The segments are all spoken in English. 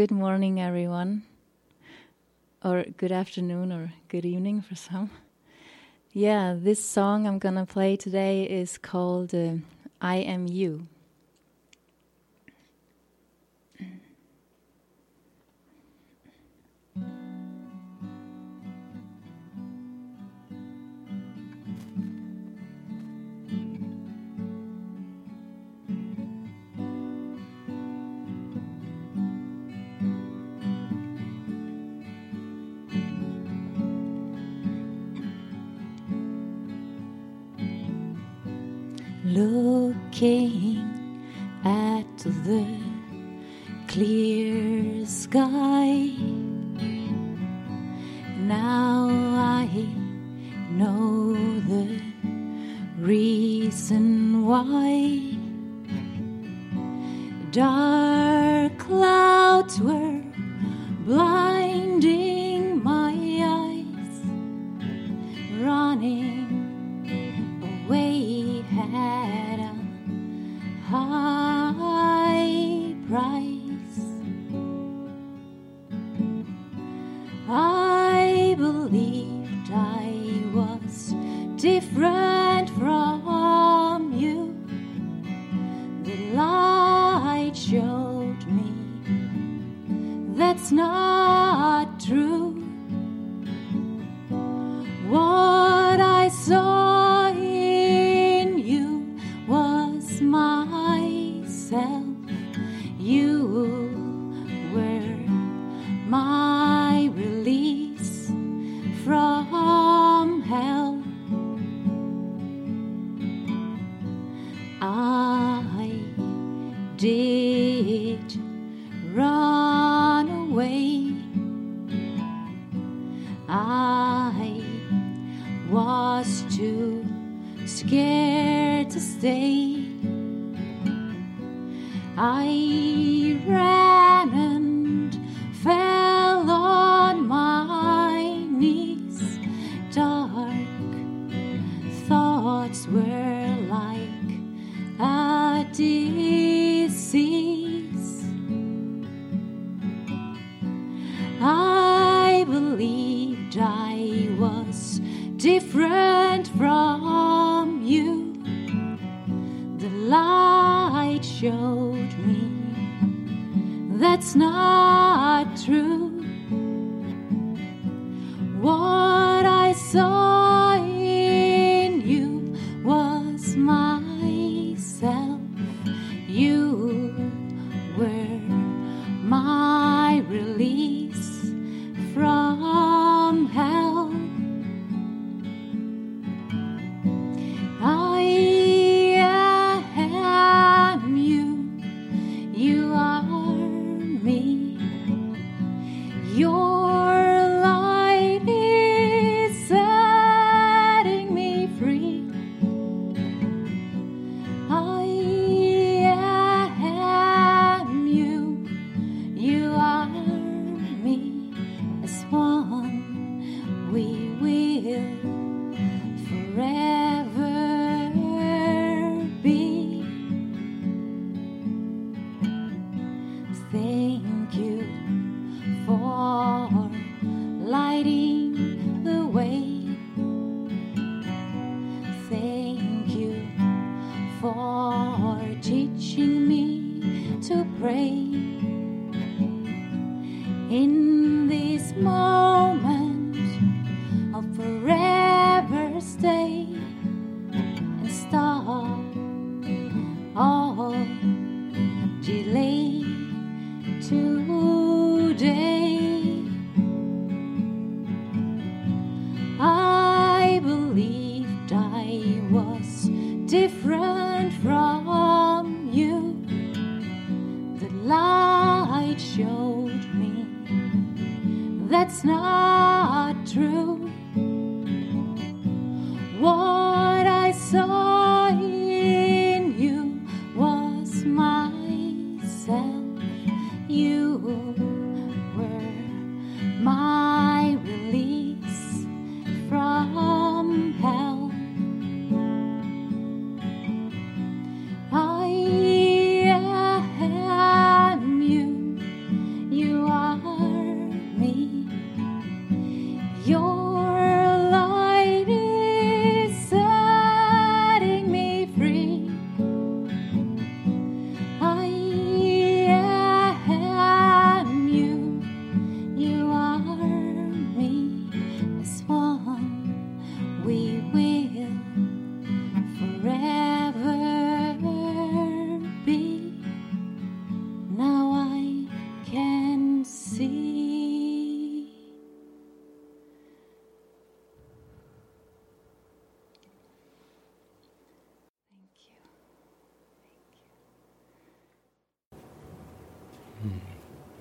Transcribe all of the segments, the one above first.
Good morning, everyone, or good afternoon, or good evening for some. Yeah, this song I'm gonna play today is called uh, I Am You. looking at the clear sky. Now I know the reason why dark clouds were blind.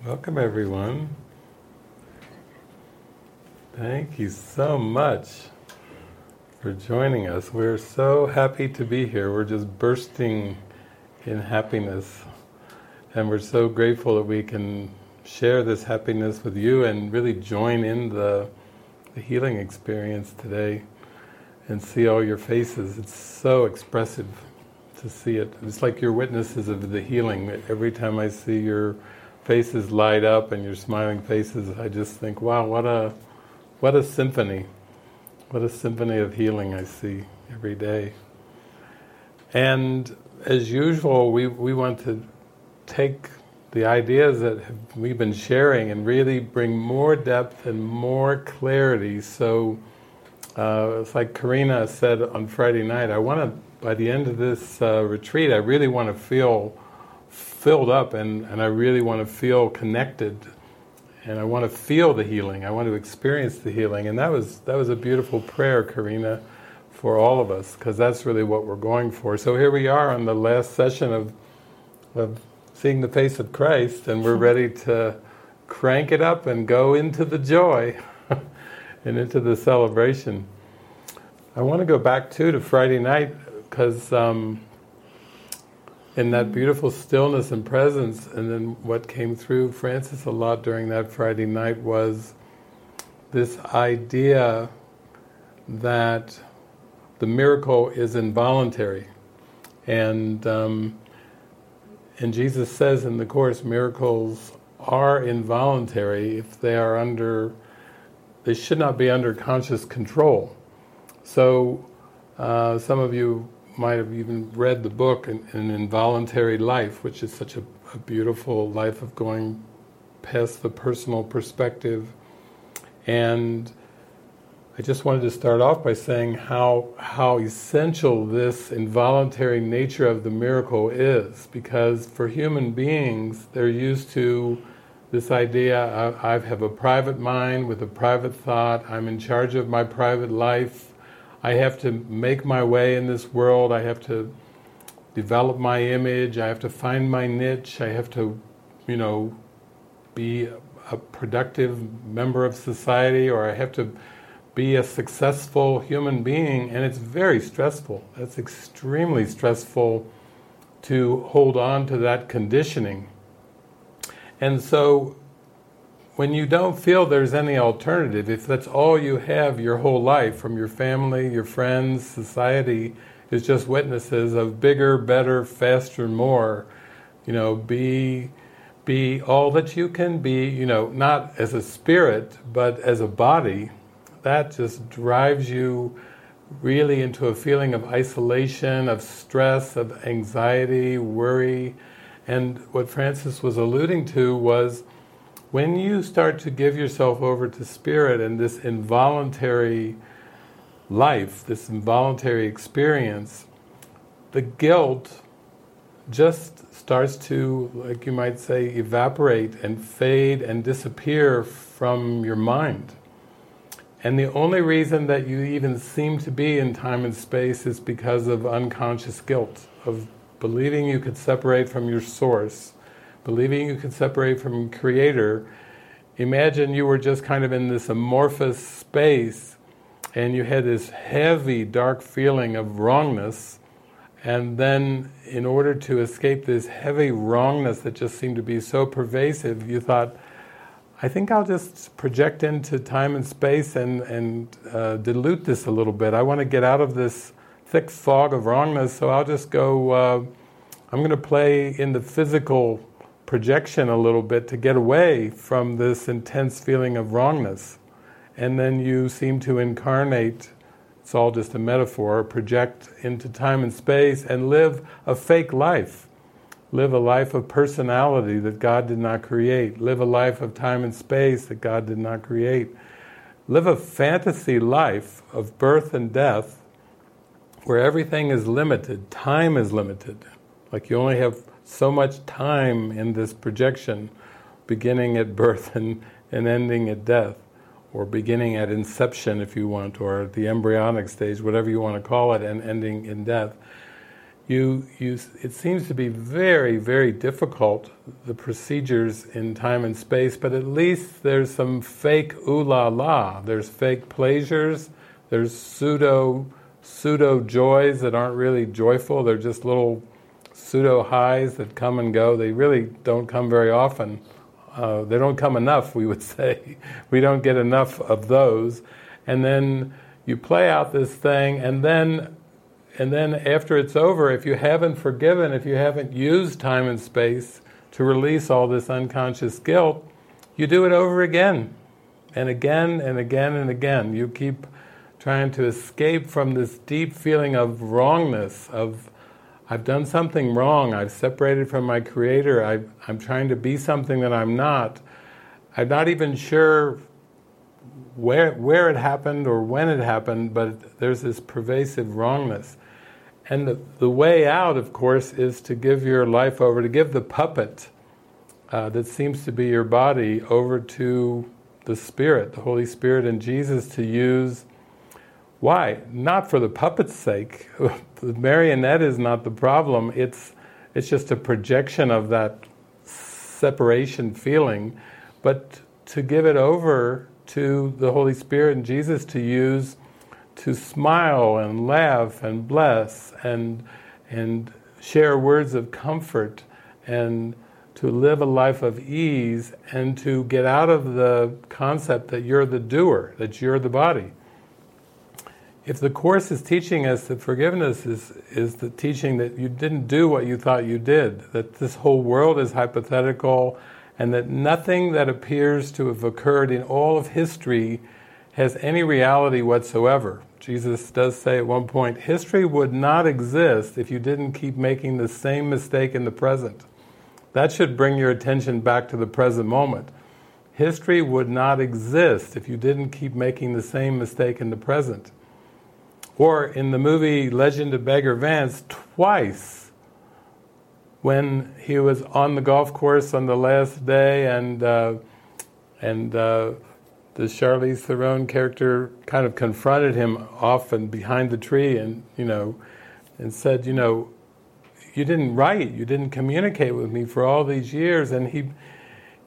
Welcome, everyone. Thank you so much for joining us. We're so happy to be here. We're just bursting in happiness. And we're so grateful that we can share this happiness with you and really join in the, the healing experience today and see all your faces. It's so expressive to see it. It's like you're witnesses of the healing. Every time I see your faces light up and your smiling faces, I just think, wow, what a what a symphony. What a symphony of healing I see every day. And as usual, we, we want to take the ideas that we've been sharing and really bring more depth and more clarity. So uh, it's like Karina said on Friday night, I want to, by the end of this uh, retreat, I really want to feel filled up and, and I really want to feel connected and I want to feel the healing. I want to experience the healing. And that was that was a beautiful prayer, Karina, for all of us, because that's really what we're going for. So here we are on the last session of of seeing the face of Christ, and we're ready to crank it up and go into the joy and into the celebration. I want to go back too to Friday night because um, in that beautiful stillness and presence. And then what came through Frances a lot during that Friday night was this idea that the miracle is involuntary. And, um, and Jesus says in the Course, miracles are involuntary if they are under, they should not be under conscious control. So, uh, some of you might have even read the book, An, An Involuntary Life, which is such a, a, beautiful life of going past the personal perspective. And I just wanted to start off by saying how, how essential this involuntary nature of the miracle is, because for human beings, they're used to this idea I, I have a private mind with a private thought, I'm in charge of my private life I have to make my way in this world. I have to develop my image. I have to find my niche. I have to, you know, be a productive member of society, or I have to be a successful human being. And it's very stressful. It's extremely stressful to hold on to that conditioning. And so when you don't feel there's any alternative, if that's all you have your whole life from your family, your friends, society, is just witnesses of bigger, better, faster, more, you know, be be all that you can be, you know, not as a spirit, but as a body, that just drives you really into a feeling of isolation, of stress, of anxiety, worry. And what Frances was alluding to was when you start to give yourself over to spirit and this involuntary life, this involuntary experience, the guilt just starts to, like you might say, evaporate and fade and disappear from your mind. And the only reason that you even seem to be in time and space is because of unconscious guilt, of believing you could separate from your source believing you could separate from Creator, imagine you were just kind of in this amorphous space and you had this heavy, dark feeling of wrongness. And then, in order to escape this heavy wrongness that just seemed to be so pervasive, you thought, I think I'll just project into time and space and, and uh, dilute this a little bit. I want to get out of this thick fog of wrongness, so I'll just go, uh, I'm going to play in the physical projection a little bit to get away from this intense feeling of wrongness. And then you seem to incarnate, it's all just a metaphor, project into time and space and live a fake life. Live a life of personality that God did not create. Live a life of time and space that God did not create. Live a fantasy life of birth and death where everything is limited, time is limited. Like you only have so much time in this projection, beginning at birth and, and ending at death, or beginning at inception if you want, or the embryonic stage, whatever you want to call it, and ending in death. you, you, it seems to be very, very difficult, the procedures in time and space, but at least there's some fake ooh la la. There's fake pleasures, there's pseudo, pseudo joys that aren't really joyful, they're just little pseudo highs that come and go. They really don't come very often. Uh, they don't come enough, we would say. we don't get enough of those. And then you play out this thing, and then and then after it's over, if you haven't forgiven, if you haven't used time and space to release all this unconscious guilt, you do it over again and again and again and again. You keep trying to escape from this deep feeling of wrongness, of I've done something wrong, I've separated from my Creator, i am trying to be something that I'm not. I'm not even sure where, where it happened or when it happened, but there's this pervasive wrongness. And the, the way out, of course, is to give your life over, to give the puppet uh, that seems to be your body over to the Spirit, the Holy Spirit and Jesus to use. Why? Not for the puppet's sake. the marionette is not the problem. It's it's just a projection of that separation feeling, but to give it over to the Holy Spirit and Jesus to use to smile and laugh and bless and, and share words of comfort and to live a life of ease and to get out of the concept that you're the doer, that you're the body. If the Course is teaching us that forgiveness is, is the teaching that you didn't do what you thought you did, that this whole world is hypothetical, and that nothing that appears to have occurred in all of history has any reality whatsoever. Jesus does say at one point, history would not exist if you didn't keep making the same mistake in the present. That should bring your attention back to the present moment. History would not exist if you didn't keep making the same mistake in the present. Or in the movie Legend of Bagger Vance, twice when he was on the golf course on the last day and uh, and uh, the Charlize Theron character kind of confronted him off and behind the tree, and you know, and said, you know, you didn't write, you didn't communicate with me for all these years, and he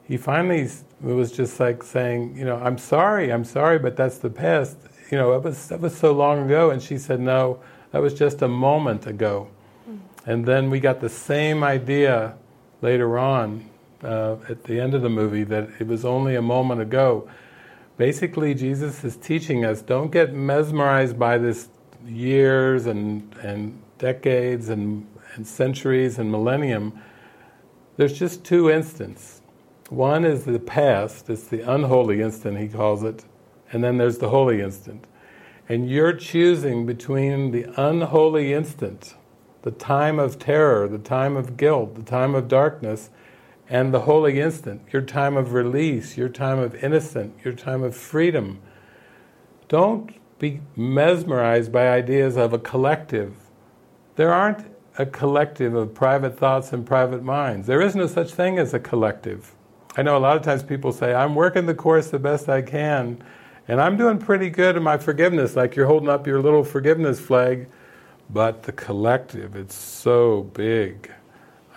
he finally was just like saying, you know, I'm sorry, I'm sorry, but that's the past. You know, it was that was so long ago, and she said, no, that was just a moment ago. Mm. And then we got the same idea later on uh, at the end of the movie that it was only a moment ago basically Jesus is teaching us don't get mesmerized by this years and, and decades and, and centuries and millennium. There's just two instants. One is the past, it's the unholy instant, he calls it, and then there's the holy instant. And you're choosing between the unholy instant, the time of terror, the time of guilt, the time of darkness, and the holy instant, your time of release, your time of innocence, your time of freedom. Don't be mesmerized by ideas of a collective. There aren't a collective of private thoughts and private minds. There is no such thing as a collective. I know a lot of times people say, I'm working the course the best I can, and I'm doing pretty good in my forgiveness, like you're holding up your little forgiveness flag, but the collective, it's so big.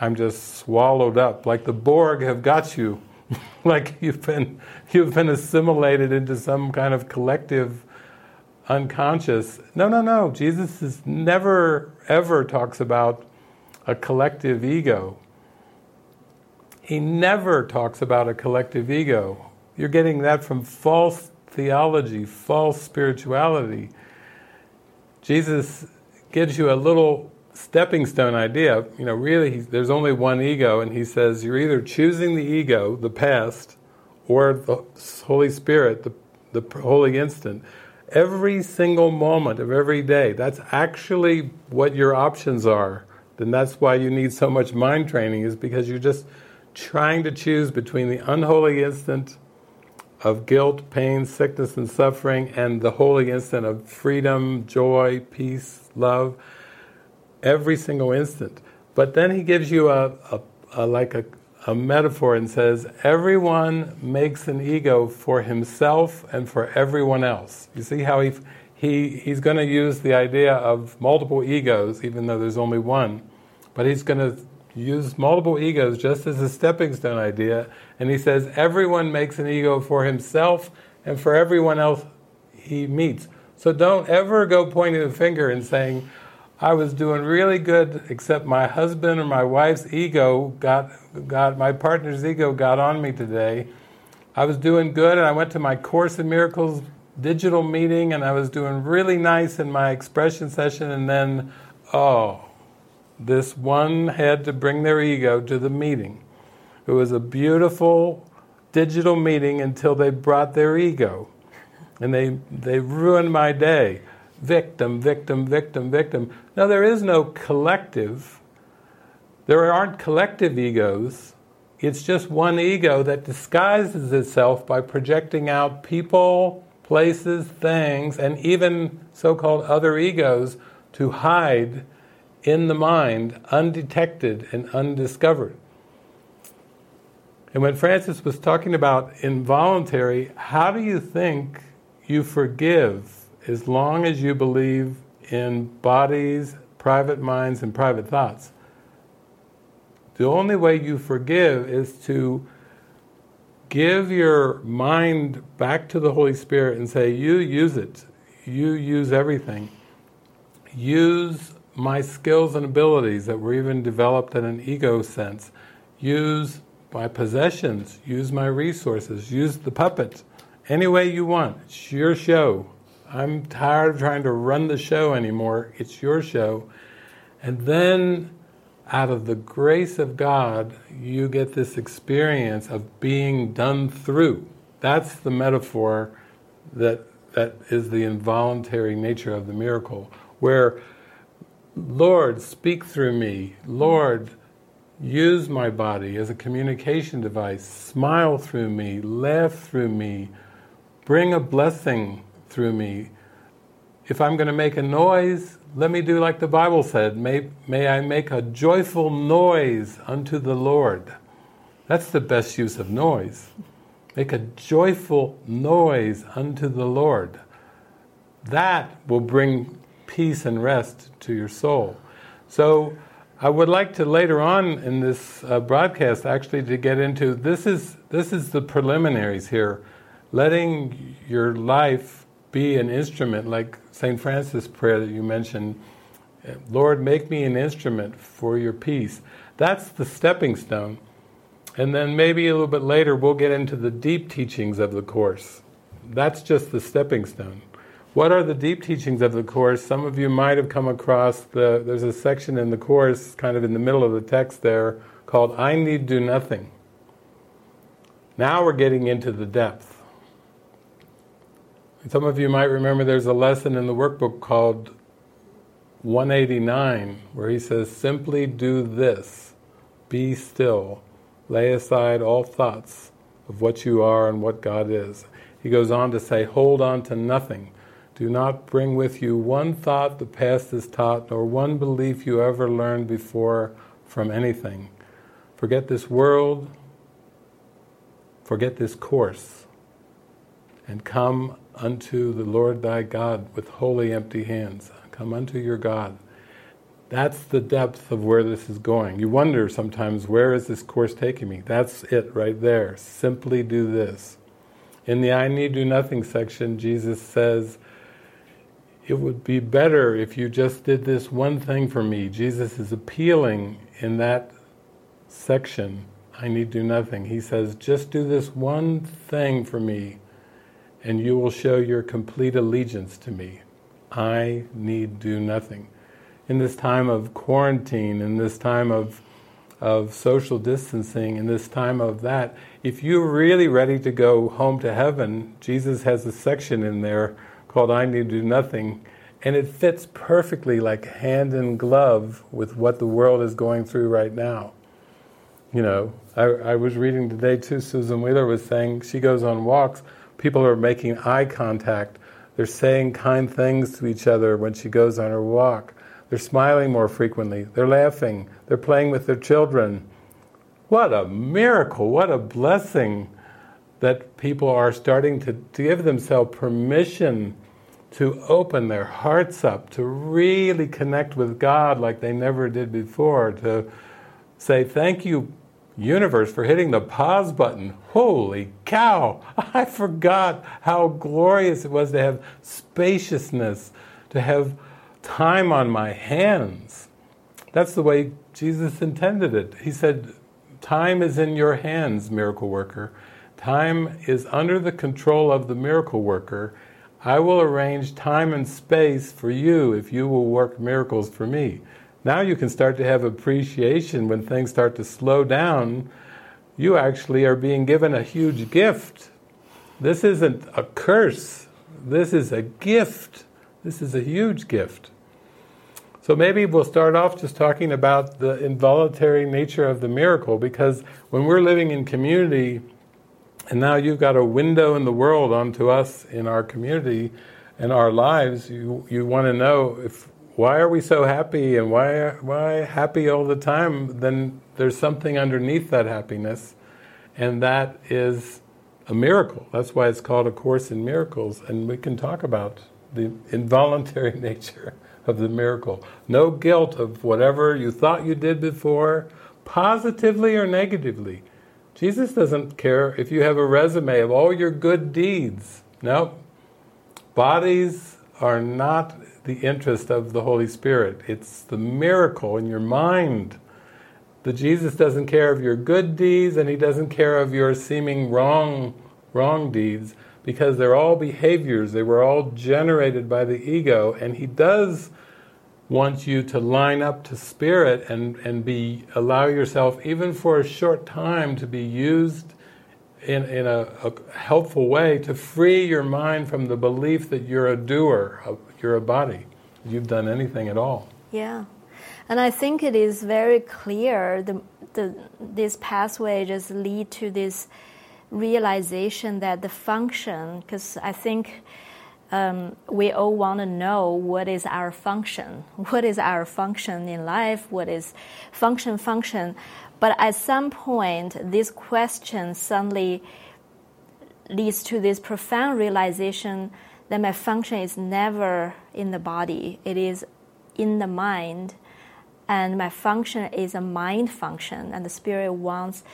I'm just swallowed up, like the Borg have got you, like you've been you've been assimilated into some kind of collective unconscious. No, no, no. Jesus is never ever talks about a collective ego. He never talks about a collective ego. You're getting that from false theology, false spirituality. Jesus gives you a little stepping stone idea, you know, really there's only one ego, and he says you're either choosing the ego, the past, or the Holy Spirit, the, the holy instant. Every single moment of every day, that's actually what your options are. Then that's why you need so much mind training, is because you're just trying to choose between the unholy instant of guilt, pain, sickness, and suffering, and the holy instant of freedom, joy, peace, love every single instant. But then he gives you a, a, a like a, a metaphor and says, everyone makes an ego for himself and for everyone else. You see how he, he, he's going to use the idea of multiple egos, even though there's only one. But he's going to use multiple egos just as a stepping stone idea. And he says everyone makes an ego for himself and for everyone else he meets. So don't ever go pointing the finger and saying, I was doing really good, except my husband or my wife's ego got, got my partner's ego got on me today. I was doing good, and I went to my Course in Miracles digital meeting, and I was doing really nice in my expression session, and then, oh, this one had to bring their ego to the meeting. It was a beautiful digital meeting until they brought their ego. And they, they ruined my day. Victim, victim, victim, victim. Now, there is no collective. There aren't collective egos. It's just one ego that disguises itself by projecting out people, places, things, and even so called other egos to hide in the mind, undetected and undiscovered. And when Frances was talking about involuntary, how do you think you forgive as long as you believe in bodies, private minds, and private thoughts? The only way you forgive is to give your mind back to the Holy Spirit and say, You use it. You use everything. Use my skills and abilities that were even developed in an ego sense. Use my possessions, use my resources, use the puppets, any way you want. It's your show. I'm tired of trying to run the show anymore. It's your show. And then, out of the grace of God, you get this experience of being done through. That's the metaphor that, that is the involuntary nature of the miracle, where Lord, speak through me. Lord, use my body as a communication device. Smile through me, laugh through me, bring a blessing through me. If I'm going to make a noise, let me do like the Bible said may, may I make a joyful noise unto the Lord. That's the best use of noise. Make a joyful noise unto the Lord. That will bring peace and rest to your soul. So I would like to later on in this uh, broadcast actually to get into this is this is the preliminaries here, letting your life be an instrument like St. Francis prayer that you mentioned. Lord, make me an instrument for your peace. That's the stepping stone. And then maybe a little bit later we'll get into the deep teachings of the Course. That's just the stepping stone. What are the deep teachings of the Course? Some of you might have come across the, there's a section in the Course, kind of in the middle of the text there, called I Need Do Nothing. Now we're getting into the depth. some of you might remember there's a lesson in the workbook called 189, where he says, Simply do this, be still, lay aside all thoughts of what you are and what God is. He goes on to say, Hold on to nothing do not bring with you one thought the past has taught, nor one belief you ever learned before from anything. Forget this world, forget this course, and come unto the Lord thy God with holy empty hands. Come unto your God. That's the depth of where this is going. You wonder sometimes, where is this course taking me? That's it right there. Simply do this. In the I need do nothing section, Jesus says, it would be better if you just did this one thing for me. Jesus is appealing in that section. I need do nothing. He says, just do this one thing for me, and you will show your complete allegiance to me. I need do nothing. In this time of quarantine, in this time of of social distancing, in this time of that, if you're really ready to go home to heaven, Jesus has a section in there called I Need to Do Nothing, and it fits perfectly like hand in glove with what the world is going through right now. You know, I, I was reading today too, Susan Wheeler was saying she goes on walks, people are making eye contact, they're saying kind things to each other when she goes on her walk. They're smiling more frequently. They're laughing. They're playing with their children. What a miracle! What a blessing that people are starting to, to give themselves permission to open their hearts up, to really connect with God like they never did before, to say, Thank you, universe, for hitting the pause button. Holy cow! I forgot how glorious it was to have spaciousness, to have time on my hands. That's the way Jesus intended it. He said, Time is in your hands, miracle worker. Time is under the control of the miracle worker. I will arrange time and space for you if you will work miracles for me. Now you can start to have appreciation when things start to slow down. You actually are being given a huge gift. This isn't a curse, this is a gift. This is a huge gift. So maybe we'll start off just talking about the involuntary nature of the miracle because when we're living in community, and now you've got a window in the world onto us in our community and our lives, you, you want to know if why are we so happy and why why happy all the time? Then there's something underneath that happiness, and that is a miracle. That's why it's called a course in miracles, and we can talk about the involuntary nature of the miracle. No guilt of whatever you thought you did before, positively or negatively. Jesus doesn't care if you have a resume of all your good deeds. No. Bodies are not the interest of the Holy Spirit. It's the miracle in your mind. The Jesus doesn't care of your good deeds and he doesn't care of your seeming wrong wrong deeds because they're all behaviors. They were all generated by the ego and he does wants you to line up to spirit and, and be allow yourself even for a short time to be used in, in a, a, helpful way to free your mind from the belief that you're a doer, you're a body, you've done anything at all. Yeah. And I think it is very clear the, the, this pathway just lead to this realization that the function, because I think um, we all want to know what is our function, what is our function in life, what is function, function. But at some point, this question suddenly leads to this profound realization that my function is never in the body, it is in the mind. And my function is a mind function, and the Spirit wants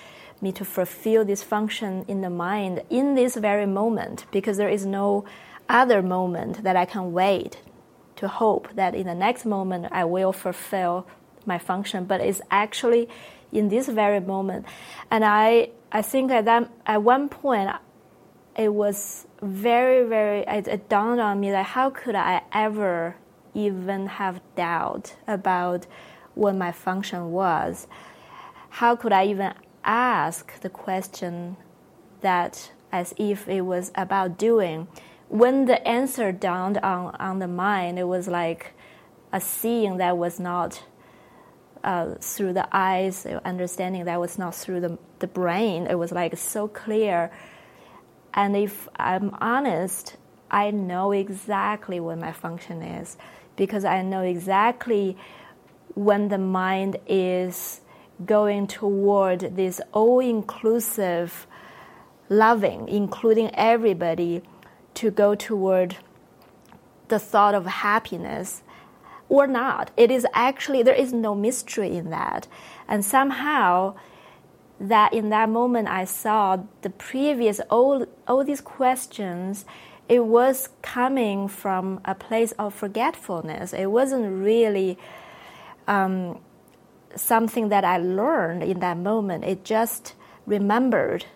me to fulfill this function in the mind in this very moment because there is no other moment that I can wait to hope that in the next moment I will fulfill my function, but it's actually in this very moment. And I, I think at that, at one point, it was very, very, it, it dawned on me that how could I ever even have doubt about what my function was? How could I even ask the question that as if it was about doing? When the answer dawned on, on the mind, it was like a seeing that was not uh, through the eyes, understanding that was not through the, the brain. It was like so clear. And if I'm honest, I know exactly what my function is because I know exactly when the mind is going toward this all inclusive loving, including everybody to go toward the thought of happiness or not. It is actually, there is no mystery in that. And somehow, that in that moment I saw the previous, all, all these questions, it was coming from a place of forgetfulness. It wasn't really um, something that I learned in that moment. It just remembered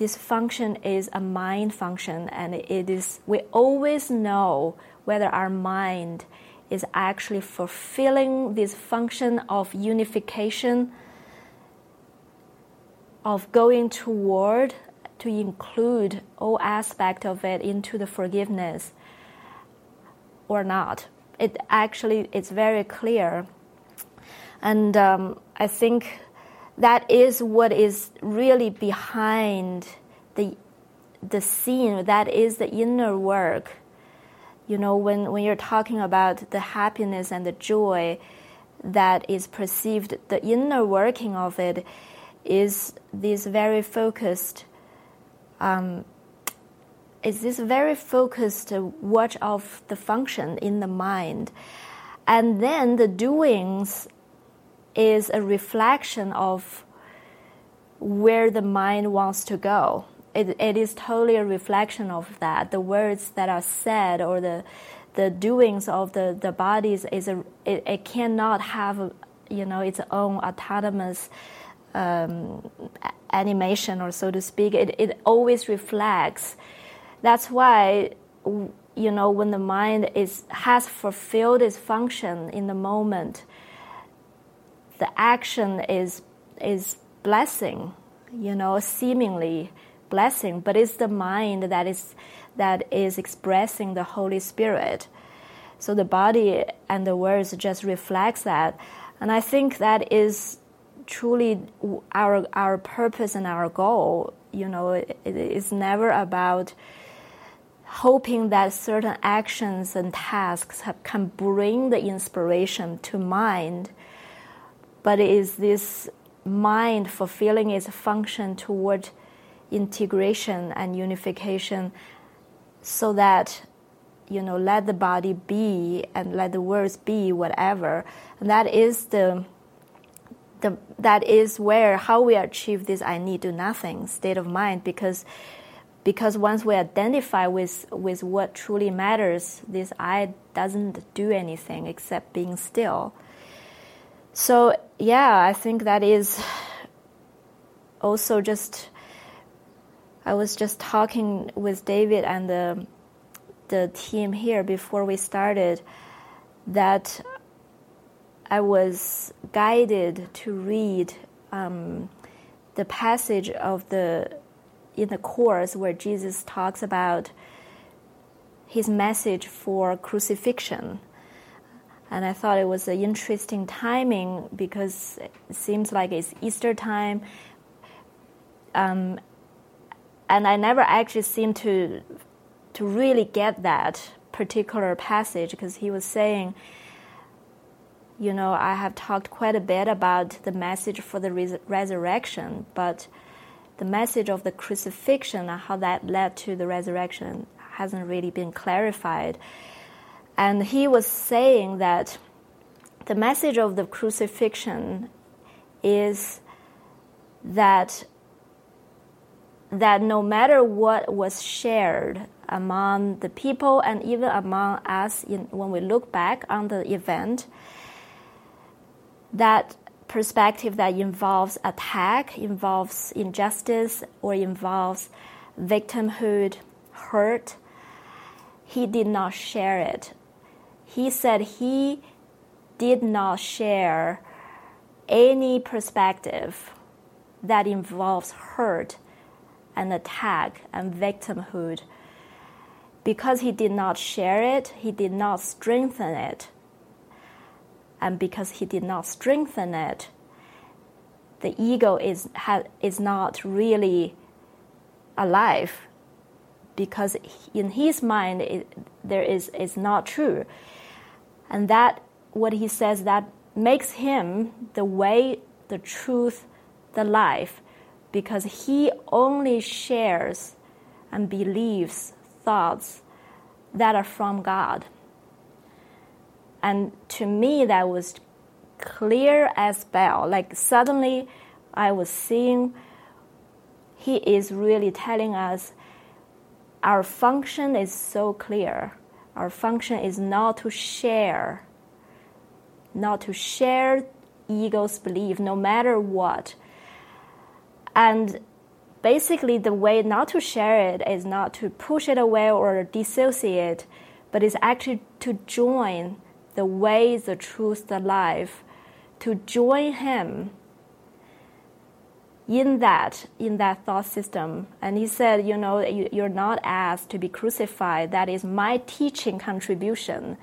this function is a mind function, and it is we always know whether our mind is actually fulfilling this function of unification, of going toward to include all aspect of it into the forgiveness or not. It actually it's very clear, and um, I think that is what is really behind the the scene that is the inner work you know when, when you're talking about the happiness and the joy that is perceived the inner working of it is this very focused um, is this very focused watch of the function in the mind. And then the doings is a reflection of where the mind wants to go. It, it is totally a reflection of that. The words that are said or the the doings of the, the bodies is a it, it cannot have you know its own autonomous um, animation or so to speak. It it always reflects. That's why you know when the mind is has fulfilled its function in the moment, the action is is blessing, you know, seemingly blessing, but it's the mind that is that is expressing the Holy Spirit. So the body and the words just reflects that, and I think that is truly our our purpose and our goal. You know, it, it is never about hoping that certain actions and tasks have, can bring the inspiration to mind, but it is this mind fulfilling its function toward integration and unification so that you know let the body be and let the words be whatever. And that is the the that is where how we achieve this i need do nothing state of mind because because once we identify with with what truly matters this i doesn't do anything except being still so yeah i think that is also just I was just talking with David and the, the team here before we started that I was guided to read um, the passage of the in the course where Jesus talks about his message for crucifixion. And I thought it was an interesting timing because it seems like it's Easter time. Um, and I never actually seemed to to really get that particular passage because he was saying, you know, I have talked quite a bit about the message for the res- resurrection, but the message of the crucifixion and how that led to the resurrection hasn't really been clarified. And he was saying that the message of the crucifixion is that that no matter what was shared among the people and even among us in, when we look back on the event, that perspective that involves attack, involves injustice, or involves victimhood, hurt, he did not share it. He said he did not share any perspective that involves hurt and attack and victimhood. Because he did not share it, he did not strengthen it. And because he did not strengthen it, the ego is, ha, is not really alive because in his mind it, there is is not true and that what he says that makes him the way the truth the life because he only shares and believes thoughts that are from God. And to me, that was clear as bell. Like suddenly, I was seeing he is really telling us our function is so clear. Our function is not to share, not to share ego's belief, no matter what. And basically, the way not to share it is not to push it away or dissociate, but it's actually to join the way, the truth, the life, to join Him in that in that thought system. And He said, you know, you're not asked to be crucified. That is my teaching contribution.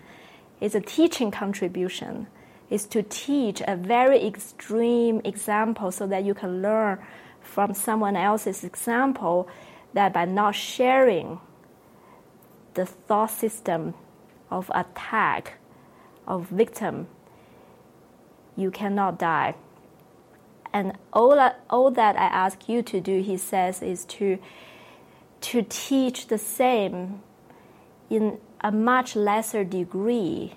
It's a teaching contribution. Is to teach a very extreme example so that you can learn from someone else's example that by not sharing the thought system of attack, of victim, you cannot die. And all that, all that I ask you to do, he says, is to, to teach the same in a much lesser degree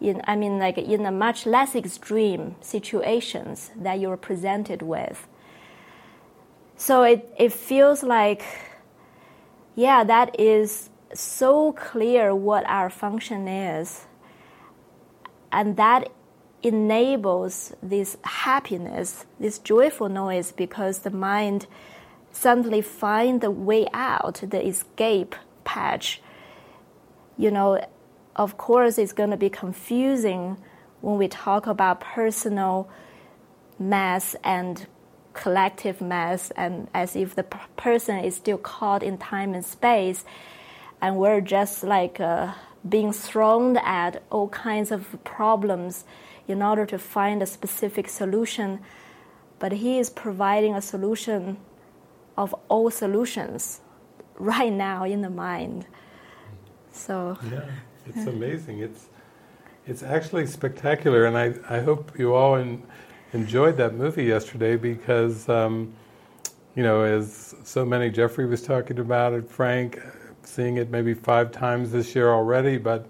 in i mean like in a much less extreme situations that you're presented with. So it, it feels like yeah that is so clear what our function is and that enables this happiness this joyful noise because the mind suddenly find the way out the escape patch. You know of course, it's going to be confusing when we talk about personal mass and collective mass, and as if the person is still caught in time and space, and we're just like uh, being thrown at all kinds of problems in order to find a specific solution. But he is providing a solution of all solutions right now in the mind. So. Yeah. It's amazing. It's it's actually spectacular, and I, I hope you all in, enjoyed that movie yesterday because, um, you know, as so many, Jeffrey was talking about it, Frank, seeing it maybe five times this year already, but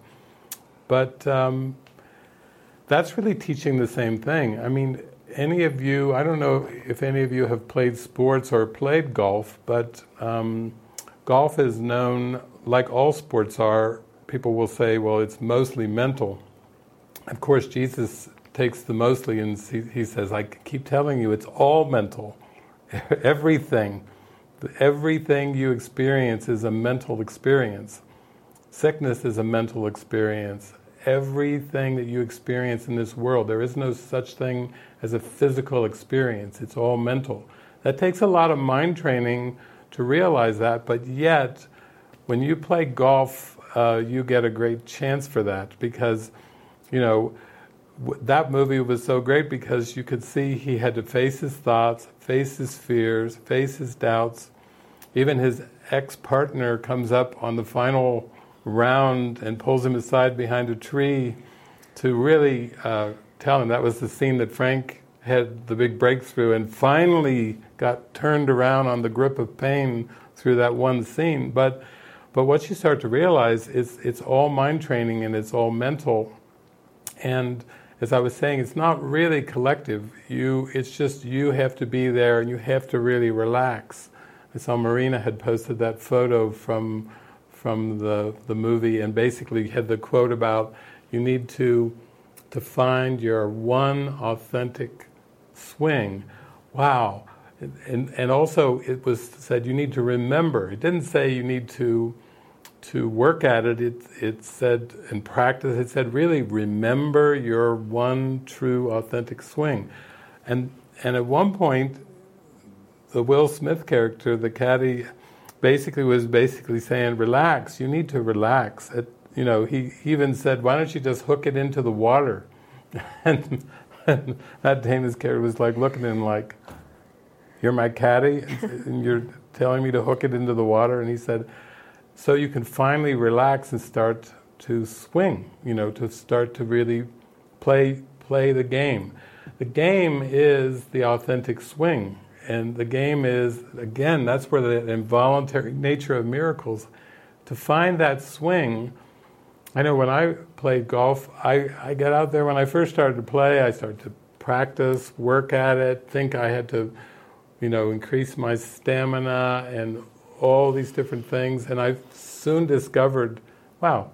but um, that's really teaching the same thing. I mean, any of you, I don't know if any of you have played sports or played golf, but um, golf is known, like all sports are, people will say, well, it's mostly mental. Of course, Jesus takes the mostly and he, he says, I keep telling you, it's all mental. everything, everything you experience is a mental experience. Sickness is a mental experience. Everything that you experience in this world, there is no such thing as a physical experience. It's all mental. That takes a lot of mind training to realize that, but yet, when you play golf uh, you get a great chance for that because, you know, that movie was so great because you could see he had to face his thoughts, face his fears, face his doubts. Even his ex partner comes up on the final round and pulls him aside behind a tree to really uh, tell him that was the scene that Frank had the big breakthrough and finally got turned around on the grip of pain through that one scene. But but what you start to realize is it's all mind training and it's all mental. And as I was saying, it's not really collective. You, it's just you have to be there and you have to really relax. I saw Marina had posted that photo from from the the movie and basically had the quote about you need to to find your one authentic swing. Wow. And, and also it was said you need to remember. It didn't say you need to to work at it, it, it said, and practice, it said, really remember your one true authentic swing. And, and at one point, the Will Smith character, the caddy, basically was basically saying, relax, you need to relax. It, you know, he, even said, why don't you just hook it into the water? and, and that Damon's character was like looking at him like, you're my caddy, and you're telling me to hook it into the water? And he said, so you can finally relax and start to swing, you know, to start to really play play the game. The game is the authentic swing. And the game is, again, that's where the involuntary nature of miracles, to find that swing. I know when I played golf, I, I got out there when I first started to play, I started to practice, work at it, think I had to, you know, increase my stamina and all these different things, and I soon discovered, wow,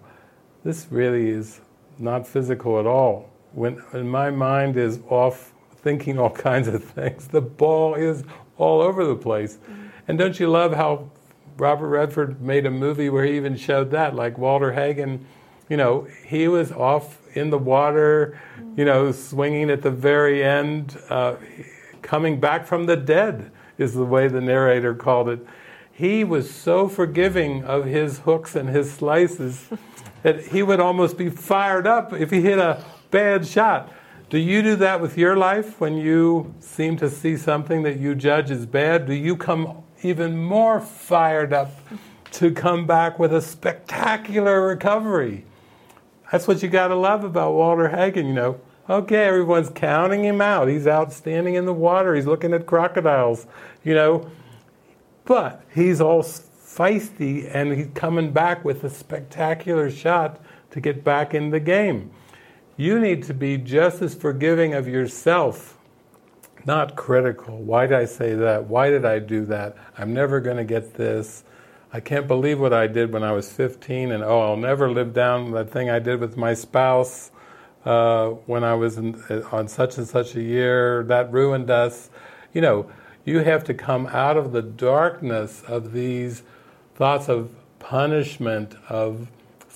this really is not physical at all. When, when my mind is off thinking all kinds of things, the ball is all over the place. Mm-hmm. And don't you love how Robert Redford made a movie where he even showed that, like Walter Hagen, you know, he was off in the water, you know, swinging at the very end, uh, coming back from the dead, is the way the narrator called it he was so forgiving of his hooks and his slices that he would almost be fired up if he hit a bad shot. Do you do that with your life when you seem to see something that you judge as bad? Do you come even more fired up to come back with a spectacular recovery? That's what you got to love about Walter Hagen, you know. Okay, everyone's counting him out. He's out standing in the water. He's looking at crocodiles, you know. But he's all feisty and he's coming back with a spectacular shot to get back in the game. You need to be just as forgiving of yourself, not critical. Why did I say that? Why did I do that? I'm never going to get this. I can't believe what I did when I was 15, and oh, I'll never live down that thing I did with my spouse uh, when I was in, uh, on such and such a year. That ruined us. You know, you have to come out of the darkness of these thoughts of punishment, of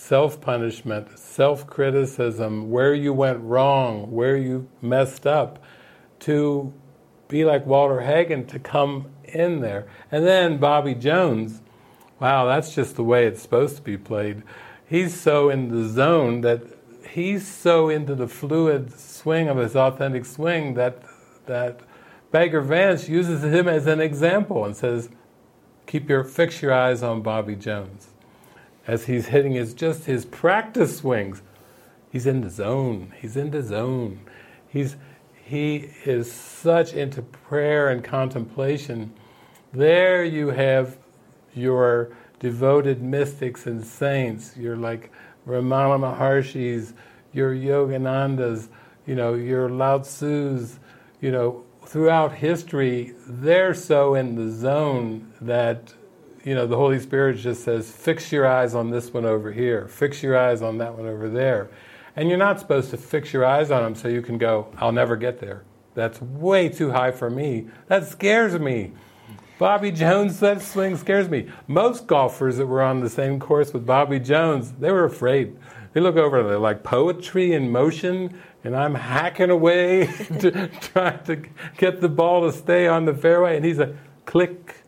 self punishment, self criticism, where you went wrong, where you messed up, to be like Walter Hagen, to come in there. And then Bobby Jones, wow, that's just the way it's supposed to be played. He's so in the zone that he's so into the fluid swing of his authentic swing that that Bagger Vance uses him as an example and says, keep your fix your eyes on Bobby Jones as he's hitting his just his practice swings. He's in the zone. He's in the zone. He's he is such into prayer and contemplation. There you have your devoted mystics and saints. You're like Ramana Maharshis, your Yoganandas, you know, your Lao Tzu's, you know, throughout history, they're so in the zone that you know, the Holy Spirit just says, fix your eyes on this one over here, fix your eyes on that one over there. And you're not supposed to fix your eyes on them so you can go, I'll never get there. That's way too high for me. That scares me. Bobby Jones, that swing scares me. Most golfers that were on the same course with Bobby Jones, they were afraid. They look over, they're like poetry in motion, and I'm hacking away to try to get the ball to stay on the fairway, and he's a click,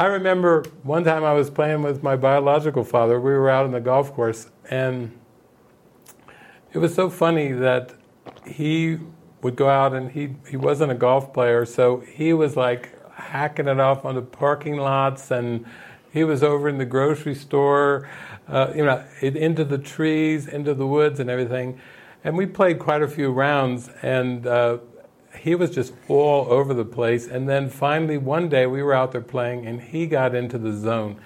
I remember one time I was playing with my biological father. We were out on the golf course, and it was so funny that he would go out and he he wasn't a golf player, so he was like hacking it off on the parking lots, and he was over in the grocery store, uh, you know, into the trees, into the woods, and everything. And we played quite a few rounds, and uh, he was just all over the place. And then finally, one day we were out there playing, and he got into the zone.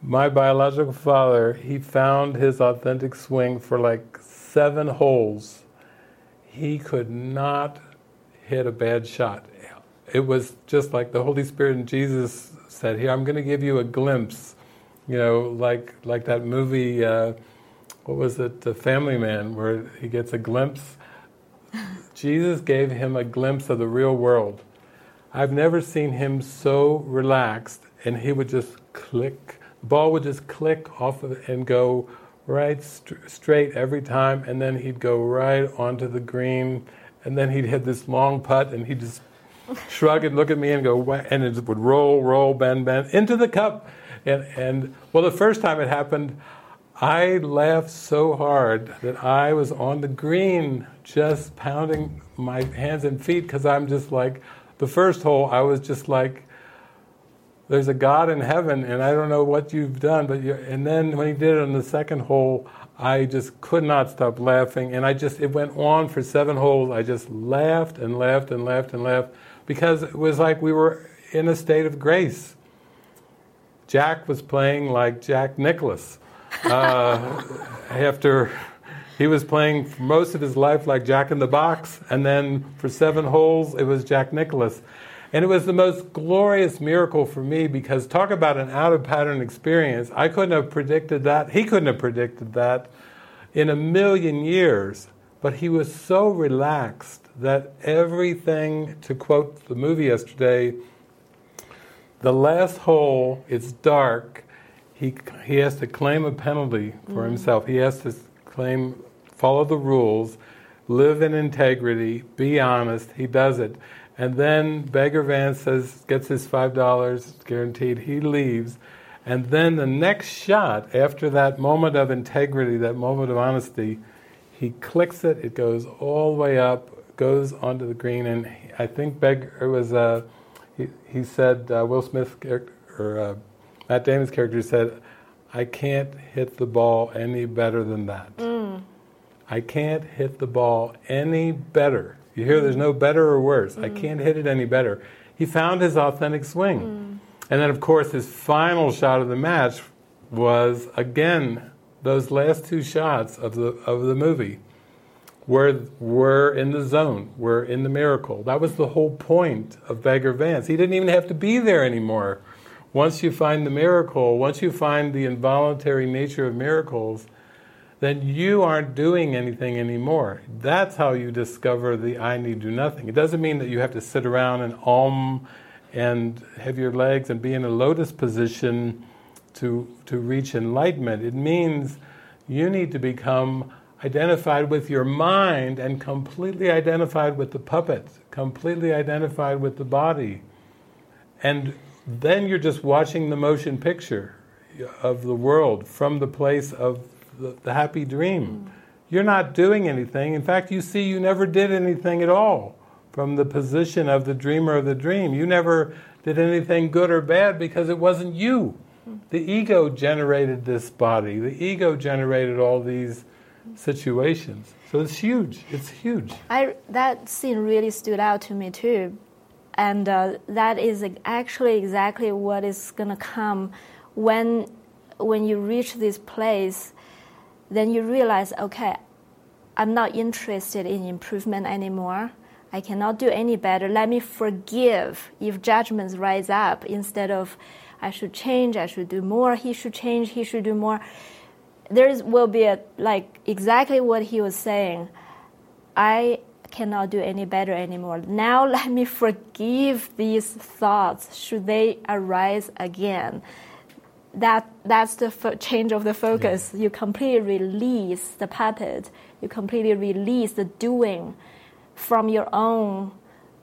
My biological father, he found his authentic swing for like seven holes. He could not hit a bad shot. It was just like the Holy Spirit and Jesus said, "Here, I'm going to give you a glimpse." You know, like like that movie. Uh, what was it, The Family Man, where he gets a glimpse Jesus gave him a glimpse of the real world. I've never seen him so relaxed, and he would just click. The ball would just click off of it and go right st- straight every time, and then he'd go right onto the green, and then he'd hit this long putt, and he'd just shrug and look at me and go, and it would roll, roll, bend, bend into the cup. And, and well, the first time it happened, I laughed so hard that I was on the green just pounding my hands and feet because I'm just like, the first hole, I was just like, there's a God in heaven and I don't know what you've done, but and then when he did it on the second hole, I just could not stop laughing and I just, it went on for seven holes. I just laughed and laughed and laughed and laughed because it was like we were in a state of grace. Jack was playing like Jack Nicklaus uh, after he was playing most of his life like Jack in the Box, and then for seven holes it was Jack Nicklaus. And it was the most glorious miracle for me because talk about an out of pattern experience. I couldn't have predicted that. He couldn't have predicted that in a million years. But he was so relaxed that everything, to quote the movie yesterday, the last hole, it's dark, he, he has to claim a penalty for mm himself. He has to claim, follow the rules, live in integrity, be honest. He does it. And then Bagger Vance says, gets his $5 guaranteed. He leaves. And then the next shot, after that moment of integrity, that moment of honesty, he clicks it. It goes all the way up, goes onto the green. And I think Bagger was, uh, he, he said, uh, Will Smith, or uh, Matt Damon's character said, I can't hit the ball any better than that. Mm. I can't hit the ball any better. You hear there's no better or worse. Mm. I can't hit it any better. He found his authentic swing. Mm. And then, of course, his final shot of the match was again those last two shots of the of the movie were were in the zone, were in the miracle. That was the whole point of Bagger Vance. He didn't even have to be there anymore. Once you find the miracle, once you find the involuntary nature of miracles, then you aren't doing anything anymore. That's how you discover the I need do nothing. It doesn't mean that you have to sit around and om and have your legs and be in a lotus position to, to reach enlightenment. It means you need to become identified with your mind and completely identified with the puppet, completely identified with the body. And then you're just watching the motion picture of the world from the place of the, the happy dream. Mm. You're not doing anything. In fact, you see you never did anything at all from the position of the dreamer of the dream. You never did anything good or bad because it wasn't you. Mm. The ego generated this body, the ego generated all these situations. So it's huge. It's huge. I, that scene really stood out to me too. And uh, that is actually exactly what is going to come when, when you reach this place. Then you realize, okay, I'm not interested in improvement anymore. I cannot do any better. Let me forgive if judgments rise up instead of I should change, I should do more, he should change, he should do more there will be a, like exactly what he was saying. I cannot do any better anymore. Now let me forgive these thoughts should they arise again. That that's the fo- change of the focus. Yeah. You completely release the puppet. You completely release the doing from your own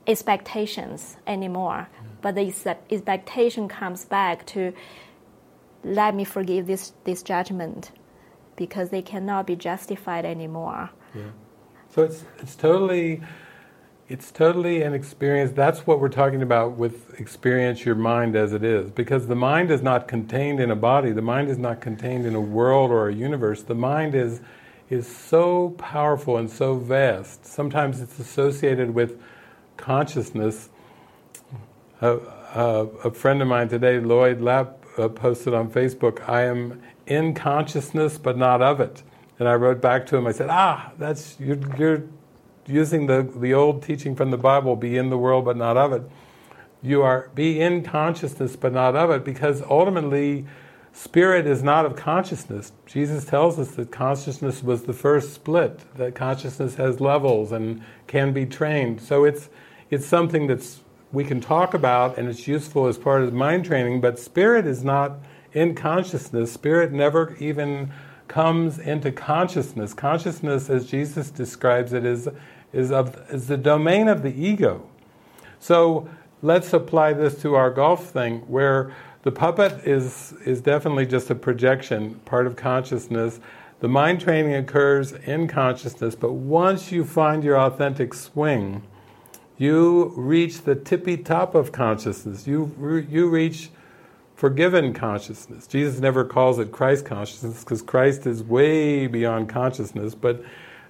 expectations anymore. Yeah. But the expectation comes back to let me forgive this this judgment because they cannot be justified anymore. Yeah. So it's it's totally it's totally an experience. That's what we're talking about with experience your mind as it is. Because the mind is not contained in a body, the mind is not contained in a world or a universe. The mind is is so powerful and so vast. Sometimes it's associated with consciousness. Uh, uh, a friend of mine today, Lloyd Lapp, uh, posted on Facebook, I am in consciousness but not of it. And I wrote back to him, I said, ah, that's, you're, you're using the, the old teaching from the Bible, be in the world but not of it. You are, be in consciousness but not of it, because ultimately, spirit is not of consciousness. Jesus tells us that consciousness was the first split, that consciousness has levels and can be trained. So it's, it's something that's we can talk about and it's useful as part of mind training, but spirit is not in consciousness. Spirit never even comes into consciousness. Consciousness, as Jesus describes it, is, is, of, is the domain of the ego. So let's apply this to our golf thing, where the puppet is, is definitely just a projection, part of consciousness. The mind training occurs in consciousness, but once you find your authentic swing, you reach the tippy top of consciousness. You, you reach forgiven consciousness. Jesus never calls it Christ consciousness because Christ is way beyond consciousness, but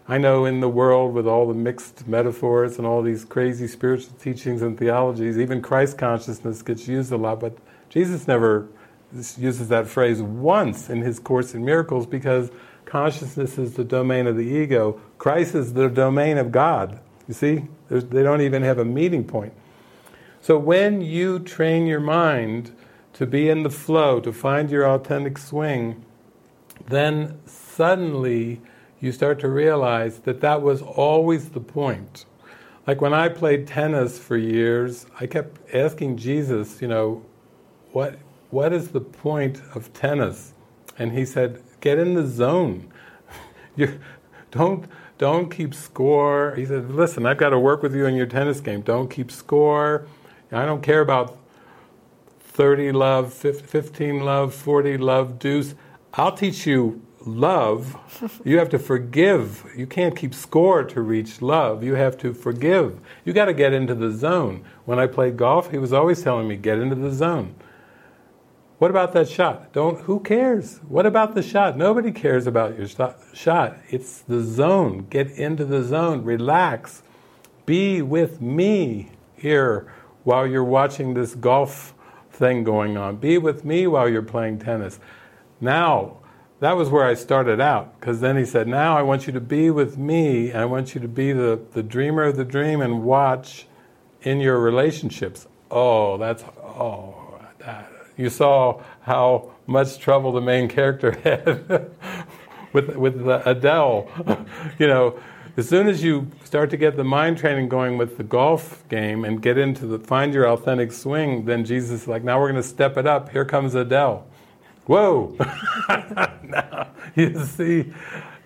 I know in the world with all the mixed metaphors and all these crazy spiritual teachings and theologies, even Christ consciousness gets used a lot, but Jesus never uses that phrase once in his Course in Miracles because consciousness is the domain of the ego. Christ is the domain of God. You see? They don't even have a meeting point. So when you train your mind to be in the flow, to find your authentic swing, then suddenly you start to realize that that was always the point. Like when I played tennis for years, I kept asking Jesus, you know, what what is the point of tennis? And he said, get in the zone. you don't don't keep score. He said, listen, I've got to work with you in your tennis game. Don't keep score. I don't care about 30 love, 15 love, 40 love, deuce. I'll teach you love. you have to forgive. You can't keep score to reach love. You have to forgive. You got to get into the zone. When I played golf, he was always telling me, get into the zone. What about that shot? Don't who cares? What about the shot? Nobody cares about your shot. It's the zone. Get into the zone. Relax. Be with me here while you're watching this golf thing going on. Be with me while you're playing tennis. Now, that was where I started out, because then he said, Now I want you to be with me, I want you to be the, the dreamer of the dream and watch in your relationships. Oh, that's, oh, that. you saw how much trouble the main character had with, with Adele. you know, as soon as you start to get the mind training going with the golf game and get into the find your authentic swing, then Jesus is like, now we're going to step it up. Here comes Adele. Whoa! now, you see,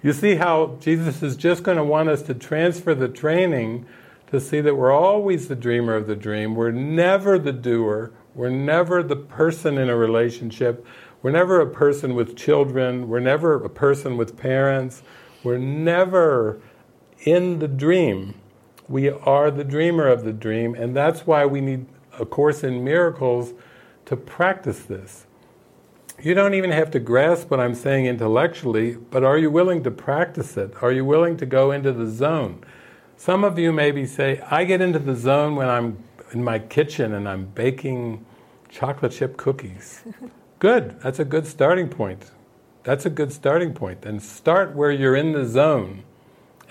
you see how Jesus is just going to want us to transfer the training to see that we're always the dreamer of the dream. We're never the doer. We're never the person in a relationship. We're never a person with children. We're never a person with parents. We're never in the dream. We are the dreamer of the dream, and that's why we need a Course in Miracles to practice this. You don't even have to grasp what I'm saying intellectually, but are you willing to practice it? Are you willing to go into the zone? Some of you maybe say, I get into the zone when I'm in my kitchen and I'm baking chocolate chip cookies. good, that's a good starting point. That's a good starting point. And start where you're in the zone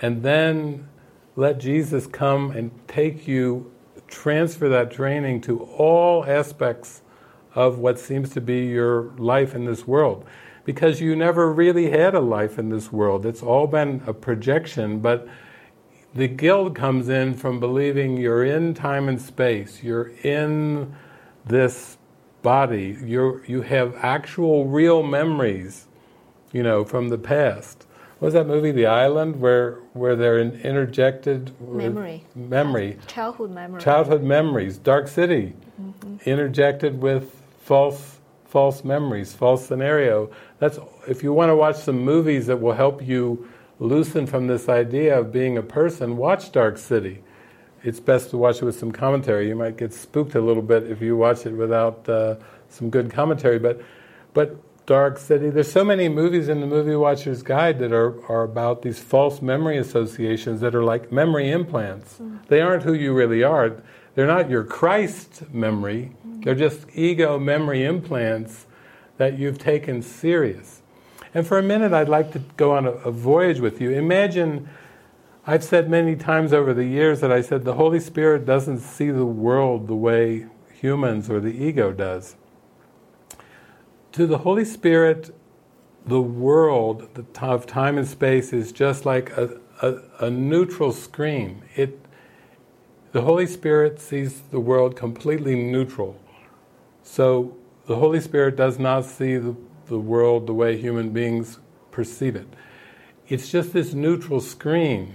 and then let Jesus come and take you, transfer that training to all aspects of what seems to be your life in this world. Because you never really had a life in this world. It's all been a projection, but the guilt comes in from believing you're in time and space, you're in this body, you you have actual real memories, you know, from the past was that movie, The Island, where where they're in, interjected memory, memory, childhood memory, childhood memories, Dark City, mm-hmm. interjected with false false memories, false scenario. That's if you want to watch some movies that will help you loosen from this idea of being a person. Watch Dark City. It's best to watch it with some commentary. You might get spooked a little bit if you watch it without uh, some good commentary, but but Dark City. There's so many movies in the Movie Watcher's Guide that are, are about these false memory associations that are like memory implants. Mm. They aren't who you really are. They're not your Christ memory. Mm. They're just ego memory implants that you've taken serious. And for a minute, I'd like to go on a, a voyage with you. Imagine, I've said many times over the years that I said the Holy Spirit doesn't see the world the way humans or the ego does to the Holy Spirit, the world of time and space is just like a, a, a neutral screen. It, the Holy Spirit sees the world completely neutral. So the Holy Spirit does not see the, the world the way human beings perceive it. It's just this neutral screen.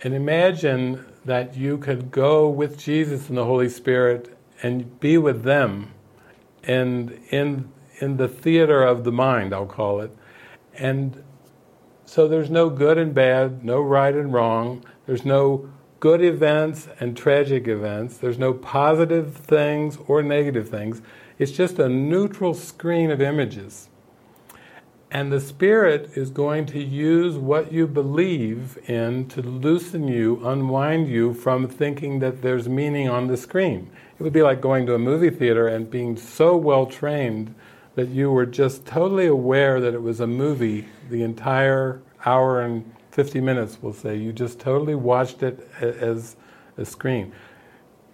And imagine that you could go with Jesus and the Holy Spirit and be with them and in in the theater of the mind, I'll call it. And so there's no good and bad, no right and wrong. There's no good events and tragic events. There's no positive things or negative things. It's just a neutral screen of images. And the Spirit is going to use what you believe in to loosen you, unwind you from thinking that there's meaning on the screen. It would be like going to a movie theater and being so well trained that you were just totally aware that it was a movie the entire hour and 50 minutes, we'll say. You just totally watched it as a screen.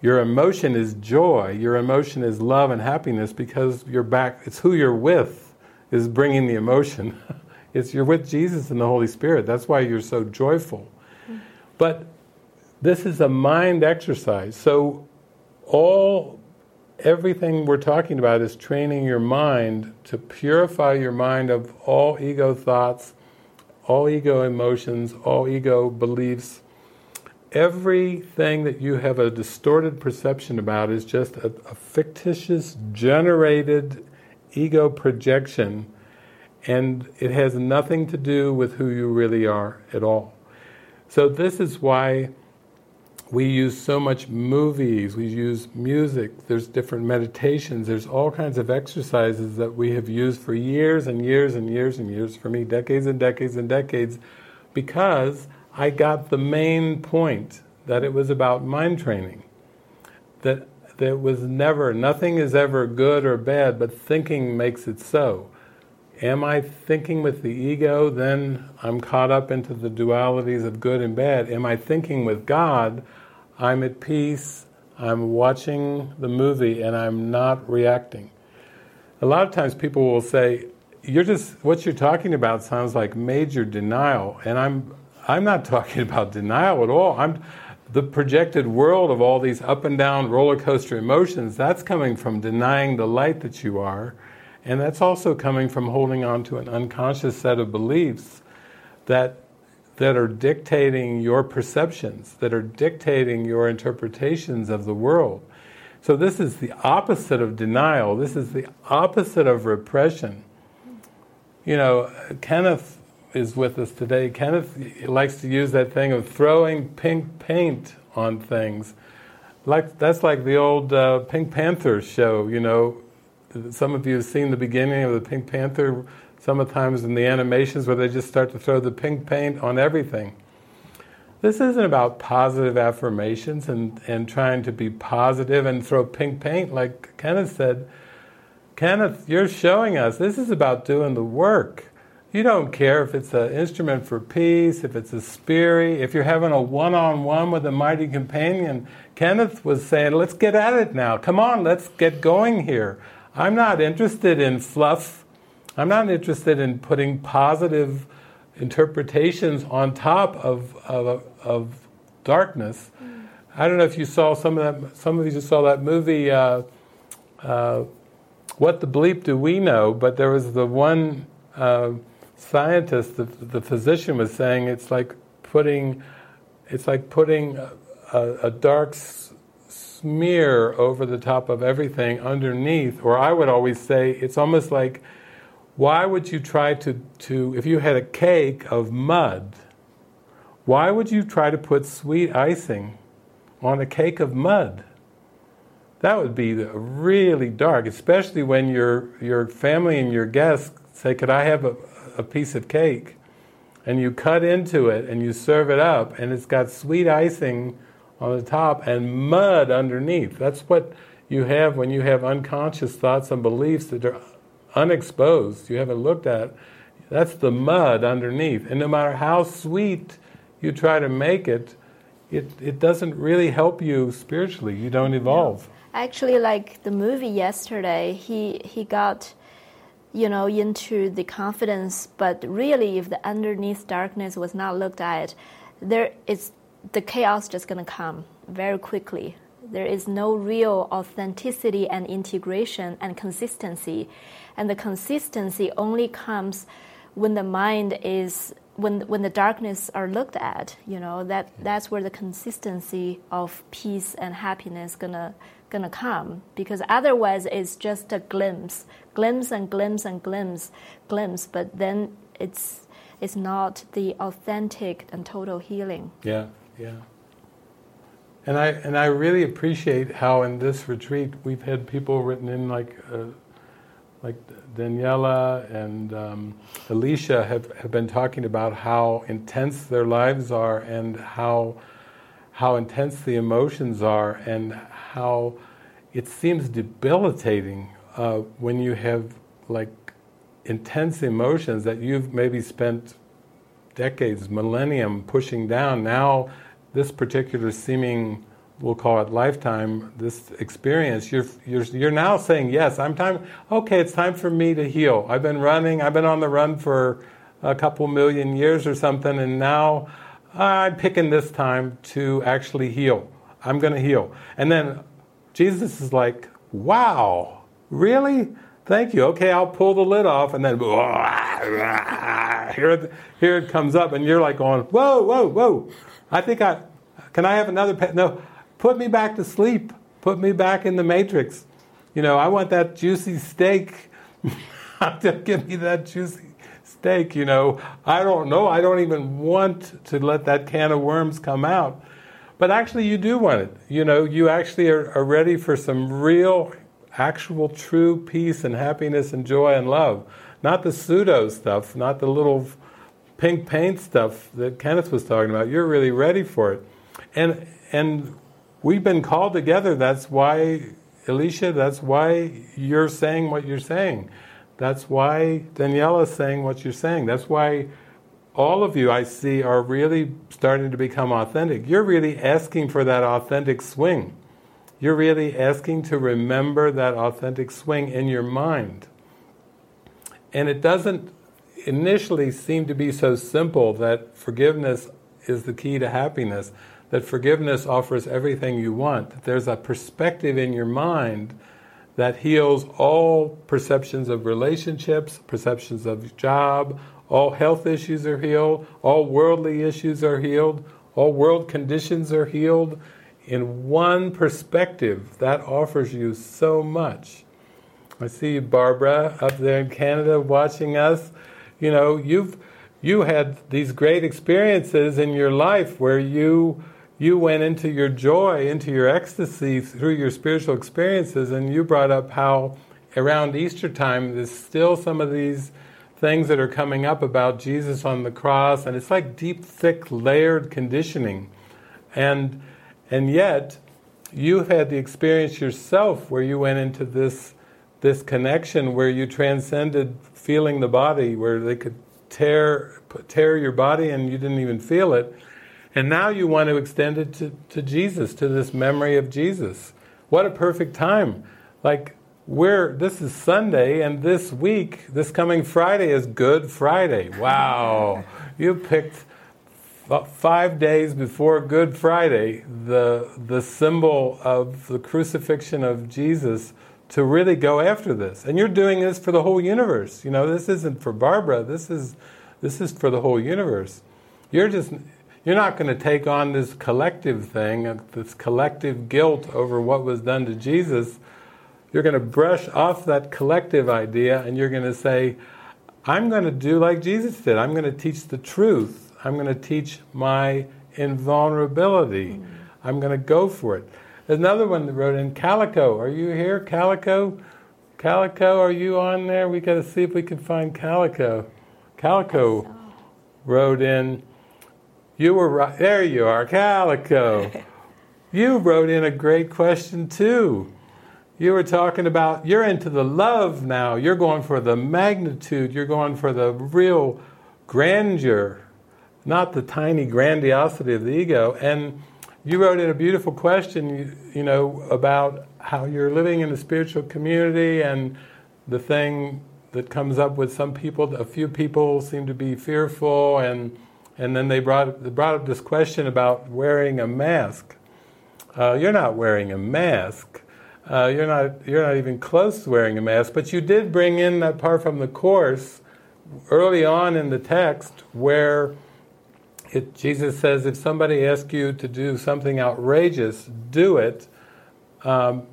Your emotion is joy, your emotion is love and happiness because you're back, it's who you're with is bringing the emotion. it's you're with Jesus and the Holy Spirit. That's why you're so joyful. Mm. But this is a mind exercise. So all everything we're talking about is training your mind to purify your mind of all ego thoughts, all ego emotions, all ego beliefs. Everything that you have a distorted perception about is just a, a fictitious, generated ego projection, and it has nothing to do with who you really are at all. So, this is why we use so much movies, we use music, there's different meditations, there's all kinds of exercises that we have used for years and years and years and years, for me, decades and decades and decades, because I got the main point that it was about mind training. That, that was never, nothing is ever good or bad, but thinking makes it so. Am I thinking with the ego? Then I'm caught up into the dualities of good and bad. Am I thinking with God? I'm at peace, I'm watching the movie, and I'm not reacting. A lot of times people will say, you're just what you're talking about sounds like major denial and i'm i'm not talking about denial at all i'm the projected world of all these up and down roller coaster emotions that's coming from denying the light that you are and that's also coming from holding on to an unconscious set of beliefs that that are dictating your perceptions that are dictating your interpretations of the world so this is the opposite of denial this is the opposite of repression you know, Kenneth is with us today. Kenneth likes to use that thing of throwing pink paint on things. Like that's like the old uh, Pink Panther show. You know, some of you have seen the beginning of the Pink Panther. Sometimes in the animations where they just start to throw the pink paint on everything. This isn't about positive affirmations and, and trying to be positive and throw pink paint, like Kenneth said Kenneth, you're showing us this is about doing the work. You don't care if it's an instrument for peace, if it's a spirit, if you're having a one on one with a mighty companion. Kenneth was saying, let's get at it now. Come on, let's get going here. I'm not interested in fluff. I'm not interested in putting positive interpretations on top of, of, of darkness. Mm. I don't know if you saw some of that. Some of you saw that movie. Uh, uh, what the bleep do we know? But there was the one uh, scientist, the, the, physician, was saying it's like putting, it's like putting a, a, a dark smear over the top of everything underneath. Or I would always say it's almost like, why would you try to, to if you had a cake of mud? Why would you try to put sweet icing on a cake of mud? that would be really dark, especially when your your family and your guests say, "Could I have a, a piece of cake?" And you cut into it and you serve it up, and it's got sweet icing on the top and mud underneath. That's what you have when you have unconscious thoughts and beliefs that are unexposed, you haven't looked at. That's the mud underneath. And no matter how sweet you try to make it, it, it doesn't really help you spiritually. You don't evolve actually like the movie yesterday he he got you know into the confidence but really if the underneath darkness was not looked at there is the chaos just going to come very quickly there is no real authenticity and integration and consistency and the consistency only comes when the mind is when when the darkness are looked at you know that that's where the consistency of peace and happiness gonna gonna come because otherwise it's just a glimpse, glimpse and glimpse and glimpse, glimpse. But then it's it's not the authentic and total healing. Yeah, yeah. And I and I really appreciate how in this retreat we've had people written in like. Uh, like Daniela and um, Alicia have, have been talking about how intense their lives are and how how intense the emotions are and how it seems debilitating uh, when you have like intense emotions that you've maybe spent decades, millennium pushing down. Now, this particular seeming, we'll call it lifetime, this experience, you're, you're, you're now saying, yes, I'm time, okay, it's time for me to heal. I've been running, I've been on the run for a couple million years or something, and now I'm picking this time to actually heal. I'm going to heal. And then Jesus is like, wow, really? Thank you. Okay, I'll pull the lid off, and then here, here it comes up, and you're like going, whoa, whoa, whoa. I think I can I have another pet? No, put me back to sleep. Put me back in the matrix. You know, I want that juicy steak. Give me that juicy steak. You know, I don't know. I don't even want to let that can of worms come out. But actually, you do want it. You know, you actually are, are ready for some real, actual, true peace and happiness and joy and love. Not the pseudo stuff, not the little pink paint stuff that Kenneth was talking about. You're really ready for it. And, and we've been called together. That's why, Alicia, that's why you're saying what you're saying. That's why Daniela's saying what you're saying. That's why all of you I see are really starting to become authentic. You're really asking for that authentic swing. You're really asking to remember that authentic swing in your mind. And it doesn't initially seem to be so simple that forgiveness is the key to happiness, that forgiveness offers everything you want. that There's a perspective in your mind that heals all perceptions of relationships, perceptions of job, all health issues are healed, all worldly issues are healed, all world conditions are healed. In one perspective, that offers you so much. I see Barbara up there in Canada watching us. You know, you've you had these great experiences in your life where you you went into your joy, into your ecstasy through your spiritual experiences, and you brought up how around Easter time there's still some of these things that are coming up about Jesus on the cross, and it's like deep, thick, layered conditioning. And and yet you've had the experience yourself where you went into this this connection where you transcended feeling the body, where they could tear tear your body and you didn't even feel it and now you want to extend it to, to Jesus, to this memory of Jesus. What a perfect time. Like, we're, this is Sunday, and this week, this coming Friday is Good Friday. Wow. you picked five days before Good Friday the, the symbol of the crucifixion of Jesus to really go after this. And you're doing this for the whole universe. You know, this isn't for Barbara, this is, this is for the whole universe. You're just you're not going to take on this collective thing, uh, this collective guilt over what was done to Jesus. You're going to brush off that collective idea and you're going to say, I'm going to do like Jesus did. I'm going to teach the truth. I'm going to teach my invulnerability. Mm-hmm. I'm going to go for it. Another one that wrote in Calico. Are you here, Calico? Calico, are you on there? We got to see if we can find Calico. Calico wrote in. You were right. There you are, Calico. you wrote in a great question too. You were talking about you're into the love now. You're going for the magnitude. You're going for the real grandeur, not the tiny grandiosity of the ego. And you wrote in a beautiful question, you, know, about how you're living in a spiritual community and the thing that comes up with some people, a few people seem to be fearful and and then they brought, they brought up this question about wearing a mask. Uh, you're not wearing a mask. Uh, you're, not, you're not even close to wearing a mask, but you did bring in that part from the Course early on in the text where it, Jesus says, if somebody asks you to do something outrageous, do it um,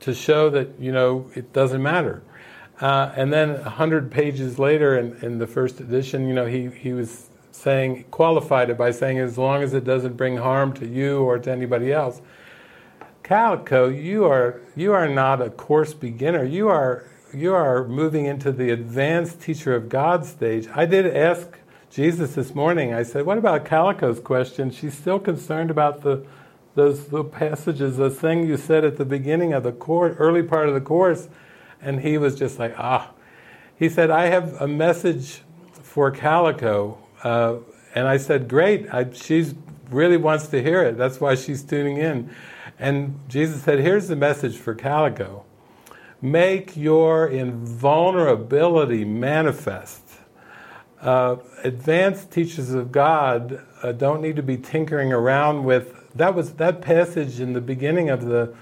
to show that, you know, it doesn't matter. Uh, and then a hundred pages later in, in the first edition, you know, he, he was saying, qualified it by saying, as long as it doesn't bring harm to you or to anybody else. Calico, you are you are not a course beginner. You are you are moving into the advanced teacher of God stage. I did ask Jesus this morning. I said, "What about Calico's question? She's still concerned about the those the passages, the thing you said at the beginning of the course, early part of the course." And he was just like, "Ah." He said, "I have a message for Calico uh, and I said, Great, she really wants to hear it. That's why she's tuning in. And Jesus said, Here's the message for Calico make your invulnerability manifest. Uh, advanced teachers of God uh, don't need to be tinkering around with. That was that passage in the beginning of the,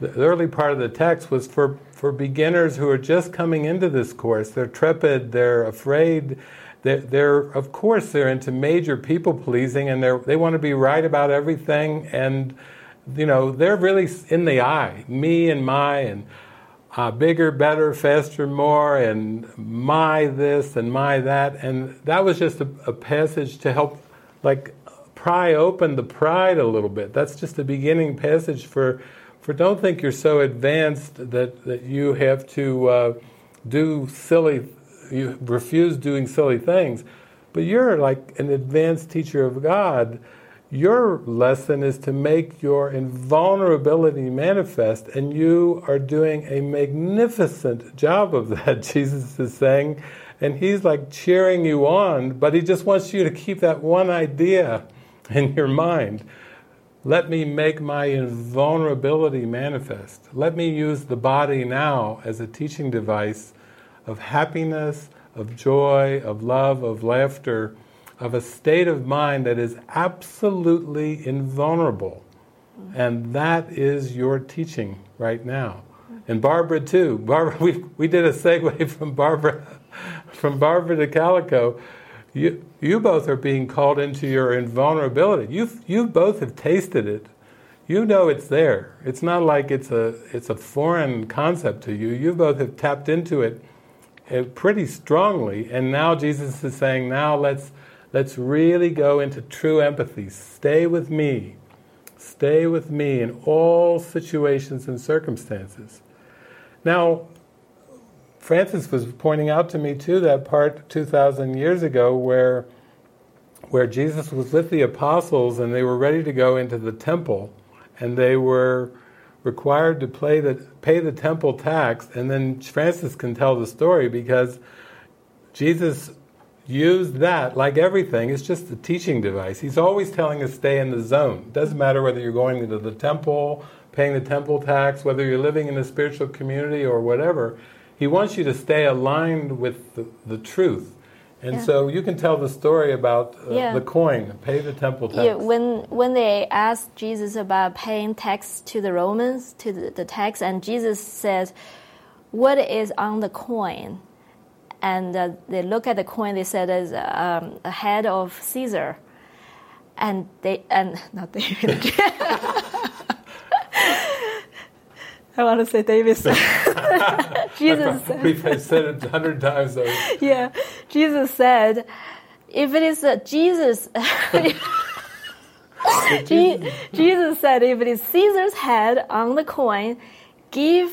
the early part of the text was for for beginners who are just coming into this course. They're trepid. They're afraid they're, they're, of course they're into major people pleasing and they they want to be right about everything and you know they're really in the eye me and my and uh, bigger better faster more and my this and my that. And that was just a, a passage to help like pry open the pride a little bit. That's just a beginning passage for for don't think you're so advanced that that you have to uh, do silly you refuse doing silly things, but you're like an advanced teacher of God. Your lesson is to make your invulnerability manifest, and you are doing a magnificent job of that, Jesus is saying. And he's like cheering you on, but he just wants you to keep that one idea in your mind. Let me make my invulnerability manifest. Let me use the body now as a teaching device of happiness, of joy, of love, of laughter, of a state of mind that is absolutely invulnerable. And that is your teaching right now. And Barbara too. Barbara, we, we did a segue from Barbara, from Barbara to Calico. You, you both are being called into your invulnerability. You you both have tasted it. You know it's there. It's not like it's a it's a foreign concept to you. You both have tapped into it uh, pretty strongly, and now Jesus is saying, now let's let's really go into true empathy. Stay with me. Stay with me in all situations and circumstances. Now, Frances was pointing out to me too that part 2,000 years ago where, where Jesus was with the apostles and they were ready to go into the temple and they were required to the, pay the temple tax. And then Frances can tell the story because Jesus used that like everything. It's just a teaching device. He's always telling us stay in the zone. It doesn't matter whether you're going into the temple, paying the temple tax, whether you're living in a spiritual community or whatever. He wants you to stay aligned with the, the truth. And yeah. so you can tell the story about uh, yeah. the coin, pay the temple tax. Yeah, when when they asked Jesus about paying tax to the Romans, to the, the tax, and Jesus says, "What is on the coin?" And uh, they look at the coin. They said, "Is um, a head of Caesar," and they and not they. I want to say David. Jesus said. We've said it a hundred times though. Yeah, Jesus said, if it is Jesus. Jesus said, if it is Caesar's head on the coin, give,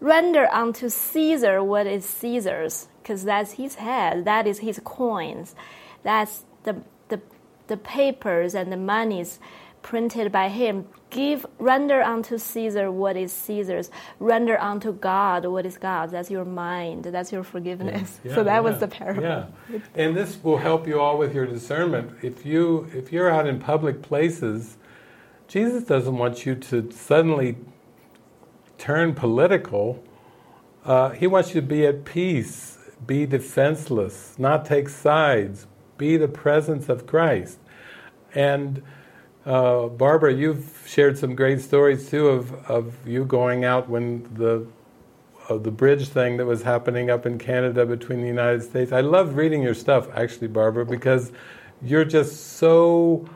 render unto Caesar what is Caesar's, because that's his head, that is his coins, that's the, the, the papers and the monies printed by him. Give, render unto Caesar what is Caesar's. Render unto God what is God's. That's your mind. That's your forgiveness. Yeah, so that yeah, was the parable. Yeah, and this will help you all with your discernment. If you if you're out in public places, Jesus doesn't want you to suddenly turn political. Uh, he wants you to be at peace, be defenseless, not take sides, be the presence of Christ, and uh, Barbara, you've shared some great stories too of, of you going out when the uh, the bridge thing that was happening up in Canada between the United States. I love reading your stuff, actually, Barbara, because you're just so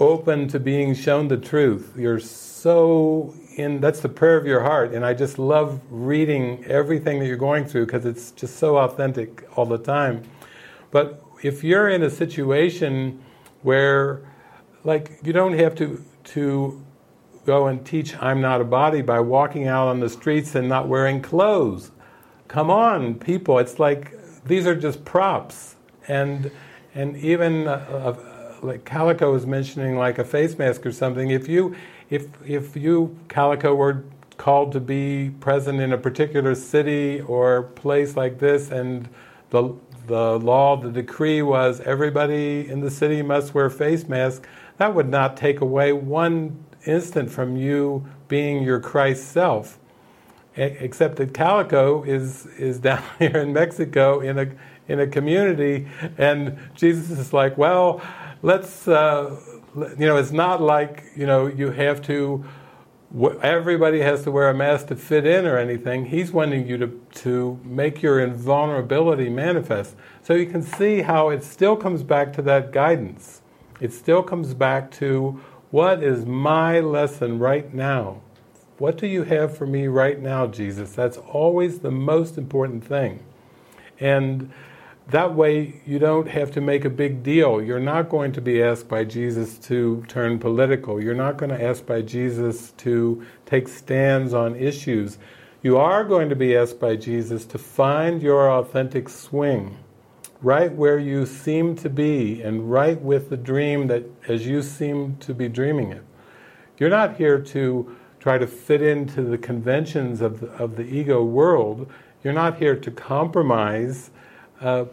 open to being shown the truth. You're so in that's the prayer of your heart, and I just love reading everything that you're going through because it's just so authentic all the time. But if you're in a situation where like you don't have to to go and teach I'm not a body by walking out on the streets and not wearing clothes. Come on, people! It's like these are just props, and and even uh, uh, like Calico was mentioning, like a face mask or something. If you if if you Calico were called to be present in a particular city or place like this, and the the law, the decree was everybody in the city must wear face masks that would not take away one instant from you being your Christ self. Except that Calico is is down here in Mexico in a in a community, and Jesus is like, well, let's uh, you know, it's not like you know you have to. Everybody has to wear a mask to fit in or anything. He's wanting you to to make your invulnerability manifest, so you can see how it still comes back to that guidance it still comes back to what is my lesson right now? What do you have for me right now, Jesus? That's always the most important thing. And that way you don't have to make a big deal. You're not going to be asked by Jesus to turn political. You're not going to ask by Jesus to take stands on issues. You are going to be asked by Jesus to find your authentic swing right where you seem to be and right with the dream that as you seem to be dreaming it. You're not here to try to fit into the conventions of the, of the ego world. You're not here to compromise. Uh,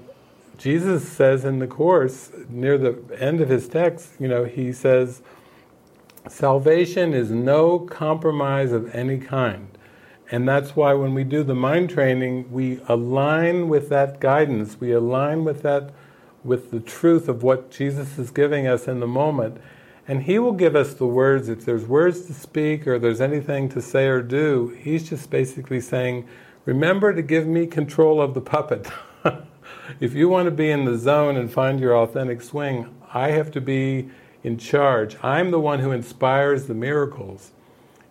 Jesus says in the Course, near the end of his text, you know, he says, Salvation is no compromise of any kind. And that's why when we do the mind training, we align with that guidance, we align with that, with the truth of what Jesus is giving us in the moment. And He will give us the words. If there's words to speak or there's anything to say or do, He's just basically saying, Remember to give me control of the puppet. if you want to be in the zone and find your authentic swing, I have to be in charge. I'm the one who inspires the miracles.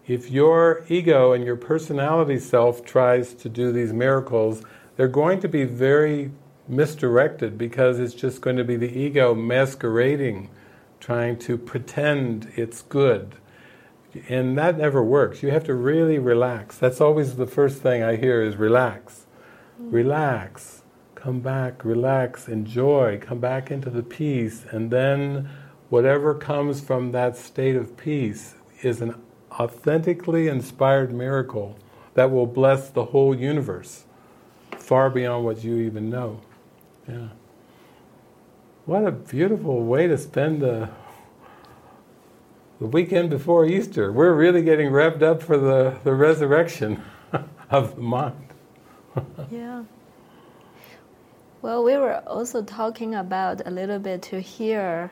If your ego and your personality self tries to do these miracles, they're going to be very misdirected because it's just going to be the ego masquerading, trying to pretend it's good. And that never works. You have to really relax. That's always the first thing I hear is relax. Relax. Come back, relax, enjoy, come back into the peace, and then whatever comes from that state of peace is an authentically inspired miracle that will bless the whole universe, far beyond what you even know. Yeah. What a beautiful way to spend the, the weekend before Easter. We're really getting revved up for the, the resurrection of the mind. yeah. Well, we were also talking about a little bit to hear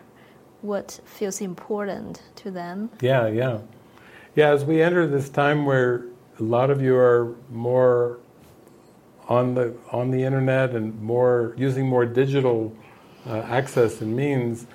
what feels important to them. Yeah, yeah. Yeah, as we enter this time where a lot of you are more on the on the internet and more using more digital uh, access and means,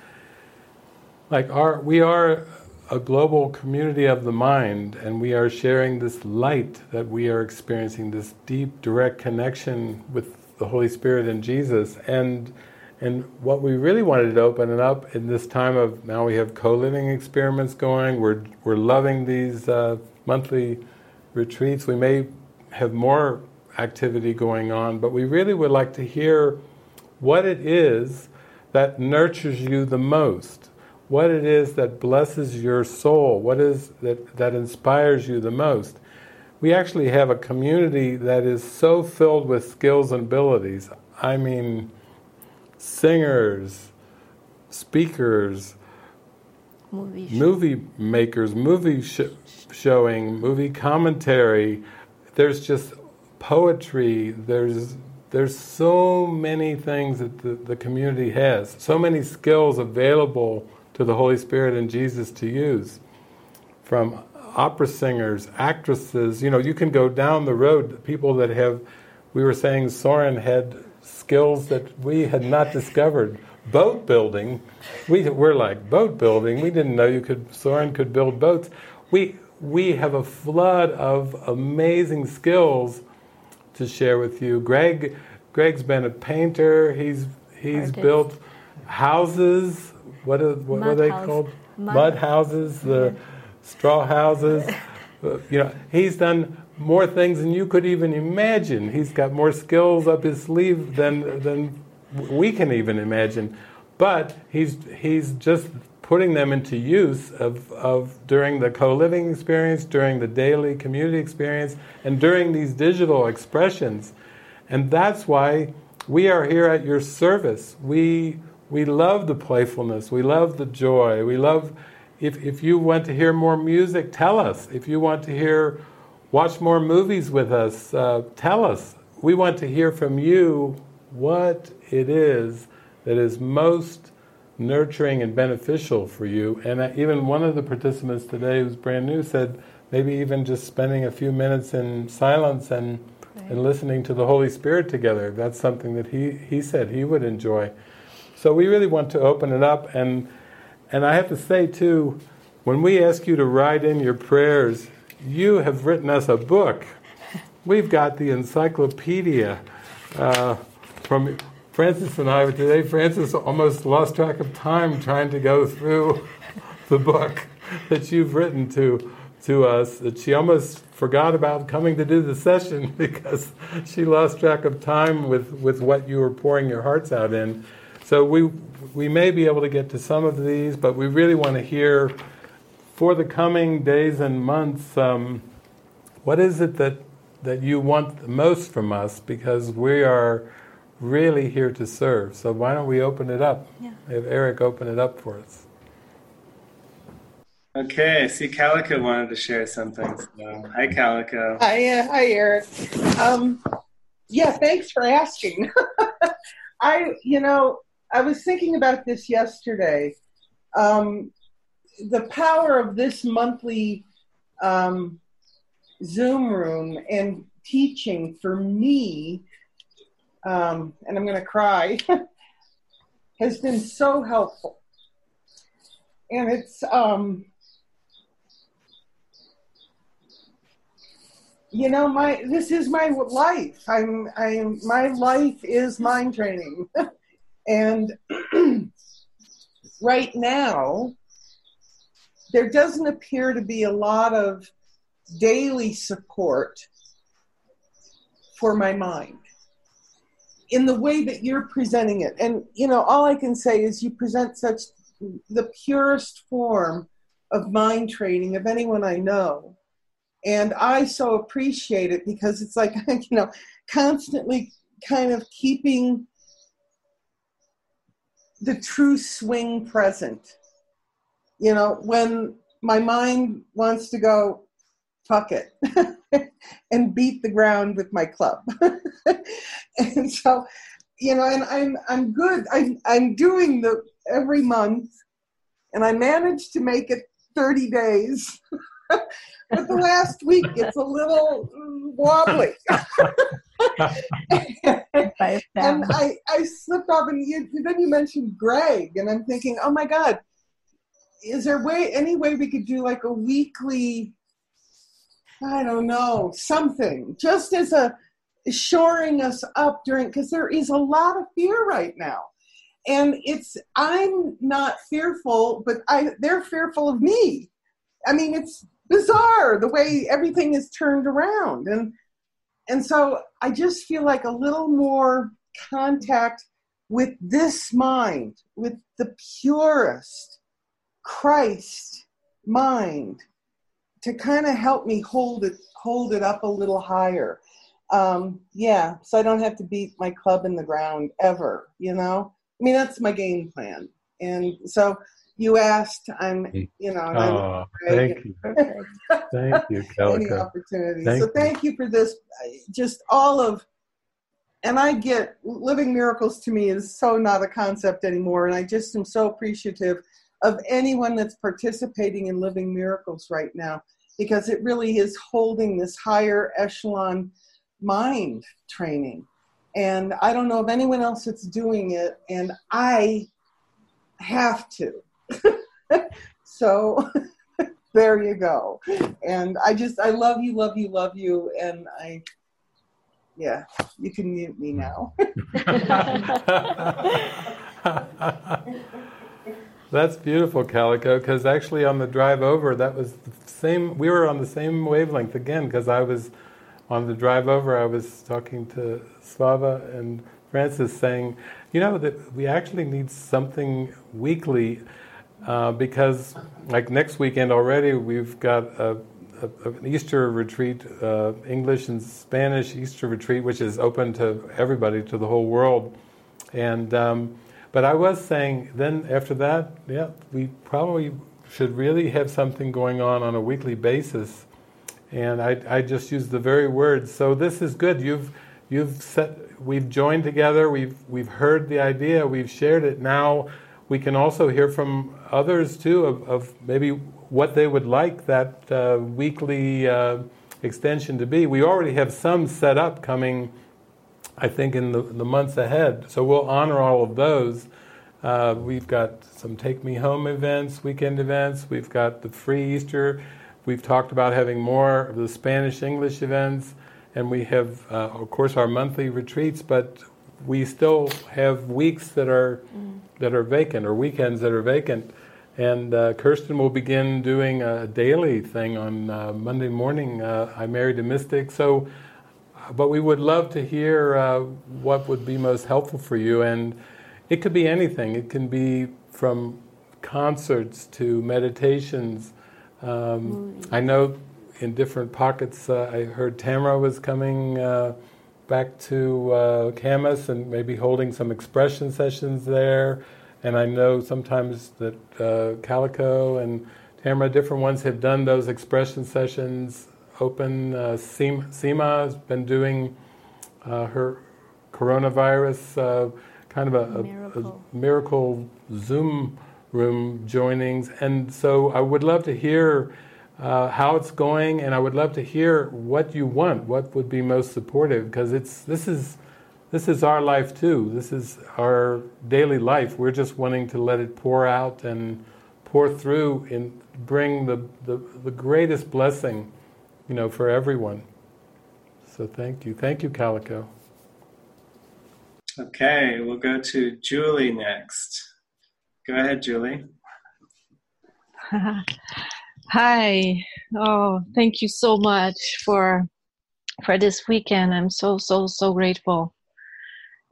like our we are a global community of the mind, and we are sharing this light that we are experiencing, this deep, direct connection with the Holy Spirit and Jesus, and and what we really wanted to open it up in this time of now we have co-living experiments going. We're we're loving these uh, monthly retreats. We may have more activity going on, but we really would like to hear what it is that nurtures you the most, what it is that blesses your soul, what is that that inspires you the most. We actually have a community that is so filled with skills and abilities. I mean singers, speakers, movie, movie makers, movie sh- showing, movie commentary. There's just poetry. There's there's so many things that the, the community has, so many skills available to the Holy Spirit and Jesus to use. From opera singers, actresses, you know, you can go down the road, people that have, we were saying Soren had skills that we had not discovered. Boat building, we were like boat building. We didn't know you could. Soren could build boats. We we have a flood of amazing skills to share with you. Greg, Greg's been a painter. He's he's Artist. built houses. What are what are they house. called? Mud. Mud houses. The straw houses. you know, he's done more things than you could even imagine. He's got more skills up his sleeve than than we can even imagine. But he's he's just putting them into use of, of during the co-living experience, during the daily community experience, and during these digital expressions. And that's why we are here at your service. We we love the playfulness, we love the joy, we love if, if you want to hear more music, tell us. If you want to hear watch more movies with us. Uh, tell us. We want to hear from you what it is that is most nurturing and beneficial for you. And uh, even one of the participants today, who's brand new, said maybe even just spending a few minutes in silence and right. and listening to the Holy Spirit together. That's something that he he said he would enjoy. So we really want to open it up and and I have to say too, when we ask you to write in your prayers, you have written us a book. We've got the encyclopedia uh, from Frances and I today. Frances almost lost track of time trying to go through the book that you've written to to us that she almost forgot about coming to do the session because she lost track of time with, with what you were pouring your hearts out in. So we we may be able to get to some of these, but we really want to hear for the coming days and months. Um, what is it that that you want the most from us? Because we are really here to serve. So why don't we open it up? Yeah. Have Eric open it up for us. Okay, see, Calico wanted to share something. So, hi, Calico. Hi, uh, hi, Eric. Um, yeah, thanks for asking. I, you know, I was thinking about this yesterday. Um, the power of this monthly um, Zoom room and teaching for me, um, and I'm going to cry, has been so helpful. And it's, um, you know, my this is my life. I'm, I'm, my life is mind training. And right now, there doesn't appear to be a lot of daily support for my mind in the way that you're presenting it. And, you know, all I can say is you present such the purest form of mind training of anyone I know. And I so appreciate it because it's like, you know, constantly kind of keeping the true swing present. You know, when my mind wants to go, fuck it, and beat the ground with my club. and so, you know, and I'm I'm good. I'm I'm doing the every month, and I managed to make it 30 days. but the last week it's a little mm, wobbly. and I, I slipped off, and you, then you mentioned Greg, and I'm thinking, oh my God, is there way any way we could do like a weekly? I don't know something just as a shoring us up during because there is a lot of fear right now and it's i'm not fearful but i they're fearful of me i mean it's bizarre the way everything is turned around and and so I just feel like a little more contact with this mind, with the purest Christ mind, to kind of help me hold it hold it up a little higher. Um, yeah, so I don't have to beat my club in the ground ever. You know, I mean that's my game plan, and so you asked. I'm, you know. Oh, thank you, thank you, Calico. Any opportunity. Thank so thank you for this. Just all of, and I get living miracles to me is so not a concept anymore, and I just am so appreciative of anyone that's participating in living miracles right now because it really is holding this higher echelon mind training. And I don't know of anyone else that's doing it, and I have to. so there you go. And I just, I love you, love you, love you. And I, yeah, you can mute me now. That's beautiful, Calico, because actually on the drive over, that was the same, we were on the same wavelength again, because I was on the drive over, I was talking to Svava and Frances saying, you know, that we actually need something weekly uh, because, like next weekend already, we've got a, a, an Easter retreat, uh, English and Spanish Easter retreat, which is open to everybody, to the whole world. And um, but I was saying then after that, yeah, we probably should really have something going on on a weekly basis. And I, I just used the very words. So this is good. You've you've set, we've joined together. We've we've heard the idea. We've shared it. Now we can also hear from others too of, of maybe what they would like that uh, weekly uh, extension to be. We already have some set up coming, I think, in the, the months ahead. So we'll honor all of those. Uh, we've got some Take Me Home events, weekend events. We've got the free Easter. We've talked about having more of the Spanish English events. And we have, uh, of course, our monthly retreats, but we still have weeks that are mm. That are vacant or weekends that are vacant And uh, Kirsten will begin doing a daily thing on uh, Monday morning. Uh, I married a mystic. So, but we would love to hear uh, what would be most helpful for you. And it could be anything. It can be from concerts to meditations. Um, I know in different pockets. Uh, I heard Tamara was coming uh, back to uh, Camas and maybe holding some expression sessions there. And I know sometimes that uh, Calico and Tamara, different ones, have done those expression sessions open. Uh, Seema has been doing uh, her coronavirus uh, kind of a miracle. a miracle Zoom room joinings. And so I would love to hear uh, how it's going, and I would love to hear what you want, what would be most supportive, because it's this is this is our life too. This is our daily life. We're just wanting to let it pour out and pour through and bring the, the, the greatest blessing, you know, for everyone. So thank you. Thank you, Calico. Okay, we'll go to Julie next. Go ahead, Julie. Hi. Oh, thank you so much for for this weekend. I'm so so so grateful.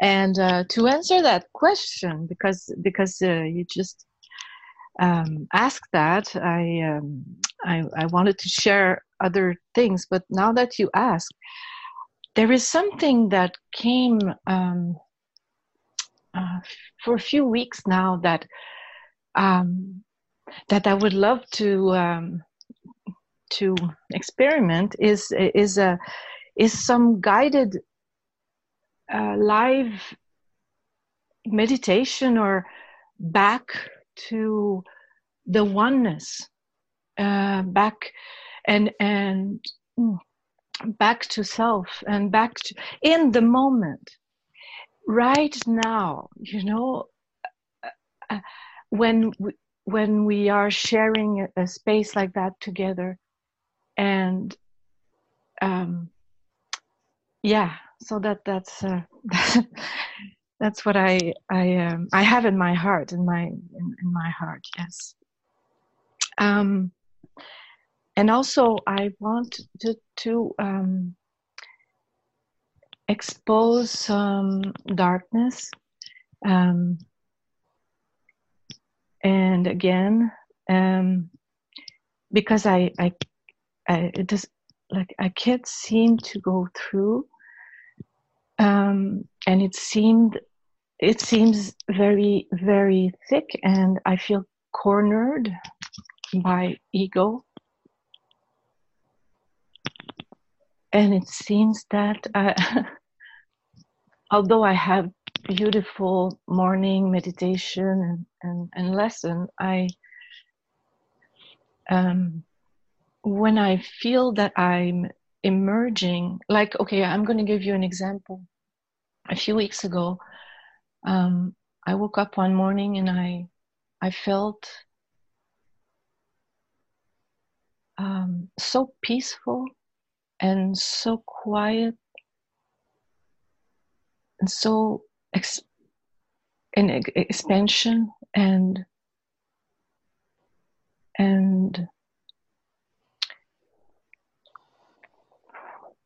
And uh, to answer that question, because because uh, you just um, asked that, I, um, I I wanted to share other things, but now that you ask, there is something that came um, uh, for a few weeks now that um, that I would love to um, to experiment is is a is some guided uh, live meditation or back to the oneness uh, back and and mm, back to self and back to in the moment. Right now you know uh, uh when we, when we are sharing a, space like that together. And um, yeah so that that's uh, that's what i i um, i have in my heart in my in, in my heart yes. Um and also i want to to um expose some darkness um and again um because i i, I it just like i can't seem to go through um and it seemed it seems very very thick and i feel cornered by ego. And it seems that uh, although i have beautiful morning meditation and, and, and lesson, I um, when I feel that I'm emerging, like okay, I'm going to give you an example. A few weeks ago, um, I woke up one morning and I I felt um, so peaceful and so quiet and so ex- in expansion and and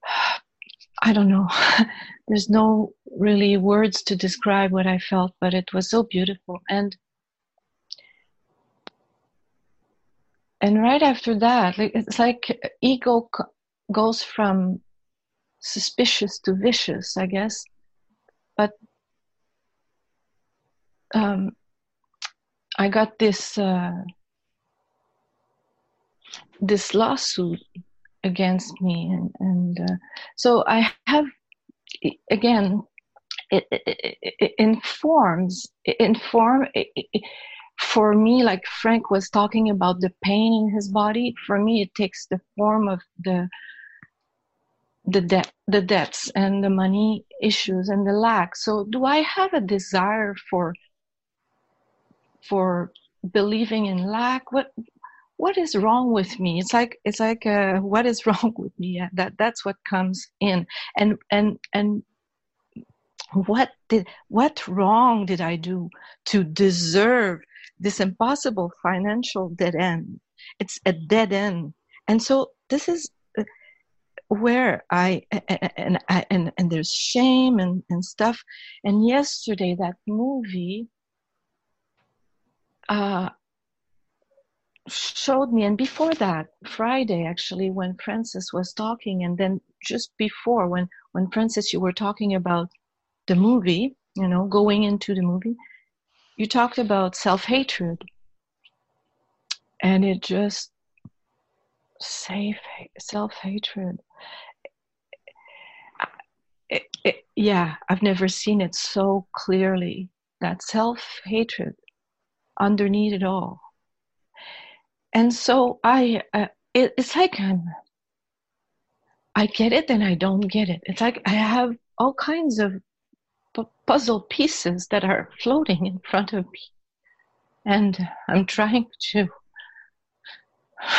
I don't know. There's no really words to describe what I felt, but it was so beautiful. And and right after that, like it's like ego goes from suspicious to vicious, I guess. But um, I got this uh, this lawsuit against me, and, and uh, so I have again it, it, it informs inform for me like frank was talking about the pain in his body for me it takes the form of the the debt the debts and the money issues and the lack. So do i have a desire for for believing in lack what what is wrong with me it's like it's like uh, what is wrong with me that that's what comes in and and and what did what wrong did i do to deserve this impossible financial dead end. It's a dead end. And so this is uh, where I and and and there's shame and and stuff. And yesterday that movie uh, showed me, and before that Friday actually, when Frances was talking, and then just before when when Frances you were talking about the movie, you know, going into the movie, you talked about self hatred, and it just safe self hatred. yeah, I've never seen it so clearly. That self hatred underneath it all. And so I, uh, it, it's like I'm, I get it and I don't get it. It's like I have all kinds of puzzle pieces that are floating in front of me. And I'm trying to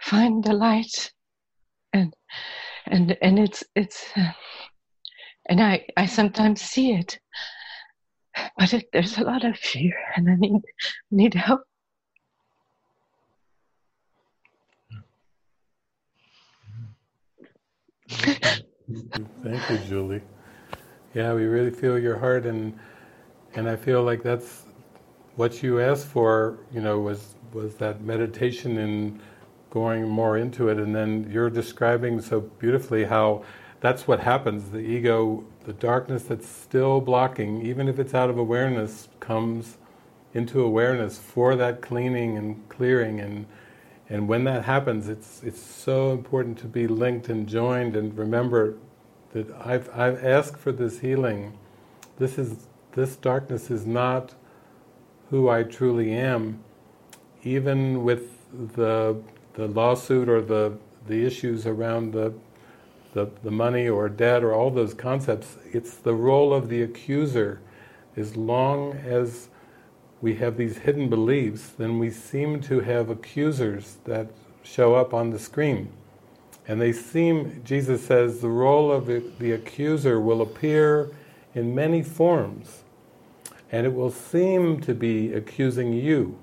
find the light and and and it's it's and I I sometimes see it but it, there's a lot of fear and I need need help Thank you, Julie. Yeah, we really feel your heart, and and I feel like that's what you asked for. You know, was was that meditation and going more into it, and then you're describing so beautifully how that's what happens. The ego, the darkness that's still blocking, even if it's out of awareness, comes into awareness for that cleaning and clearing and and when that happens, it's it's so important to be linked and joined and remember that I've I've asked for this healing. This is this darkness is not who I truly am. Even with the the lawsuit or the the issues around the the, the money or debt or all those concepts, it's the role of the accuser. As long as we have these hidden beliefs, then we seem to have accusers that show up on the screen. And they seem, Jesus says, the role of the accuser will appear in many forms, and it will seem to be accusing you.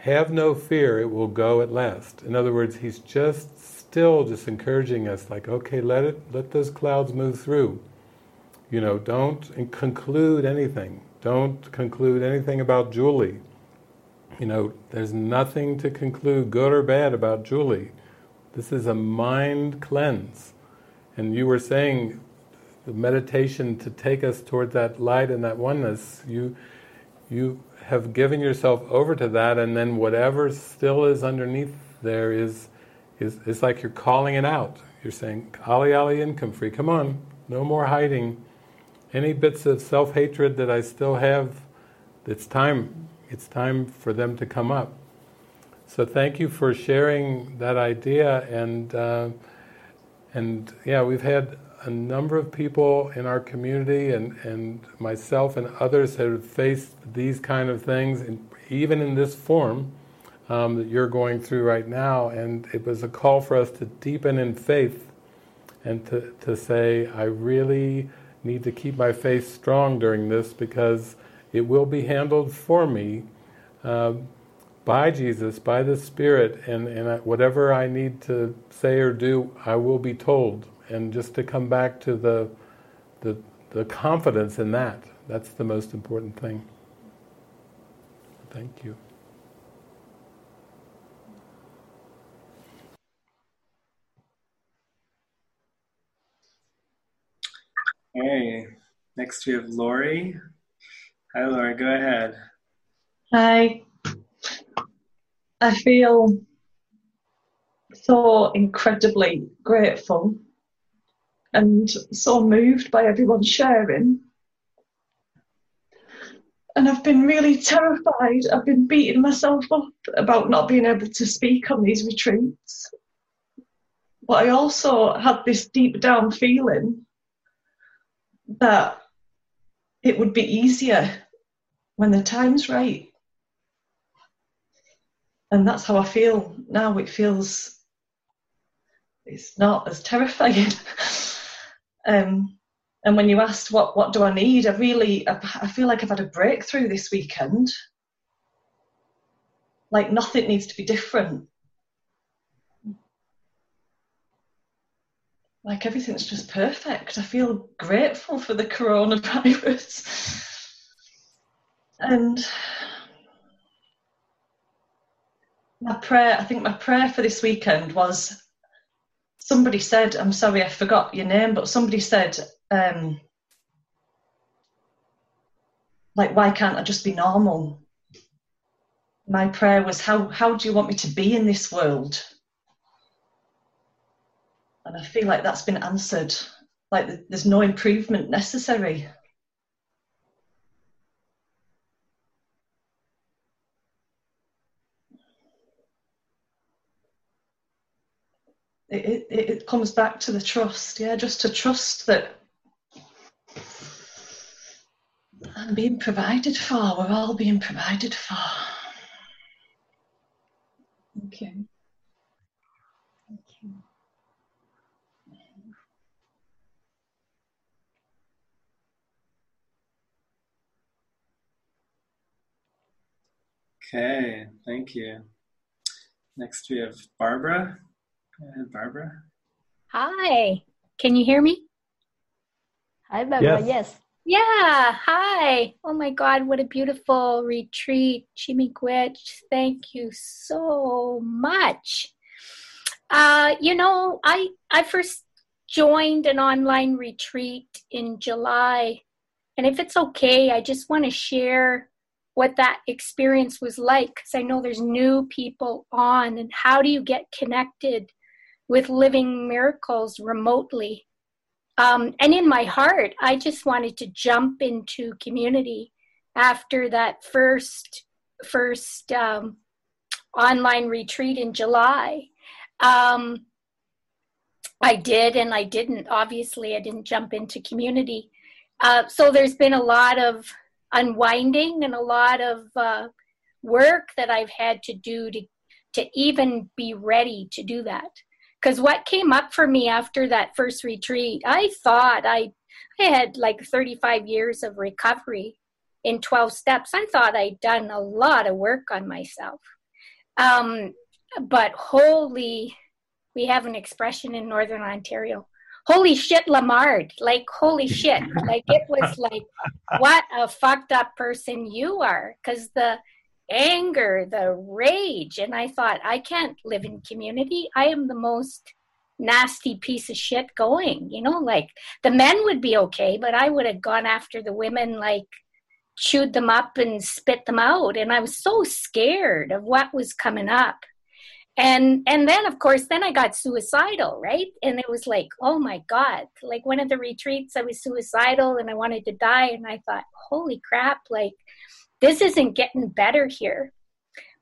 Have no fear, it will go at last. In other words, he's just still just encouraging us, like, okay, let it, let those clouds move through. You know, don't conclude anything. Don't conclude anything about Julie. You know, there's nothing to conclude, good or bad, about Julie. This is a mind cleanse. And you were saying the meditation to take us toward that light and that oneness, you, you have given yourself over to that, and then whatever still is underneath there is, is, is like you're calling it out. You're saying, Ali Ali income free, come on, no more hiding any bits of self-hatred that I still have, it's time, it's time for them to come up. So thank you for sharing that idea and uh, and yeah, we've had a number of people in our community and, and myself and others have faced these kind of things, in, even in this form um, that you're going through right now. And it was a call for us to deepen in faith and to, to say, I really need to keep my faith strong during this because it will be handled for me uh, by Jesus, by the Spirit, and, and whatever I need to say or do, I will be told. And just to come back to the, the, the confidence in that, that's the most important thing. Thank you. Hey, next we have Lori. Hi, Lori, go ahead. Hi. I feel so incredibly grateful and so moved by everyone sharing. And I've been really terrified. I've been beating myself up about not being able to speak on these retreats. But I also had this deep down feeling that it would be easier when the time's right. And that's how I feel now. It feels it's not as terrifying. um, And when you asked what what do I need, I really I feel like I've had a breakthrough this weekend. Like nothing needs to be different. Like everything's just perfect. I feel grateful for the coronavirus. and my prayer, I think my prayer for this weekend was somebody said, I'm sorry, I forgot your name, but somebody said, um, like, why can't I just be normal? My prayer was, how, how do you want me to be in this world? And I feel like that's been answered. Like, there's no improvement necessary. it, it, it comes back to the trust, yeah, just to trust that I'm being provided for, we're all being provided for. Thank Okay, thank you. Next we have Barbara. And Barbara. Hi. Can you hear me? Hi, Barbara. Yes. yes. Yeah. Hi. Oh my God, what a beautiful retreat, Chimiquich. Thank you so much. Uh, you know, I I first joined an online retreat in July, and if it's okay, I just want to share what that experience was like because I know there's new people on, and how do you get connected with living miracles remotely. Um, and in my heart, I just wanted to jump into community after that first first um, online retreat in July. Um, I did and I didn't. Obviously, I didn't jump into community. Uh, so there's been a lot of unwinding and a lot of uh, work that I've had to do to to even be ready to do that. Because what came up for me after that first retreat i thought i i had like 35 years of recovery in 12 steps. I thought i'd done a lot of work on myself. Um, but holy we have an expression in northern ontario holy shit lamard like holy shit like it was like what a fucked up person you are because the anger, the rage. And I thought, I can't live in community. I am the most nasty piece of shit going. You know, like the men would be okay, but I would have gone after the women, like chewed them up and spit them out. And I was so scared of what was coming up. And and then of course then I got suicidal, right? And it was like, oh my God. Like one of the retreats I was suicidal and I wanted to die and I thought, holy crap, like this isn't getting better here.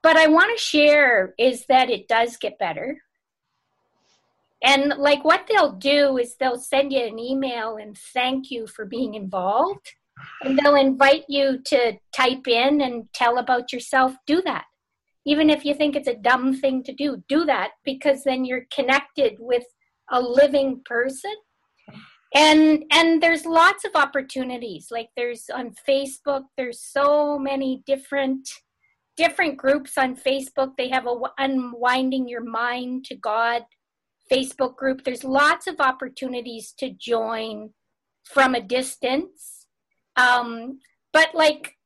But I want to share is that it does get better. And like what they'll do is they'll send you an email and thank you for being involved. And they'll invite you to type in and tell about yourself. Do that. Even if you think it's a dumb thing to do, do that because then you're connected with a living person. And and there's lots of opportunities. Like there's on facebook there's so many different different groups on facebook. They have a unwinding your mind to god facebook group. There's lots of opportunities to join from a distance. Um but like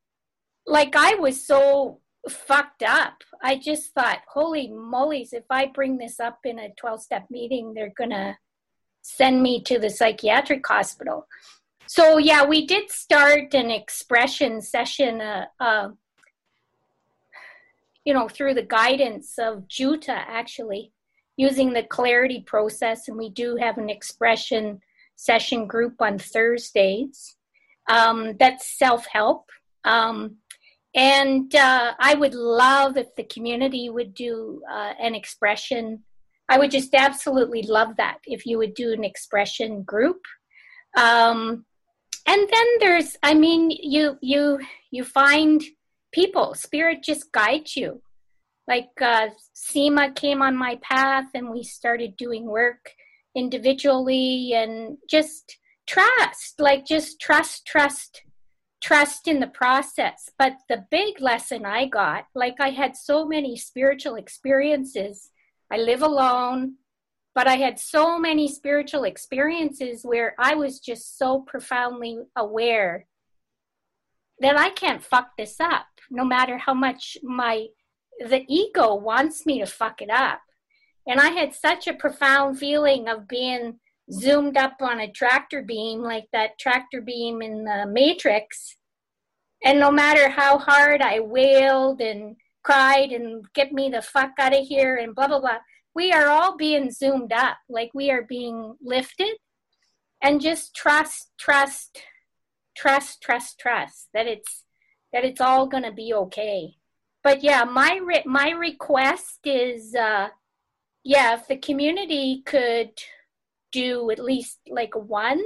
like i was so fucked up i just thought holy moly's if i bring this up in a 12 step meeting they're gonna send me to the psychiatric hospital. So yeah, we did start an expression session, uh, uh, you know, through the guidance of Juta actually, using the clarity process, and we do have an expression session group on Thursdays. Um, that's self help. Um, and uh, I would love if the community would do uh, an expression I would just absolutely love that if you would do an expression group. Um, and then there's, I mean, you you you find people. Spirit just guides you. Like uh, Seema came on my path, and we started doing work individually, and just trust, like just trust, trust, trust in the process. But the big lesson I got, like I had so many spiritual experiences. I live alone, but I had so many spiritual experiences where I was just so profoundly aware that I can't fuck this up, no matter how much my the ego wants me to fuck it up. And I had such a profound feeling of being zoomed up on a tractor beam, like that tractor beam in the Matrix. And no matter how hard I wailed and cried and get me the fuck out of here and blah, blah, blah, we are all being zoomed up, like we are being lifted. And just trust, trust, trust, trust, trust that it's that it's all gonna be okay. But yeah, my re- my request is, uh, yeah, if the community could do at least like one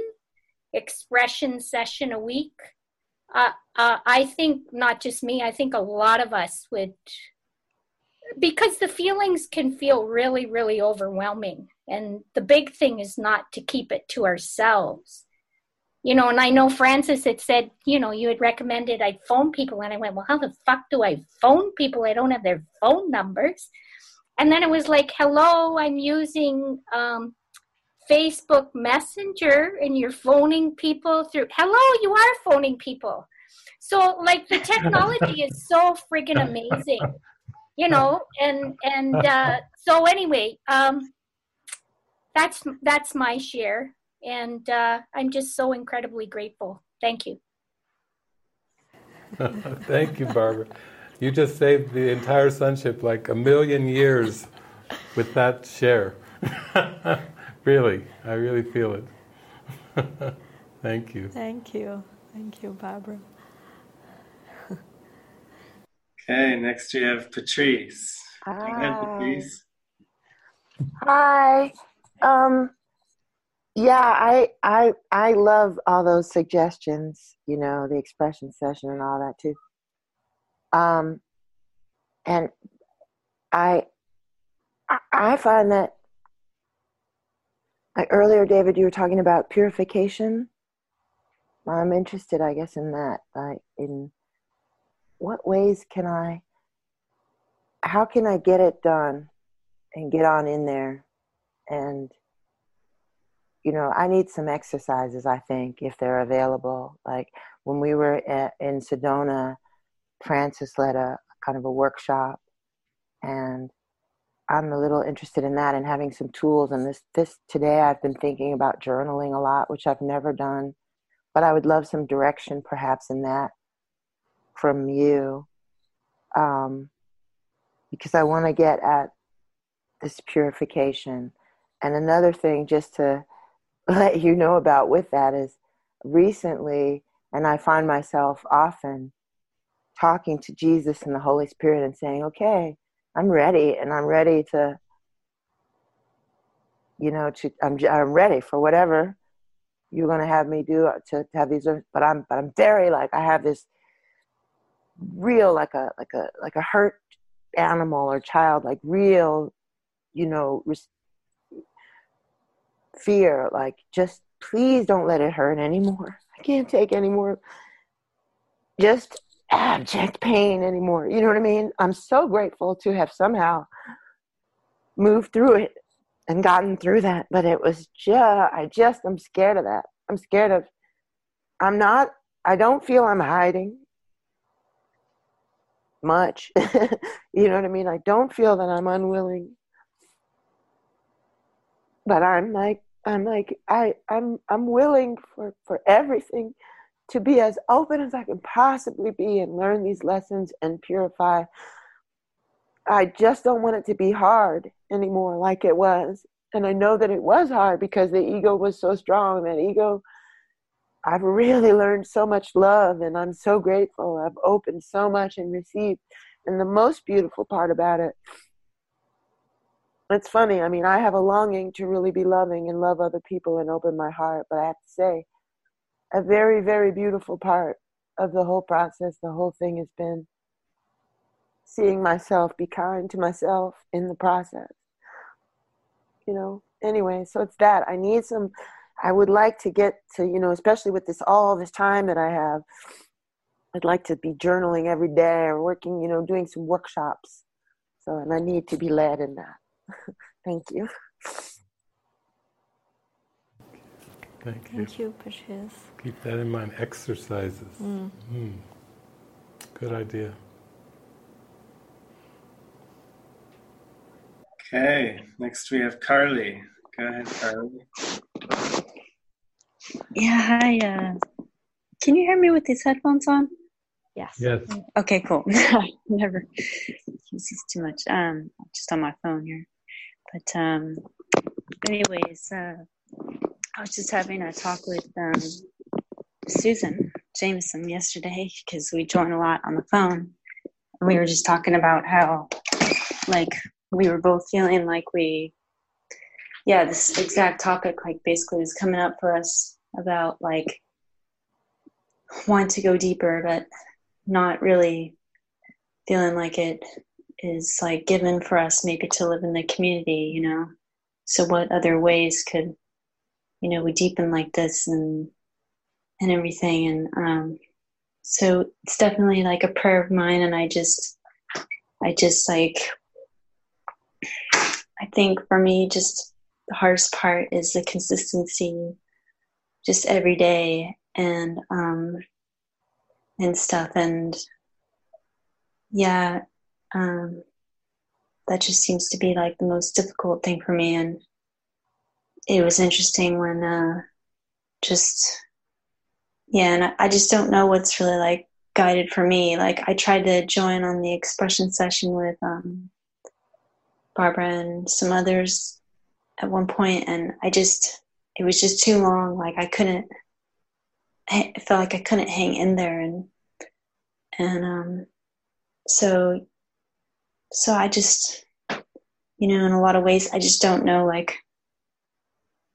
expression session a week, uh, uh, I think not just me, I think a lot of us would, because the feelings can feel really, really overwhelming. And the big thing is not to keep it to ourselves. You know, and I know Frances had said, you know, you had recommended I'd phone people. And I went, well, how the fuck do I phone people? I don't have their phone numbers. And then it was like, hello, I'm using um, Facebook Messenger and you're phoning people through. Hello, you are phoning people. So like the technology is so freaking amazing, you know. And and uh, so anyway, um, that's that's my share, and uh, I'm just so incredibly grateful. Thank you. Thank you, Barbara. You just saved the entire sonship like a million years with that share. really, I really feel it. Thank you. Thank you. Thank you, Barbara. okay, next we have Patrice. Hi. Ahead, Patrice. Hi. Um, yeah, I I I love all those suggestions. You know, the expression session and all that too. Um, and I I find that like earlier, David, you were talking about purification. I'm interested, I guess, in that. Like, in what ways can I? How can I get it done and get on in there? And you know, I need some exercises. I think if they're available. Like when we were at, in Sedona, Frances led a kind of a workshop, and I'm a little interested in that and having some tools. And this, this today, I've been thinking about journaling a lot, which I've never done, but I would love some direction, perhaps, in that from you, um, because I want to get at this purification. And another thing, just to let you know about with that, is recently, and I find myself often talking to Jesus and the Holy Spirit and saying, "Okay." I'm ready and I'm ready to you know to I'm I'm ready for whatever you're going to have me do uh, to, to have these but I'm but I'm very like I have this real like a like a like a hurt animal or child like real you know res- fear like just please don't let it hurt anymore. I can't take anymore just abject pain anymore. You know what I mean? I'm so grateful to have somehow moved through it and gotten through that. But it was just, I just, I'm scared of that. I'm scared of, I'm not, I don't feel I'm hiding much. you know what I mean? I don't feel that I'm unwilling. But I'm like, I'm like, I, I'm, I'm willing for, for everything to be as open as I can possibly be and learn these lessons and purify. I just don't want it to be hard anymore like it was. And I know that it was hard because the ego was so strong. That ego, I've really learned so much love and I'm so grateful. I've opened so much and received. And the most beautiful part about it, it's funny. I mean, I have a longing to really be loving and love other people and open my heart. But I have to say, a very, very beautiful part of the whole process. The whole thing has been seeing myself be kind to myself in the process. You know, anyway, so it's that. I need some, I would like to get to, you know, especially with this all this time that I have, I'd like to be journaling every day or working, you know, doing some workshops. So, and I need to be led in that. Thank you. Thank you. Thank you, Patrice. Keep that in mind. Exercises. Mm. Mm. Good idea. Okay, next we have Carly. Go ahead, Carly. Yeah, hi. Uh, can you hear me with these headphones on? Yes. Yes. Okay, cool. I never This is too much. Um, just on my phone here. But um, anyways, uh, I was just having a talk with um, Susan Jameson yesterday because we join a lot on the phone. We were just talking about how, like, we were both feeling like we, yeah, this exact topic, like, basically was coming up for us about, like, wanting to go deeper, but not really feeling like it is, like, given for us maybe to live in the community, you know? So, what other ways could, you know, we deepen like this and, and everything? And, um, so it's definitely like a prayer of mine. And i just i just like i think for me just the hardest part is the consistency just every day and um and stuff. And yeah um that just seems to be like the most difficult thing for me. And it was interesting when uh just yeah and I, I just don't know what's really like guided for me. Like i tried to join on the expression session with um, barbara and some others at one point and i just it was just too long. Like i couldn't i felt like i couldn't hang in there and and um so so i just you know in a lot of ways i just don't know like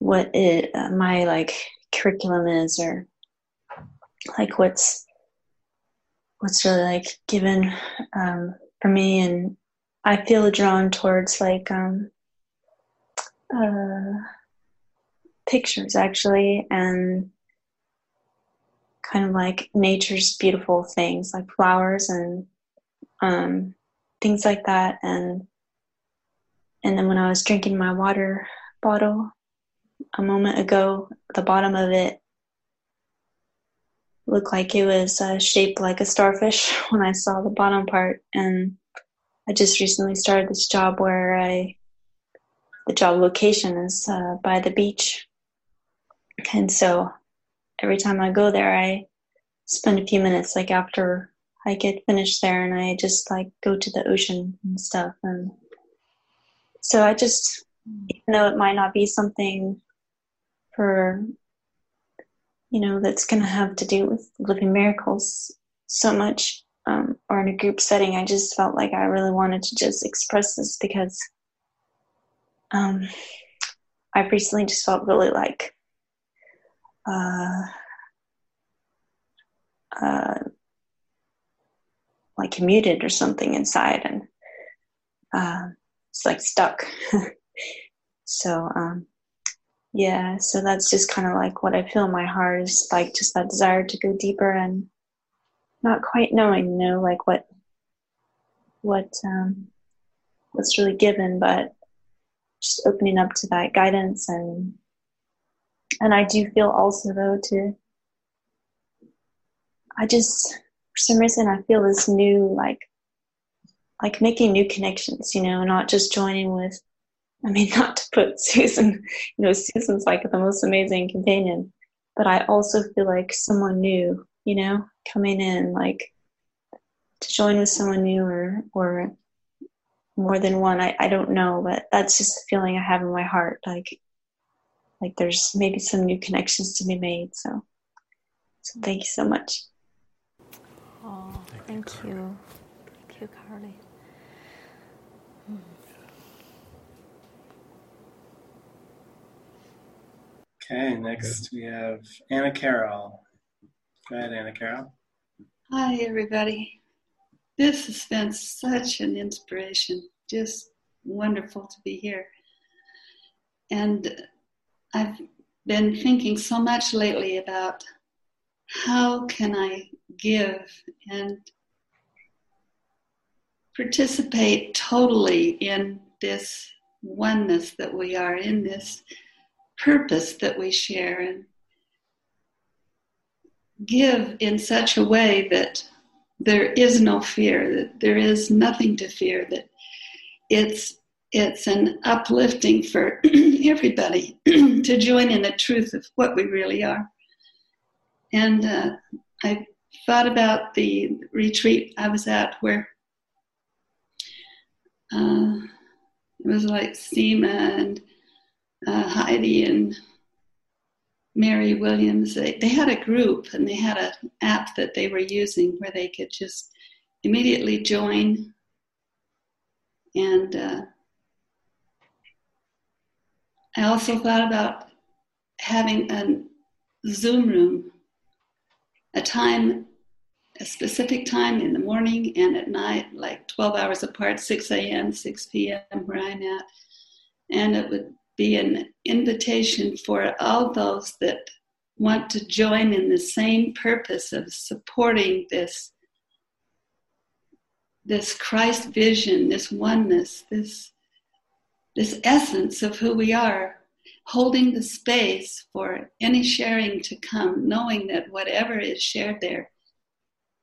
what it uh, my like curriculum is or like what's what's really like given um, for me. And i feel drawn towards like um, uh, pictures actually and kind of like nature's beautiful things like flowers and um, things like that. And and then when i was drinking my water bottle a moment ago the bottom of it looked like it was uh, shaped like a starfish when I saw the bottom part. And I just recently started this job where I, the job location is uh, by the beach. And so every time I go there, I spend a few minutes like after I get finished there and I just like go to the ocean and stuff. And so I just, even though it might not be something for you know, that's going to have to do with living miracles so much, um, or in a group setting. I just felt like I really wanted to just express this because um, I've recently just felt really like uh, uh, like muted or something inside, and uh, it's like stuck. so um, yeah so that's just kind of like what i feel in my heart is like just that desire to go deeper and not quite knowing you know like what what um what's really given but just opening up to that guidance and and i do feel also though to i just for some reason i feel this new like like making new connections you know not just joining with I mean, not to put Susan, you know, Susan's like the most amazing companion, but I also feel like someone new, you know, coming in, like to join with someone new or, or more than one. I, I don't know, but that's just a feeling I have in my heart. Like, like there's maybe some new connections to be made. So, so thank you so much. Oh, thank you. Thank you, Carly. Okay, next we have Anna Carroll. Go ahead, Anna Carroll. Hi, everybody. This has been such an inspiration. Just wonderful to be here. And I've been thinking so much lately about how can I give and participate totally in this oneness that we are, in this purpose that we share, and give in such a way that there is no fear, that there is nothing to fear, that it's it's an uplifting for everybody to join in the truth of what we really are. And uh, I thought about the retreat I was at where uh, it was like Seema and uh, Heidi and Mary Williams. They, they had a group and they had an app that they were using where they could just immediately join and uh, I also thought about having a Zoom room, a time, a specific time in the morning and at night, like 12 hours apart, 6 a.m., 6 p.m., where I'm at. And it would be an invitation for all those that want to join in the same purpose of supporting this this Christ vision, this oneness, this this essence of who we are, holding the space for any sharing to come, knowing that whatever is shared there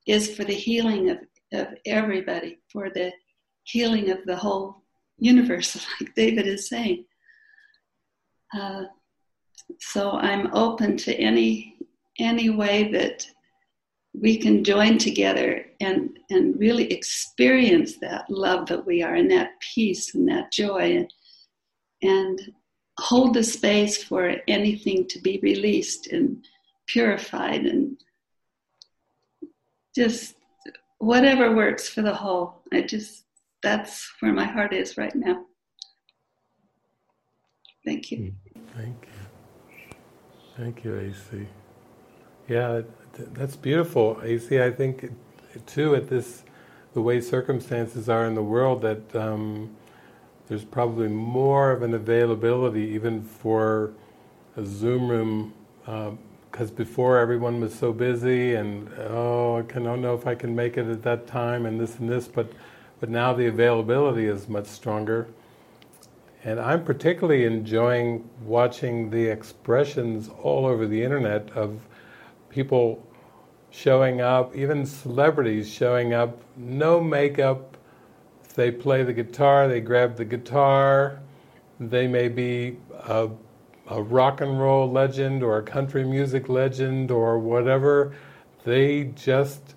is for the healing of, of everybody, for the healing of the whole universe, like David is saying. Uh, so I'm open to any any way that we can join together and and really experience that love that we are and that peace and that joy and and hold the space for anything to be released and purified and just whatever works for the whole. I just, that's where my heart is right now. Thank you. Thank you. Thank you, AC. Yeah, that's beautiful, AC. I think, too, at this, the way circumstances are in the world, that um, there's probably more of an availability even for a Zoom room because uh, before everyone was so busy and oh I, can, don't know if I can make it at that time and this and this but but now the availability is much stronger and I'm particularly enjoying watching the expressions all over the internet of people showing up, even celebrities showing up, no makeup, they play the guitar, they grab the guitar. They may be a, a rock and roll legend or a country music legend or whatever. They just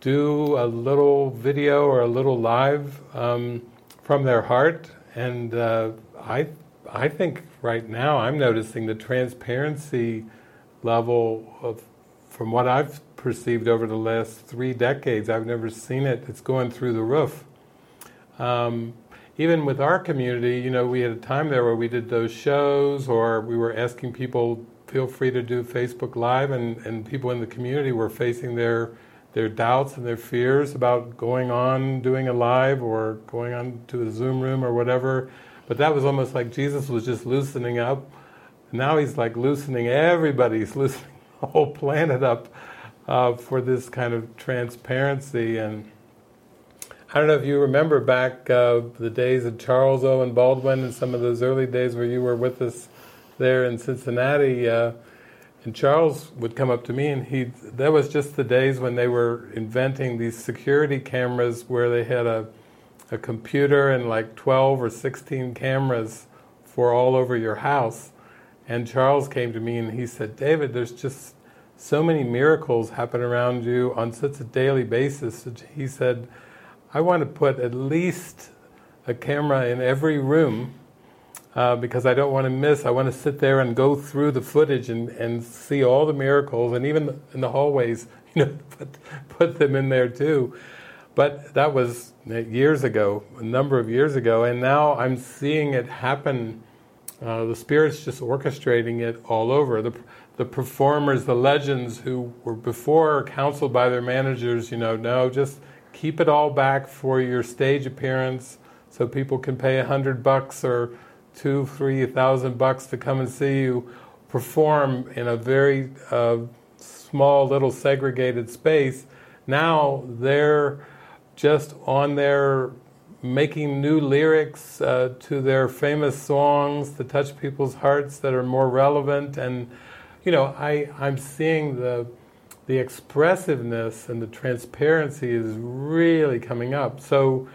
do a little video or a little live um, from their heart. And uh, I, I think right now I'm noticing the transparency level of, from what I've perceived over the last three decades. I've never seen it. It's going through the roof. Um, even with our community, you know, we had a time there where we did those shows, or we were asking people, feel free to do Facebook Live, and, and people in the community were facing their their doubts and their fears about going on doing a live or going on to a Zoom room or whatever. But that was almost like Jesus was just loosening up. Now he's like loosening everybody, he's loosening the whole planet up uh, for this kind of transparency and I don't know if you remember back uh, the days of Charles Owen Baldwin and some of those early days where you were with us there in Cincinnati. Uh, and Charles would come up to me, and he that was just the days when they were inventing these security cameras where they had a a computer and like 12 or 16 cameras for all over your house. And Charles came to me and he said, David, there's just so many miracles happen around you on such a daily basis. He said, I want to put at least a camera in every room uh, because I don't want to miss. I want to sit there and go through the footage and, and see all the miracles, and even in the hallways, you know, put, put them in there too. But that was years ago, a number of years ago, and now I'm seeing it happen. Uh, the Spirit's just orchestrating it all over. The, the performers, the legends who were before counseled by their managers, you know, no, just keep it all back for your stage appearance so people can pay a hundred bucks or two, three thousand bucks to come and see you. perform in a very uh, small little segregated space. Now they're just on their making new lyrics uh, to their famous songs to touch people's hearts that are more relevant and you know I, i'm seeing the the expressiveness and the transparency is really coming up so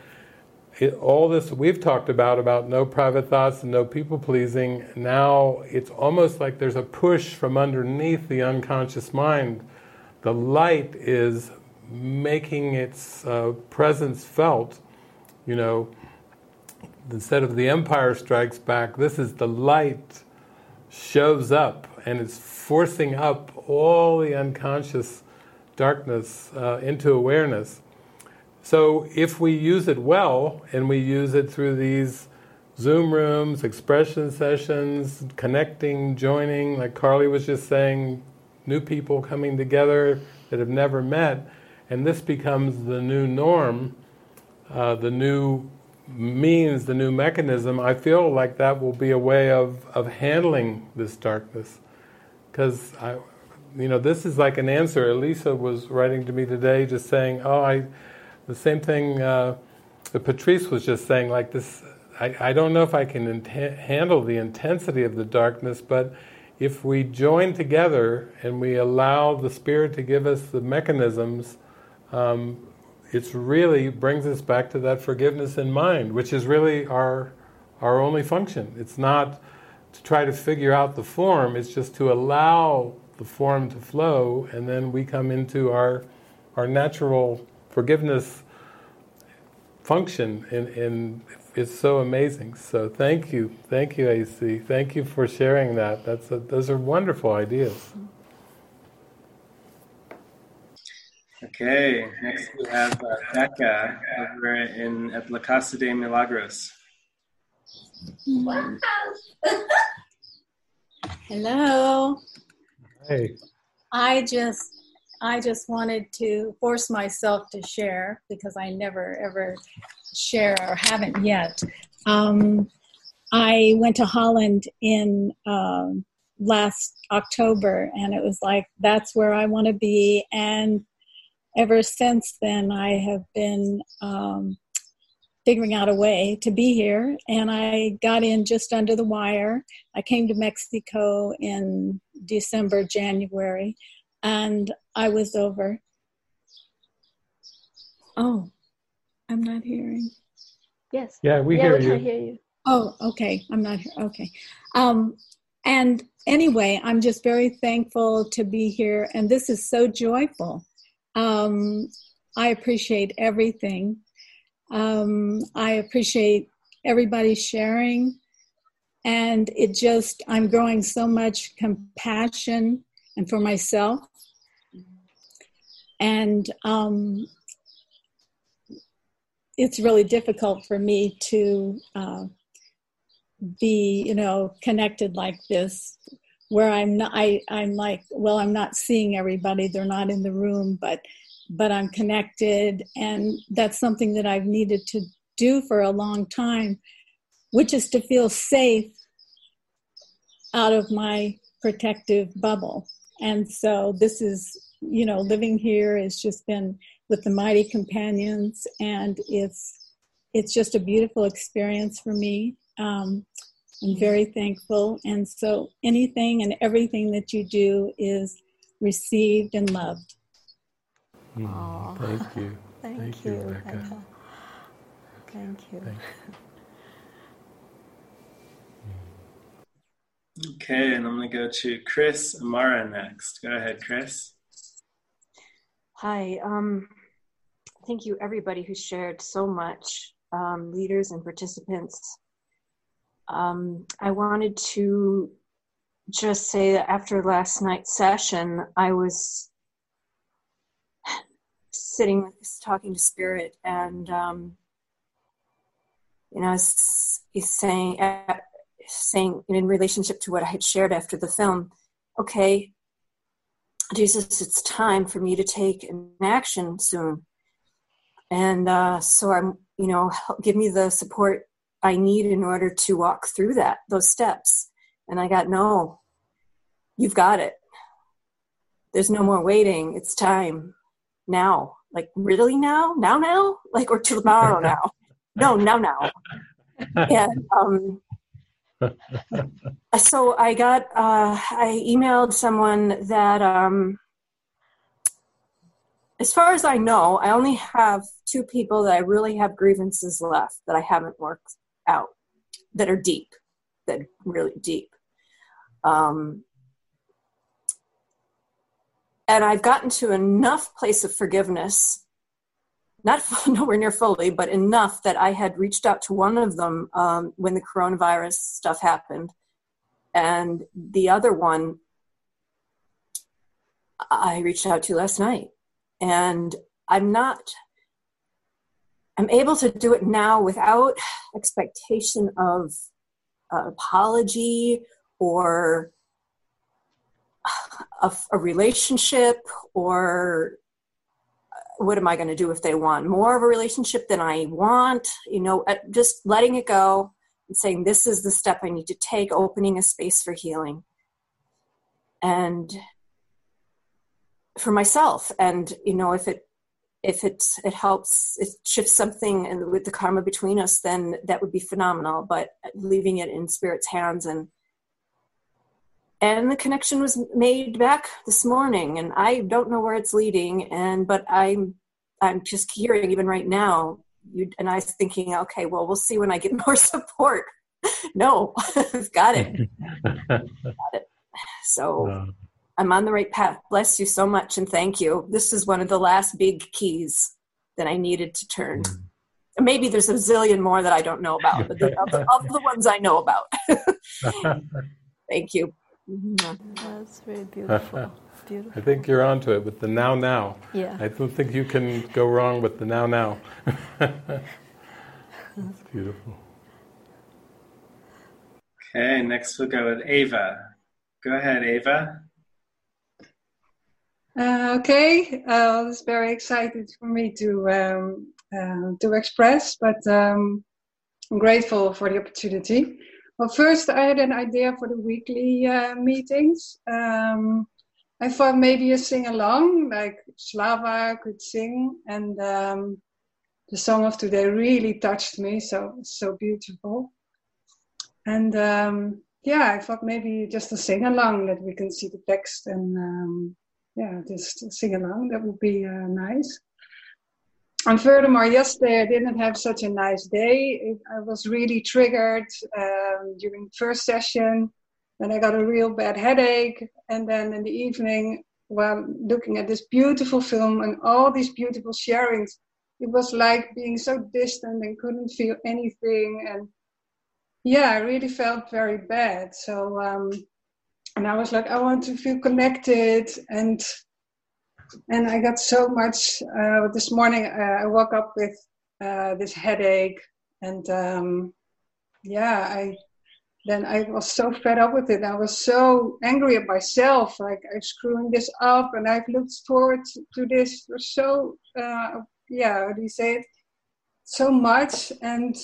it, all this we've talked about about no private thoughts and no people pleasing now it's almost like there's a push from underneath the unconscious mind the light is making its uh, presence felt you know, instead of the empire strikes back, this is the light shows up and it's forcing up all the unconscious darkness uh, into awareness. So if we use it well and we use it through these Zoom rooms, expression sessions, connecting, joining, like Carly was just saying, new people coming together that have never met, and this becomes the new norm, uh, the new means, the new mechanism, I feel like that will be a way of, of handling this darkness. Because you know, this is like an answer. Elisa was writing to me today, just saying, "Oh, I," the same thing uh, that Patrice was just saying. Like this, I, I don't know if I can handle the intensity of the darkness, but if we join together and we allow the spirit to give us the mechanisms, um, it's really brings us back to that forgiveness in mind, which is really our our only function. It's not to try to figure out the form, it's just to allow the form to flow and then we come into our our natural forgiveness function and, and it's so amazing. So thank you. Thank you, AC. Thank you for sharing that. That's a, those are wonderful ideas. Okay, next we have uh, Becca over in at La Casa de Milagros. Wow. Hello. Hey. I just I just wanted to force myself to share because I never ever share or haven't yet. Um, I went to Holland in um, last October, and it was like that's where I want to be, and ever since then, I have been um, figuring out a way to be here. And I got in just under the wire. I came to Mexico in December, January, and I was over. Oh, I'm not hearing. Yes. Yeah, we yeah, hear we you. Can hear you. Oh, okay. I'm not here. Okay. Um, and anyway, I'm just very thankful to be here. And this is so joyful. Um, I appreciate everything. Um, I appreciate everybody sharing. And it just, I'm growing so much compassion and for myself. And um, it's really difficult for me to uh, be, you know, connected like this where I'm not, I, I'm like, well, I'm not seeing everybody. They're not in the room, but, but I'm connected. And that's something that I've needed to do for a long time, which is to feel safe out of my protective bubble. And so this is, you know, living here has just been with the mighty companions and it's, it's just a beautiful experience for me. Um, I'm very thankful. And so anything and everything that you do is received and loved. Mm, thank you. Thank, Thank you, you, Rebecca. Becca. Thank you. Thank Okay, and I'm going to go to Chris Amara next. Go ahead, Chris. Hi. Um, thank you, everybody who shared so much, um, leaders and participants. Um, I wanted to just say that after last night's session, I was sitting talking to Spirit, and um, you know, he's saying, saying in relationship to what I had shared after the film, okay, Jesus, it's time for me to take an action soon. And uh, so I'm, you know, give me the support I need in order to walk through that, those steps. And I got no. you've got it. There's no more waiting. It's time now. Like, really now? Now, now? Like, or tomorrow now? No, now, now. And um, so I got, uh, I emailed someone that, um, as far as I know, I only have two people that I really have grievances left that I haven't worked out that are deep, that really deep. Um, and I've gotten to enough place of forgiveness, not nowhere near fully, but enough that I had reached out to one of them um, when the coronavirus stuff happened, and the other one I reached out to last night, and I'm not. I'm able to do it now without expectation of apology or a, a relationship or what am I going to do if they want more of a relationship than I want? You know, just letting it go and saying, this is the step I need to take, opening a space for healing. And for myself. And, you know, if it, if it, it helps, it shifts something and with the karma between us, then that would be phenomenal. But leaving it in spirit's hands and, and the connection was made back this morning and i don't know where it's leading and but i'm i'm just hearing even right now you and i was thinking okay well we'll see when i get more support. No i've got it. Got it. So i'm on the right path. Bless you so much and thank you. This is one of the last big keys that i needed to turn. Mm. maybe there's a zillion more that i don't know about but the, of, of the ones i know about. Thank you. That's very beautiful. beautiful. I think you're onto it with the now now. Yeah. I don't think you can go wrong with the now now. That's beautiful. Okay, next we'll go with Ava. Go ahead, Ava. Uh, okay, uh, it's very excited for me to um, uh, to express, but um, I'm grateful for the opportunity. Well, first I had an idea for the weekly uh, meetings. Um, I thought maybe a sing along, like Svava could sing, and um, the song of today really touched me. So so beautiful, and um, yeah, I thought maybe just a sing along that we can see the text and um, yeah, just sing along. That would be uh, nice and furthermore, yesterday I didn't have such a nice day. I was really triggered um, during the first session. Then I got a real bad headache. And then in the evening, while looking at this beautiful film and all these beautiful sharings, it was like being so distant and couldn't feel anything. And yeah, I really felt very bad. So, um, and I was like, I want to feel connected and and I got so much. Uh, this morning, uh, I woke up with uh, this headache, and um, yeah, I then I was so fed up with it. I was so angry at myself, like I'm screwing this up, and I've looked forward to this for so uh, yeah, how do you say it? So much, and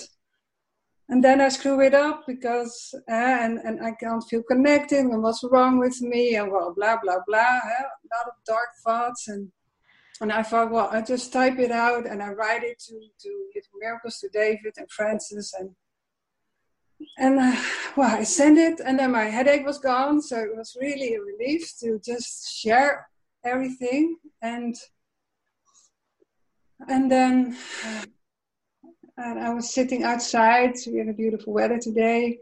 and then I screw it up because uh, and and I can't feel connected and what's wrong with me and well blah blah blah uh, a lot of dark thoughts. And and I thought well I just type it out and I write it to to Living Miracles to David and Frances. And and uh, well I sent it and then my headache was gone. So it was really a relief to just share everything. And and then and I was sitting outside. We had a beautiful weather today,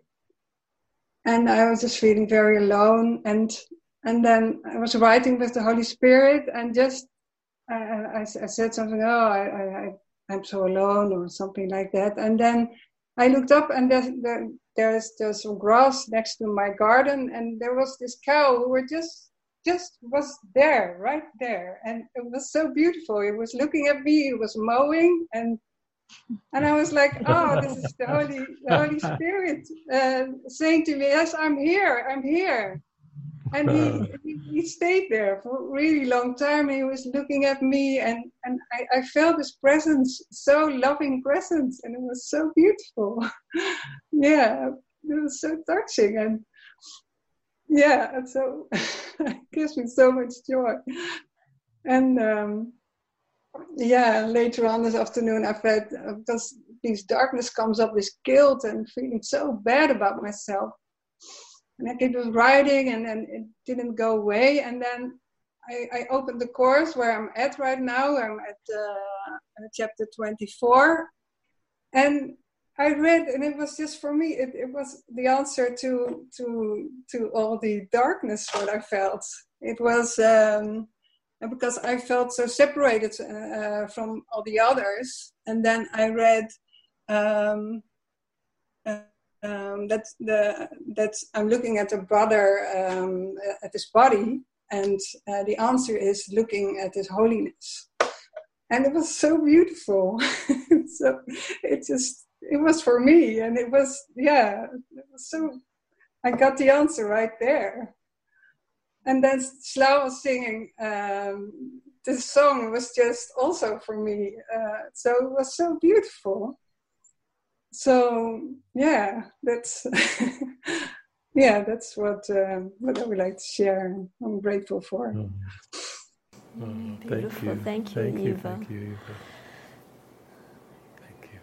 and I was just feeling very alone. And and then I was writing with the Holy Spirit, and just I, I, I said something. Oh, I, I I'm so alone, or something like that. And then I looked up, and there's there's there's some grass next to my garden, and there was this cow who were just just was there, right there, and it was so beautiful. It was looking at me. It was mowing, and and I was like, oh, this is the Holy, the Holy Spirit uh, saying to me, yes, I'm here, I'm here. And he, he, he, stayed there for a really long time. He was looking at me, and, and I, I felt his presence, so loving presence, and it was so beautiful. yeah, it was so touching. And yeah, and so it gives me so much joy. And um, yeah, later on this afternoon, I felt because this darkness comes up, this guilt and feeling so bad about myself. And I kept writing, and then it didn't go away. And then I, I opened the course where I'm at right now. I'm at uh, chapter 24, and I read, and it was just for me. It, it was the answer to to to all the darkness what I felt. It was. Um, because I felt so separated uh, from all the others. And then I read um, uh, um, that the that I'm looking at a brother um, at his body, and uh, the answer is looking at his holiness. And it was so beautiful. so it just it was for me, and it was yeah, it was so. I got the answer right there and then Svava was singing um, this song was just also for me. Uh, so it was so beautiful. So yeah, that's yeah, that's what um, what I would like to share. I'm grateful for. Oh. Oh, thank you. Thank you, thank you, Eva. thank you, Eva. Thank you.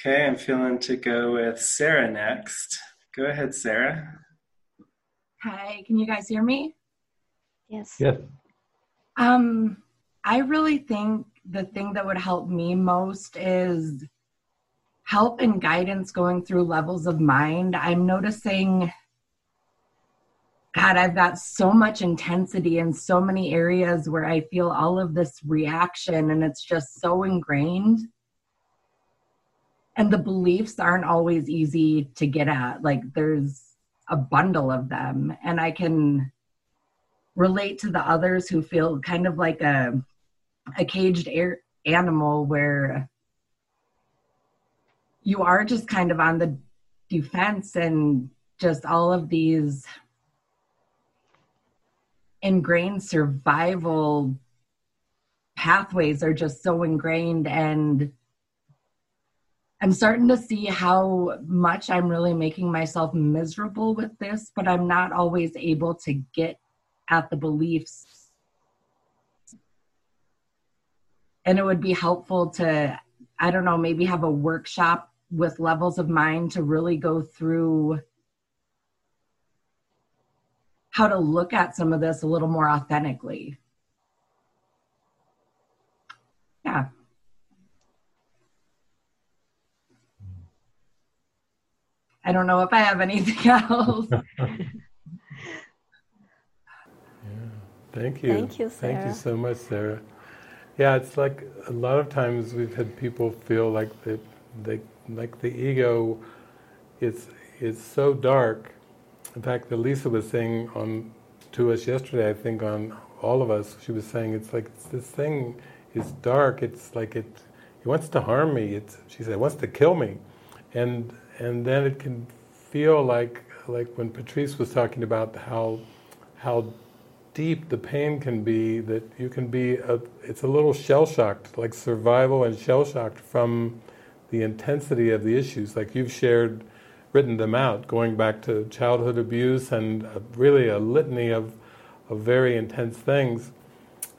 Okay, I'm feeling to go with Sarah next. Go ahead, Sarah. Hi, can you guys hear me? Yes. Yes. Um, I really think the thing that would help me most is help and guidance going through levels of mind. I'm noticing, God, I've got so much intensity in so many areas where I feel all of this reaction and it's just so ingrained. And the beliefs aren't always easy to get at. Like, there's a bundle of them, and I can relate to the others who feel kind of like a a caged air animal where you are just kind of on the defense and just all of these ingrained survival pathways are just so ingrained and I'm starting to see how much I'm really making myself miserable with this, but I'm not always able to get at the beliefs. And it would be helpful to, I don't know, maybe have a workshop with levels of mind to really go through how to look at some of this a little more authentically. Yeah. I don't know if I have anything else. Thank you. Thank you, Sarah. Thank you so much, Sarah. Yeah, it's like a lot of times we've had people feel like they, they like the ego is is so dark. In fact, Elisa was saying on to us yesterday, I think on all of us, she was saying it's like it's, this thing is dark. It's like it it wants to harm me. It's she said it wants to kill me, and and then it can feel like like when Patrice was talking about how how deep the pain can be that you can be a, it's a little shell shocked like survival and shell shocked from the intensity of the issues. Like you've shared written them out going back to childhood abuse and uh really a litany of of very intense things.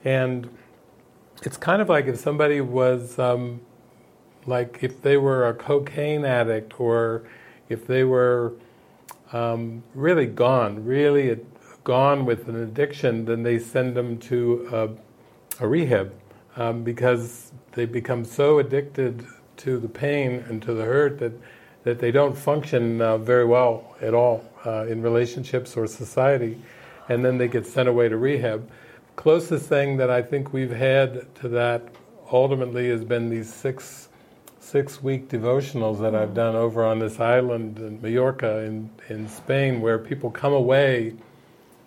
And it's kind of like if somebody was um, like if they were a cocaine addict or if they were um, really gone, really gone with an addiction, then they send them to a, a rehab um, because they become so addicted to the pain and to the hurt that, that they don't function uh, very well at all uh, in relationships or society, and then they get sent away to rehab. Closest thing that I think we've had to that ultimately has been these six six week devotionals that I've done over on this island in Mallorca in, in Spain where people come away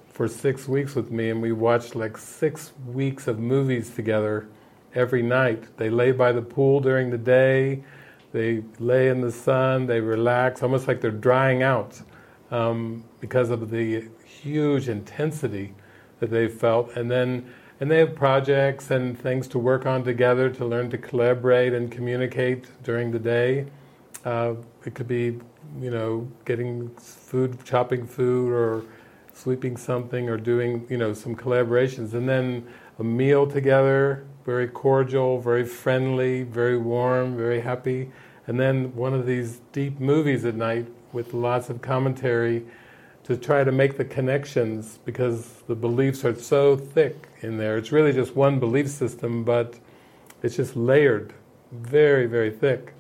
for six weeks with me and we watch like six weeks of movies together every night. They lay by the pool during the day, they lay in the sun, they relax, almost like they're drying out um, because of the huge intensity that they felt. And then and they have projects and things to work on together to learn to collaborate and communicate during the day. Uh, it could be, you know, getting food, chopping food, or sweeping something, or doing, you know, some collaborations, and then a meal together, very cordial, very friendly, very warm, very happy, and then one of these deep movies at night with lots of commentary to try to make the connections because the beliefs are so thick in there. It's really just one belief system, but it's just layered, very, very thick.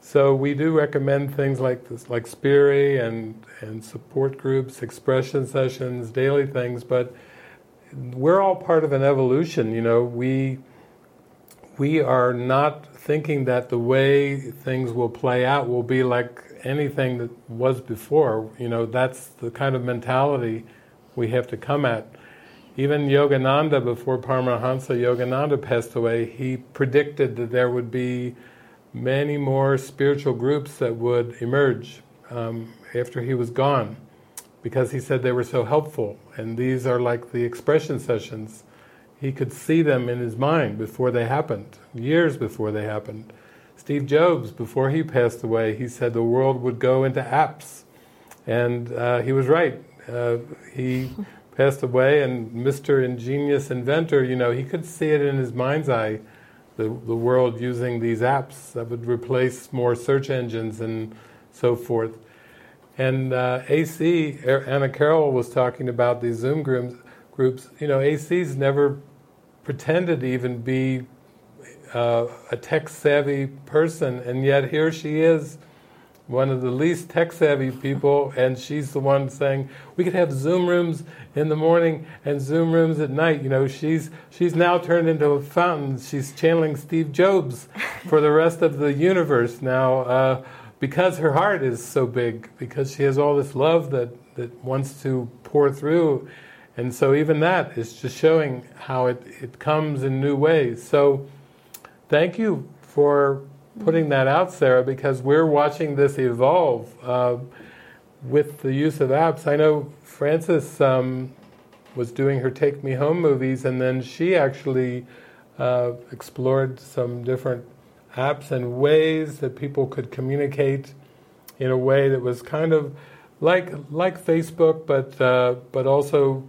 So we do recommend things like this, like Spiri and and support groups, expression sessions, daily things. But we're all part of an evolution. You know, we we are not thinking that the way things will play out will be like anything that was before. You know, that's the kind of mentality we have to come at. Even Yogananda, before Paramahansa Yogananda passed away, he predicted that there would be many more spiritual groups that would emerge um, after he was gone, because he said they were so helpful. And these are like the expression sessions. He could see them in his mind before they happened, years before they happened. Steve Jobs, before he passed away, he said the world would go into apps. And uh, he was right. Uh, he passed away, and Mr. Ingenious Inventor, you know, he could see it in his mind's eye, the, the world using these apps that would replace more search engines and so forth. And uh, AC, Anna Carroll was talking about these Zoom groups. Groups, you know, AC's never pretended to even be uh, a tech savvy person, and yet here she is, one of the least tech savvy people, and she's the one saying we could have Zoom rooms in the morning and Zoom rooms at night. You know, she's she's now turned into a fountain. She's channeling Steve Jobs for the rest of the universe now. Uh, because her heart is so big, because she has all this love that, that wants to pour through. And so even that is just showing how it, it comes in new ways. So thank you for putting that out, Sarah, because we're watching this evolve uh, with the use of apps. I know Frances um, was doing her Take Me Home movies, and then she actually uh, explored some different apps and ways that people could communicate in a way that was kind of like like Facebook, but uh, but also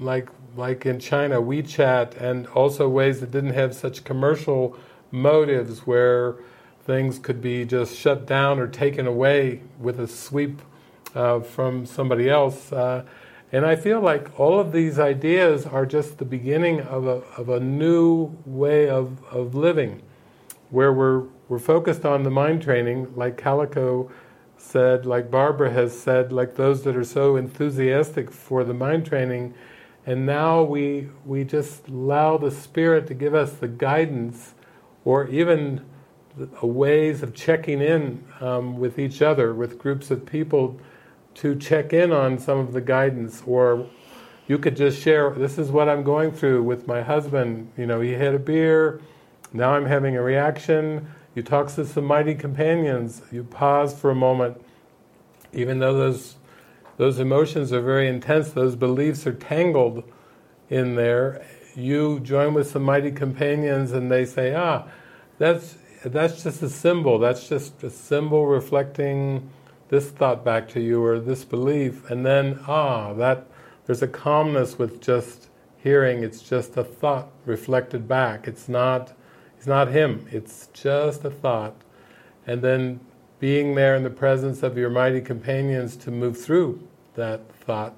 like like in China, WeChat, and also ways that didn't have such commercial motives where things could be just shut down or taken away with a sweep uh, from somebody else. Uh, and I feel like all of these ideas are just the beginning of a, of a new way of, of living, where we're, we're focused on the mind training, like Calico said, like Barbara has said, like those that are so enthusiastic for the mind training. And now we, we just allow the Spirit to give us the guidance or even ways of checking in um, with each other, with groups of people to check in on some of the guidance. Or you could just share, this is what I'm going through with my husband. You know, he had a beer, now I'm having a reaction. You talk to some mighty companions, you pause for a moment, even though those, those emotions are very intense, those beliefs are tangled in there, you join with some mighty companions and they say, ah, that's, that's just a symbol, that's just a symbol reflecting this thought back to you or this belief, and then, ah, that there's a calmness with just hearing, it's just a thought reflected back. It's not, it's not him, it's just a thought. And then being there in the presence of your mighty companions to move through that thought.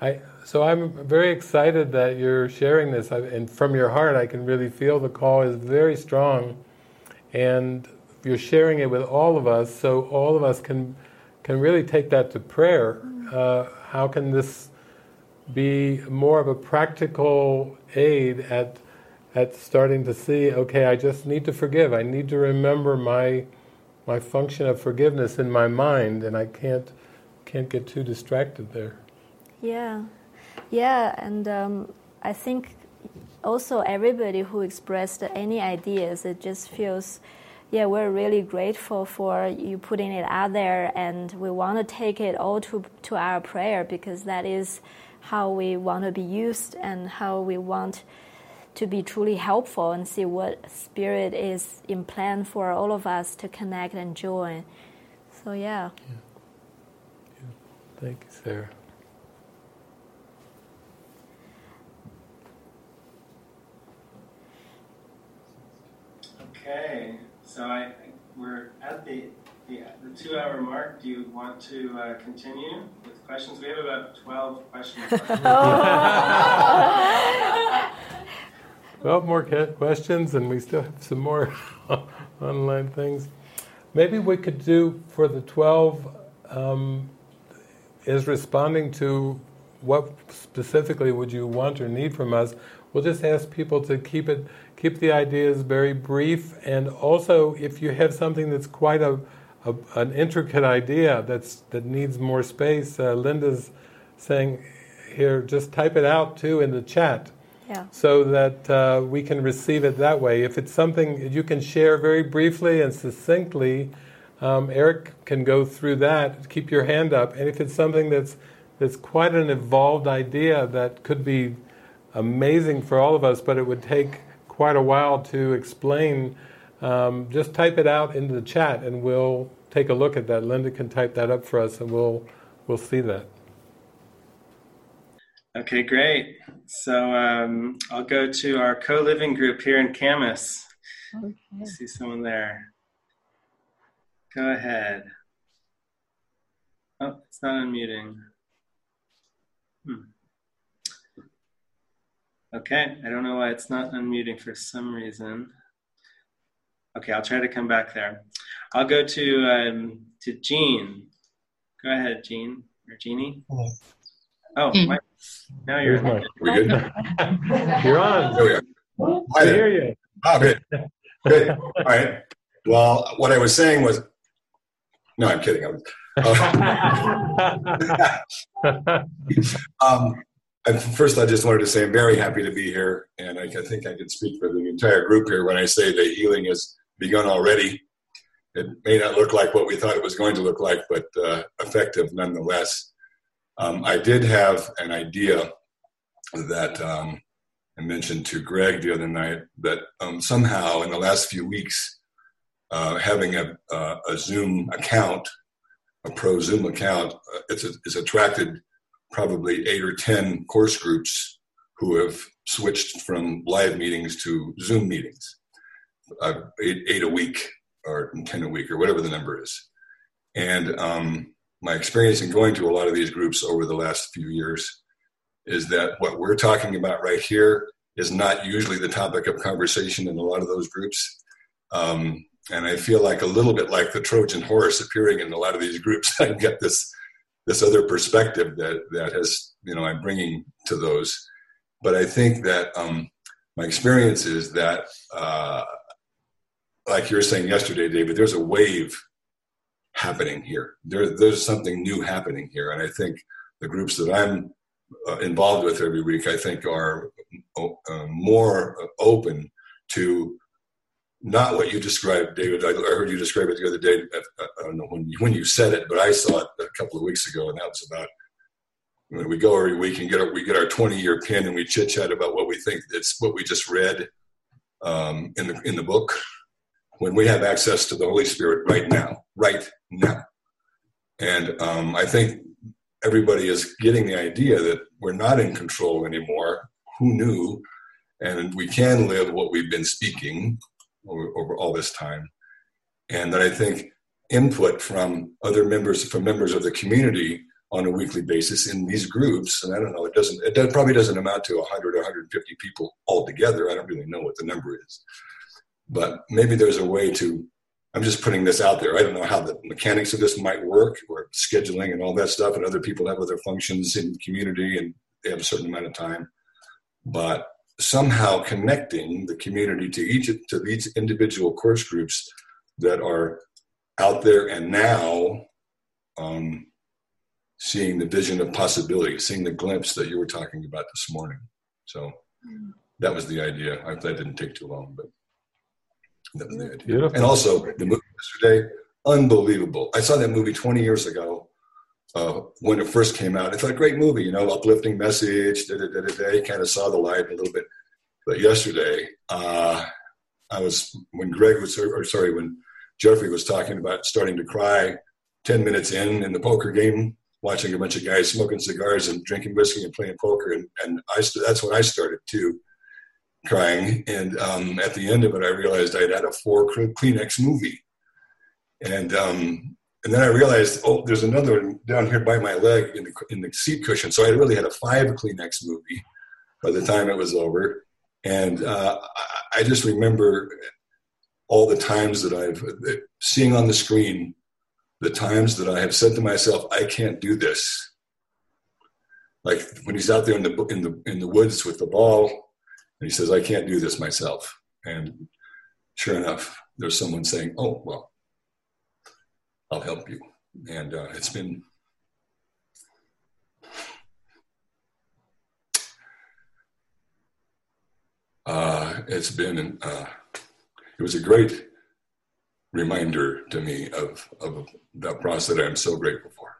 I, so I'm very excited that you're sharing this, and from your heart, I can really feel the call is very strong, and you're sharing it with all of us, so all of us can can really take that to prayer. Uh, how can this be more of a practical aid at at starting to see? Okay, I just need to forgive. I need to remember my my function of forgiveness in my mind, and I can't can't get too distracted there. Yeah. Yeah, and um, I think also everybody who expressed any ideas, it just feels, yeah, we're really grateful for you putting it out there, and we want to take it all to to our prayer because that is how we want to be used and how we want to be truly helpful and see what spirit is in plan for all of us to connect and join. So yeah. yeah. yeah. Thank you, Sarah. Okay, so I we're at the the, the two hour mark. Do you want to uh, continue with questions? We have about twelve questions. Twelve more questions, and we still have some more online things. Maybe we could do for the twelve um, is responding to what specifically would you want or need from us. We'll just ask people to keep it keep the ideas very brief, and also if you have something that's quite a, a an intricate idea that's that needs more space, uh, Linda's saying here, just type it out too in the chat. Yeah. So that uh, we can receive it that way. If it's something you can share very briefly and succinctly, um, Eric can go through that. Keep your hand up. And if it's something that's that's quite an evolved idea that could be amazing for all of us, but it would take quite a while to explain, um, just type it out into the chat and we'll take a look at that. Linda can type that up for us and we'll we'll see that. Okay, great. So um, I'll go to our co-living group here in Camas. Okay. I see someone there. Go ahead. Oh, it's not unmuting. Okay, I don't know why it's not unmuting for some reason. Okay, I'll try to come back there. I'll go to um, to Jean. Go ahead, Jean or Jeannie. Hello. Oh, mm. my, now you're on. We good? you're on. There we are. I hear you. Oh, good. Good. All right. Well, what I was saying was, no, I'm kidding. Uh, um, first, I just wanted to say I'm very happy to be here, and I, think I can speak for the entire group here when I say that healing has begun already. It may not look like what we thought it was going to look like, but uh, effective nonetheless. Um, I did have an idea that um, I mentioned to Greg the other night that um, somehow in the last few weeks, uh, having a, a, a, Zoom account, a pro Zoom account, uh, it's, it's attracted probably eight or 10 course groups who have switched from live meetings to Zoom meetings, uh, eight, eight, a week or 10 a week or whatever the number is. And um, my experience in going to a lot of these groups over the last few years is that what we're talking about right here is not usually the topic of conversation in a lot of those groups. Um, and I feel like a little bit like the Trojan horse appearing in a lot of these groups. I get this this other perspective that that has you know I'm bringing to those. But I think that um, my experience is that, uh, like you were saying yesterday, David, there's a wave happening here. There, there's something new happening here, and I think the groups that I'm uh, involved with every week, I think, are uh, more open to not what you described, David. I, heard you describe it the other day. I, don't know when you, when you said it, but I saw it a couple of weeks ago, and that was about when we go every week and get our, we get our 20 year pin and we chit chat about what we think it's what we just read um, in the in the book. When we have access to the Holy Spirit right now, right now, and um, I think everybody is getting the idea that we're not in control anymore. Who knew? And we can live what we've been speaking over, over all this time. And that I think input from other members, from members of the community on a weekly basis in these groups, and I don't know, it doesn't, it does, probably doesn't amount to 100 or 150 people altogether. I don't really know what the number is. But maybe there's a way to, I'm just putting this out there. I don't know how the mechanics of this might work or scheduling and all that stuff, and other people have other functions in the community and they have a certain amount of time. But somehow connecting the community to each to each individual course groups that are out there and now um, seeing the vision of possibility, seeing the glimpse that you were talking about this morning. So that was the idea. I, that didn't take too long, but that was the idea. Beautiful. And also the movie yesterday, unbelievable. I saw that movie 20 years ago uh, when it first came out. It's a great movie, you know, uplifting message, da da da da da. Kind of saw the light a little bit. But yesterday, uh, I was when Greg was, or sorry, when Jeffrey was talking about starting to cry. Ten minutes in in the poker game, watching a bunch of guys smoking cigars and drinking whiskey and playing poker, and and I that's when I started too, crying. And um, at the end of it, I realized I'd had a four Kleenex movie, and um, and then I realized, oh, there's another one down here by my leg in the in the seat cushion. So I really had a five Kleenex movie by the time it was over. And uh, I just remember all the times that I've seeing on the screen, the times that I have said to myself, "I can't do this." Like when he's out there in the in the in the woods with the ball, and he says, "I can't do this myself." And sure enough, there's someone saying, "Oh well, I'll help you." And uh, it's been uh, it's been uh, it was a great reminder to me of of that process that I'm so grateful for.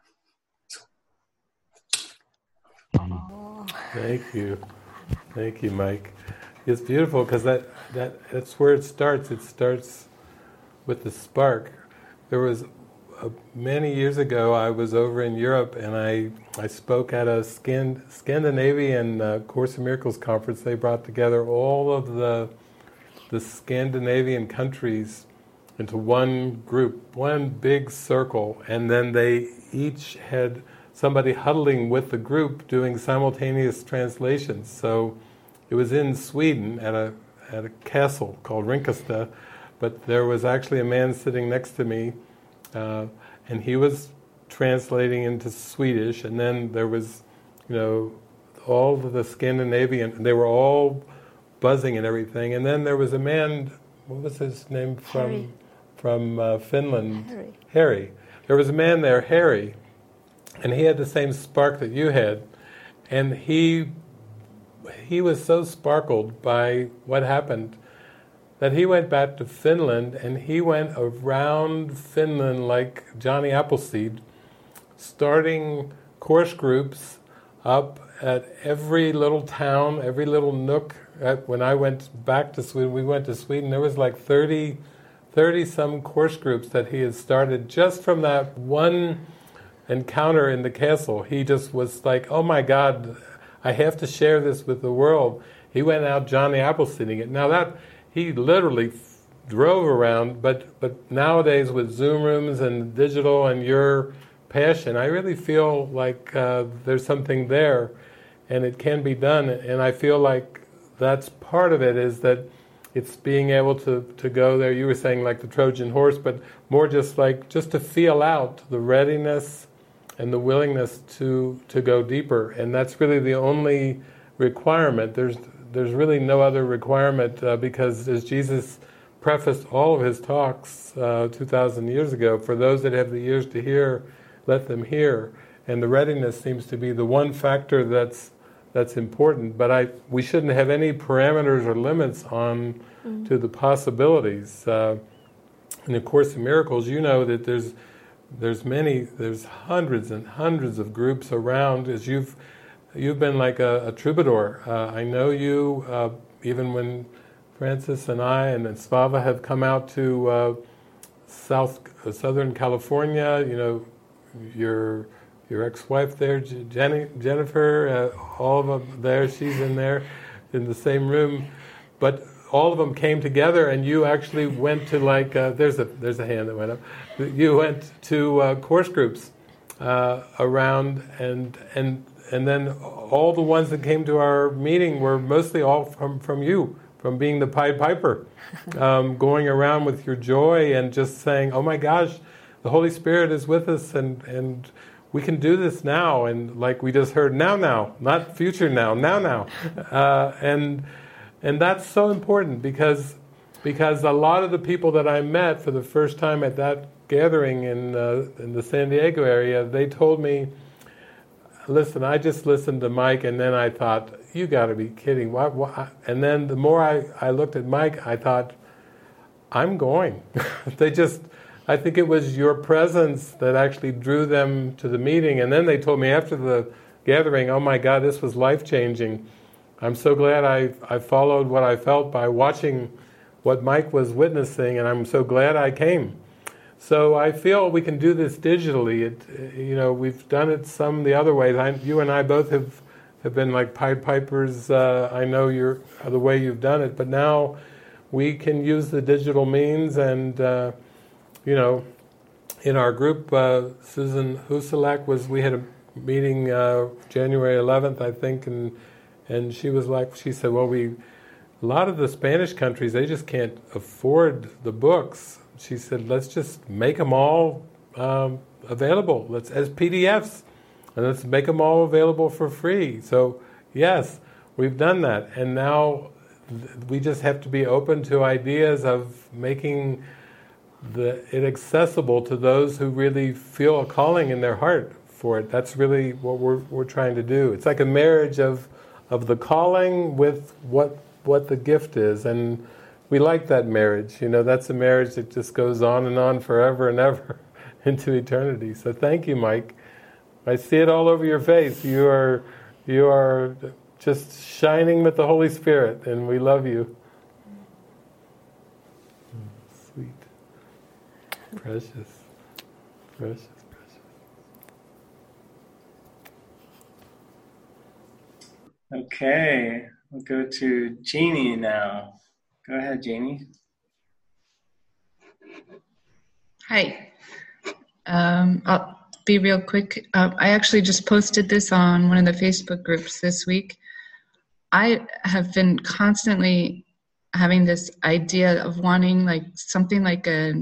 Thank you, thank you, Mike. It's beautiful because that that that's where it starts. It starts with the spark. There was many years ago, I was over in Europe and I, I spoke at a Scand- Scandinavian uh, Course in Miracles conference. They brought together all of the, the Scandinavian countries into one group, one big circle, and then they each had somebody huddling with the group doing simultaneous translations. So it was in Sweden at a, at a castle called Rinkasta, but there was actually a man sitting next to me uh, and he was translating into Swedish, and then there was, you know, all the Scandinavian, they were all buzzing and everything. And then there was a man, what was his name from Harry. from uh, Finland? Harry. Harry. There was a man there, Harry, and he had the same spark that you had, and he he was so sparkled by what happened that he went back to Finland and he went around Finland like Johnny Appleseed, starting course groups up at every little town, every little nook. When I went back to Sweden, we went to Sweden, there was like 30, 30 some course groups that he had started just from that one encounter in the castle. He just was like, oh my God, I have to share this with the world. He went out Johnny Appleseeding it. Now that he literally drove around. But but nowadays with Zoom rooms and digital and your passion, I really feel like uh, there's something there, and it can be done. And I feel like that's part of it is that it's being able to, to go there. You were saying like the Trojan horse, but more just like just to feel out the readiness and the willingness to to go deeper. And that's really the only requirement. There's there's really no other requirement uh, because as Jesus prefaced all of his talks uh, 2,000 years ago, for those that have the ears to hear, let them hear. And the readiness seems to be the one factor that's that's important. But I we shouldn't have any parameters or limits on mm. to the possibilities. Uh, in the Course in Miracles, you know that there's there's many there's hundreds and hundreds of groups around as you've you've been like a, a troubadour. Uh, I know you, uh, even when Frances and I and Svava have come out to uh, South uh, Southern California. You know, your your ex-wife there, Jenny, Jennifer, uh, all of them there. She's in there, in the same room, but all of them came together, and you actually went to like uh, there's a there's a hand that went up. You went to course groups around and and and then all the ones that came to our meeting were mostly all from, from you, from being the Pied Piper, um, going around with your joy and just saying, "Oh my gosh, the Holy Spirit is with us, and and we can do this now." And like we just heard, now, now, not future now, now, now, uh, and and that's so important because because a lot of the people that I met for the first time at that gathering in uh, in the San Diego area, they told me listen, I just listened to Mike and then I thought, you got to be kidding. And then the more I, I looked at Mike, I thought, I'm going. they just, I think it was your presence that actually drew them to the meeting. And then they told me after the gathering, oh my God, this was life changing. I'm so glad I, I followed what I felt by watching what Mike was witnessing, and I'm so glad I came. So I feel we can do this digitally. It, you know, we've done it some the other ways. I, you and I both have, have been like Pied Pipers. Uh, I know the way you've done it, but now we can use the digital means, and uh, you know, in our group, uh, Susan Huselak was. We had a meeting uh, January 11th, I think, and and she was like, she said, well, we, a lot of the Spanish countries, they just can't afford the books. She said, let's just make them all um, available. Let's as PDFs, and let's make them all available for free. So yes, we've done that, and now we just have to be open to ideas of making the, it accessible to those who really feel a calling in their heart for it. That's really what we're, we're trying to do. It's like a marriage of of the calling with what what the gift is, and we like that marriage. You know, that's a marriage that just goes on and on forever and ever into eternity. So thank you, Mike. I see it all over your face. You are you are just shining with the Holy Spirit, and we love you. Sweet, precious, precious. Precious. Okay, we'll go to Jeannie now. Go ahead, Jeannie. Hi. Um, I'll be real quick. Uh, I actually just posted this on one of the Facebook groups this week. I have been constantly having this idea of wanting like something like a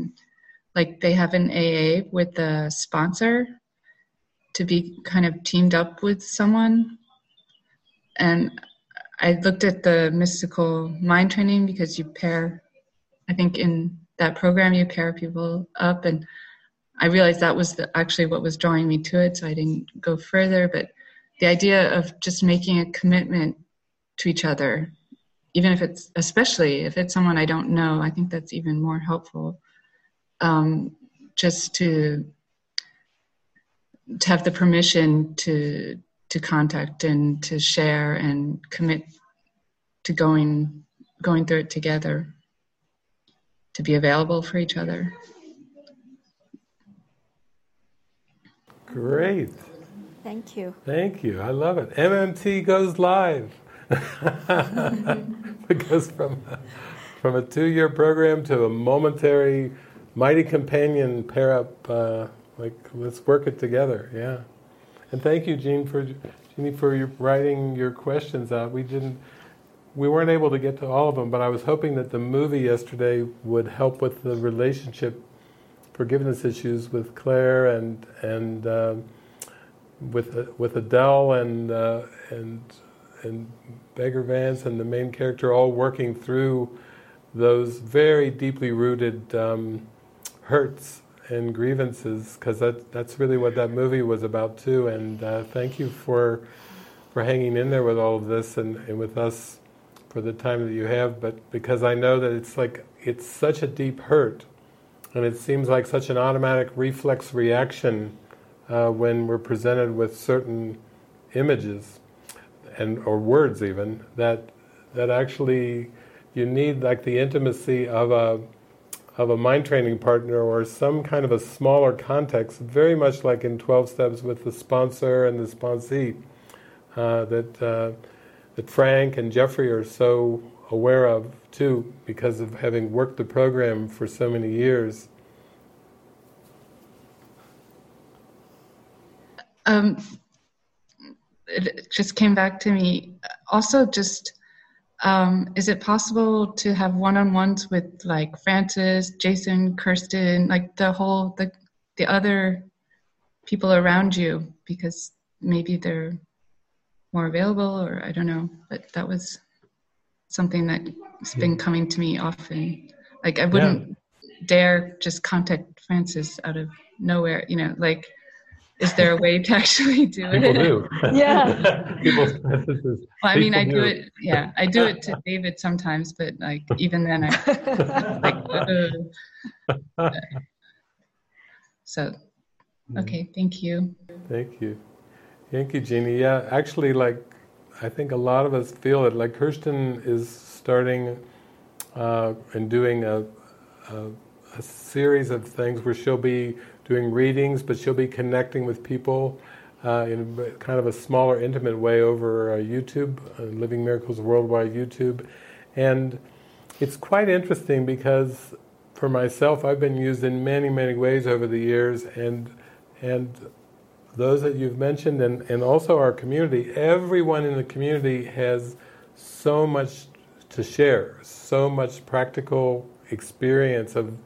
like they have an AA with a sponsor to be kind of teamed up with someone and I looked at the mystical mind training because you pair, I think in that program you pair people up, and I realized that was the, actually what was drawing me to it, so I didn't go further. But the idea of just making a commitment to each other, even if it's, especially if it's someone I don't know, I think that's even more helpful. Um, just to to have the permission to to contact and to share and commit to going going through it together to be available for each other. Great. Thank you. Thank you. I love it. Mmt goes live. It goes from from a two-year program to a momentary mighty companion pair up uh, like let's work it together. Yeah and thank you, Jean, for Jeannie, for your writing your questions out. We didn't, we weren't able to get to all of them, but I was hoping that the movie yesterday would help with the relationship forgiveness issues with Claire and and um, with with Adele and uh, and and Bagger Vance and the main character all working through those very deeply rooted um, hurts and grievances because that that's really what that movie was about too. And uh, thank you for for hanging in there with all of this and, and with us for the time that you have. But because I know that it's like it's such a deep hurt, and it seems like such an automatic reflex reaction uh, when we're presented with certain images and or words even that that actually you need like the intimacy of a of a mind training partner or some kind of a smaller context, very much like in 12 steps with the sponsor and the sponsee, uh, that, uh, that Frank and Jeffrey are so aware of too, because of having worked the program for so many years. Um, it just came back to me. Also, just um, is it possible to have one-on-ones with like Frances, Jason, Kirsten, like the whole the the other people around you because maybe they're more available or I don't know, but that was something that's been coming to me often. Like I wouldn't yeah. dare just contact Frances out of nowhere, you know, like is there a way to actually do People it? do. Yeah. People, well, I mean, I do it. Yeah, I do it to David sometimes, but like even then, I like. Uh, so, okay, thank you. Thank you, thank you, Jeannie. Yeah, actually, like I think a lot of us feel it. Like Kirsten is starting uh, and doing a, a, a, series of things where she'll be doing readings, but she'll be connecting with people uh, in kind of a smaller, intimate way over uh, YouTube, uh, Living Miracles Worldwide YouTube. And it's quite interesting because for myself, I've been used in many, many ways over the years, and and those that you've mentioned, and, and also our community, everyone in the community has so much to share, so much practical experience of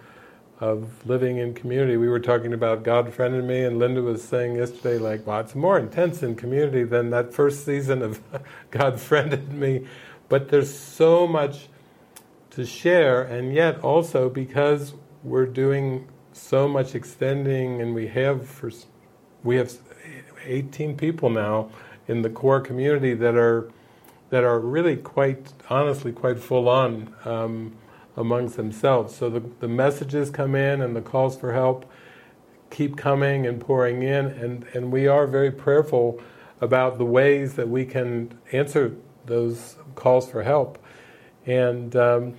of living in community. We were talking about God friended me, and Linda was saying yesterday, like, well, it's more intense in community than that first season of God friended me. But there's so much to share, and yet also because we're doing so much extending, and we have for we have 18 people now in the core community that are that are really quite honestly quite full on um, amongst themselves. So the the messages come in and the calls for help keep coming and pouring in, and and we are very prayerful about the ways that we can answer those calls for help. And um,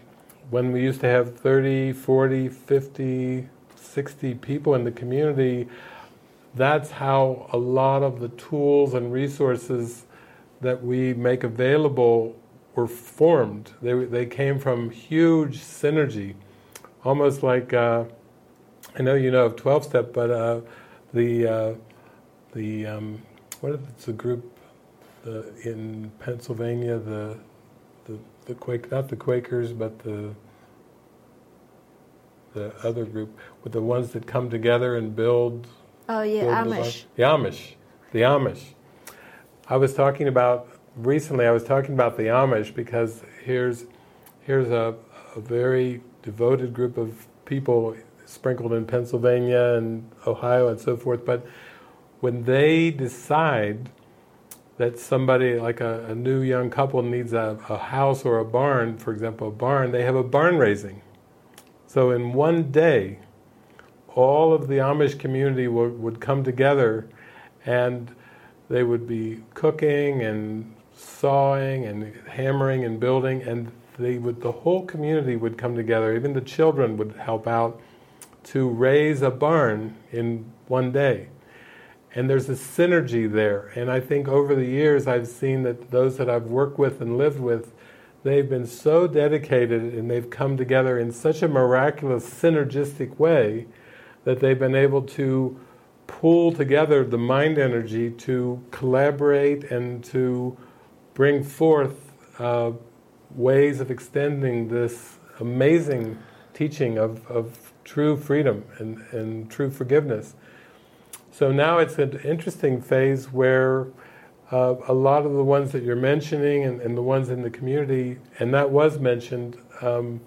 when we used to have 30, 40, 50, 60 people in the community, that's how a lot of the tools and resources that we make available were formed. They, they came from huge synergy, almost like uh, I know you know of 12 step, but uh, the uh, the um, what is it, the group the, in Pennsylvania the the the Quake not the Quakers but the the other group with the ones that come together and build. Oh yeah, build Amish. The Amish, the Amish. I was talking about recently. I was talking about the Amish because here's here's a, a very devoted group of people sprinkled in Pennsylvania and Ohio and so forth. But when they decide that somebody like a, a new young couple needs a, a, house or a barn, for example, a barn, they have a barn raising. So in one day, all of the Amish community would, would come together and they would be cooking and sawing and hammering and building and they would the whole community would come together. Even the children would help out to raise a barn in one day. And there's a synergy there. And i think over the years i've seen that those that i've worked with and lived with they've been so dedicated and they've come together in such a miraculous synergistic way that they've been able to pull together the mind energy to collaborate and to bring forth uh, ways of extending this amazing teaching of, of true freedom and, and true forgiveness. So now it's an interesting phase where uh, a lot of the ones that you're mentioning and, and, the ones in the community, and that was mentioned, um,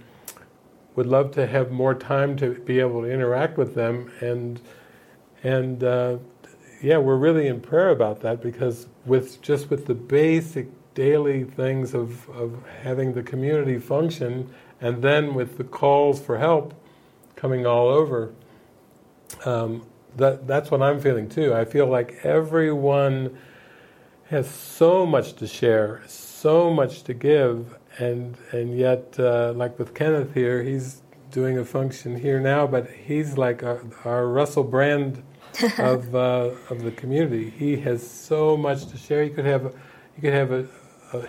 would love to have more time to be able to interact with them. And and uh, yeah, we're really in prayer about that because with just with the basic daily things of, of having the community function, and then with the calls for help coming all over, um, that that's what I'm feeling too. I feel like everyone has so much to share, so much to give, and and yet, uh, like with Kenneth here, he's doing a function here now, but he's like our, our Russell Brand of uh, of the community. He has so much to share. He could have he could have a,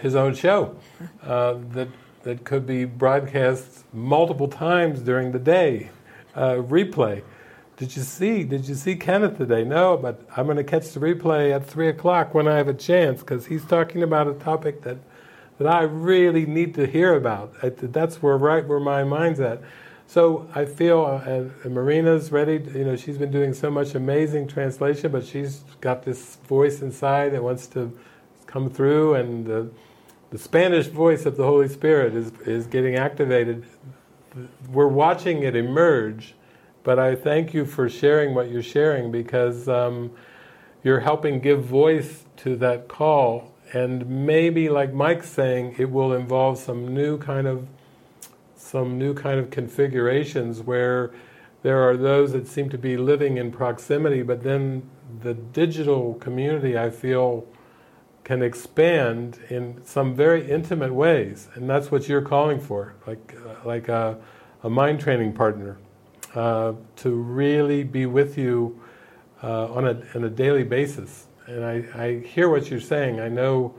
his own show uh, that that could be broadcast multiple times during the day, uh, replay. Did you see? Did you see Kenneth today? No, but I'm going to catch the replay at three o'clock when I have a chance because he's talking about a topic that that I really need to hear about. That's where right where my mind's at. So I feel, uh, Marina's ready. To, you know, she's been doing so much amazing translation, but she's got this voice inside that wants to come through, and the, the Spanish voice of the Holy Spirit is is getting activated. We're watching it emerge but I thank you for sharing what you're sharing because um, you're helping give voice to that call. And maybe, like Mike's saying, it will involve some new kind of some new kind of configurations where there are those that seem to be living in proximity, but then the digital community, I feel, can expand in some very intimate ways, and that's what you're calling for, like uh, like a, a, mind training partner, uh, to really be with you uh, on a on a daily basis. And I, I hear what you're saying. I know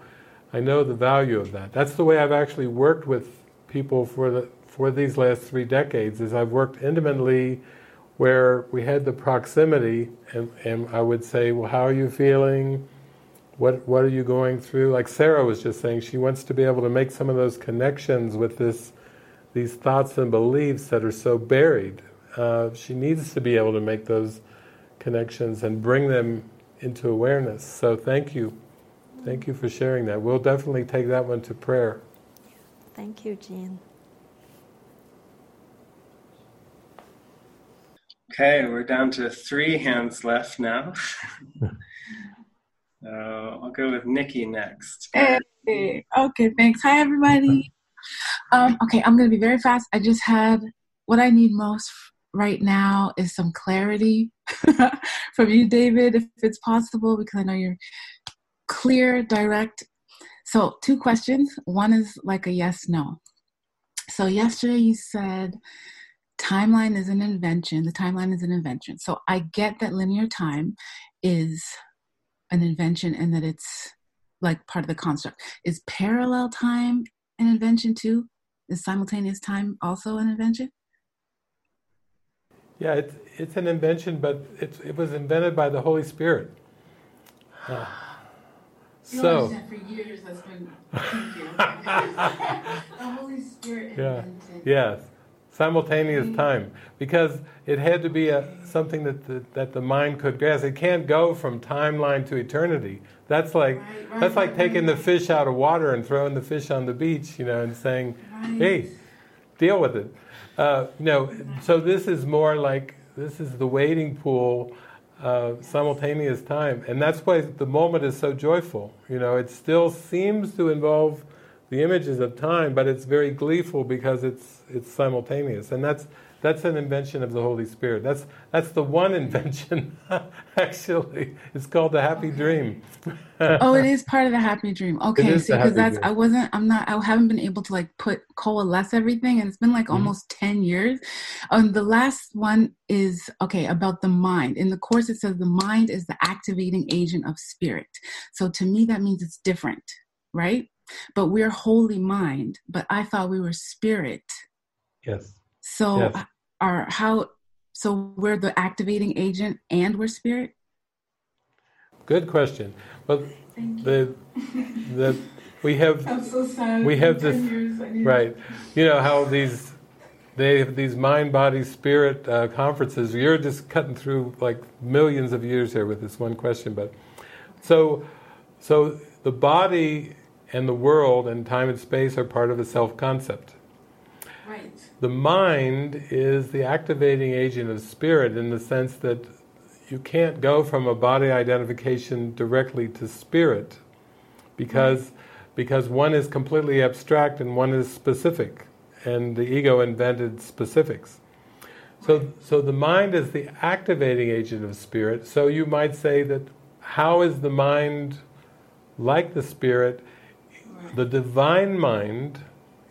I know the value of that. That's the way I've actually worked with people for the for these last three decades. Is I've worked intimately where we had the proximity, and, and I would say, well, how are you feeling? What what are you going through? Like Sarah was just saying, she wants to be able to make some of those connections with this, these thoughts and beliefs that are so buried. Uh, she needs to be able to make those connections and bring them into awareness. So thank you, thank you for sharing that. We'll definitely take that one to prayer. Thank you, Jean. Okay, we're down to three hands left now. so I'll go with Nikki next. Hey, okay, thanks. Hi, everybody. Um, okay, I'm going to be very fast. I just had what I need most right now is some clarity from you, David, if it's possible, because I know you're clear, direct. So, two questions. One is like a yes no. So, yesterday you said, timeline is an invention. The timeline is an invention. So I get that linear time is an invention and that it's like part of the construct. Is parallel time an invention too? Is simultaneous time also an invention? Yeah, it's, it's an invention, but it, it was invented by the Holy Spirit. Uh, so. for years that's been the Holy Spirit yeah. Yes simultaneous mm-hmm. time because it had to be a, something that the, that the mind could grasp. It can't go from timeline to eternity. That's like right, right, that's like right, taking the fish out of water and throwing the fish on the beach, you know, and saying, "Hey, deal with it." Uh, you know, so this is more like this is the waiting pool. Uh, simultaneous time, and that's why the moment is so joyful. You know, it still seems to involve the images of time, but it's very gleeful because it's it's simultaneous, and that's that's an invention of the Holy Spirit. That's that's the one invention. Actually, it's called the happy dream. oh, it is part of the happy dream. Okay, see, because that's dream. I wasn't. I'm not. I haven't been able to like put coalesce everything, and it's been like mm-hmm. almost ten years. Um, the last one is okay about the mind. In the course, it says the mind is the activating agent of spirit. So to me, that means it's different, right? But we're holy mind but i thought we were spirit. Yes. So yes. are how so we're the activating agent and we're spirit? Good question. Well the the we have so we have this right. You know how these they have these mind body spirit uh, conferences. You're just cutting through like millions of years here with this one question but so so the body and the world and time and space are part of a self concept. Right. The mind is the activating agent of spirit in the sense that you can't go from a body identification directly to spirit because right. because one is completely abstract and one is specific and the ego invented specifics. So so the mind is the activating agent of spirit. So you might say that how is the mind like the spirit? The divine mind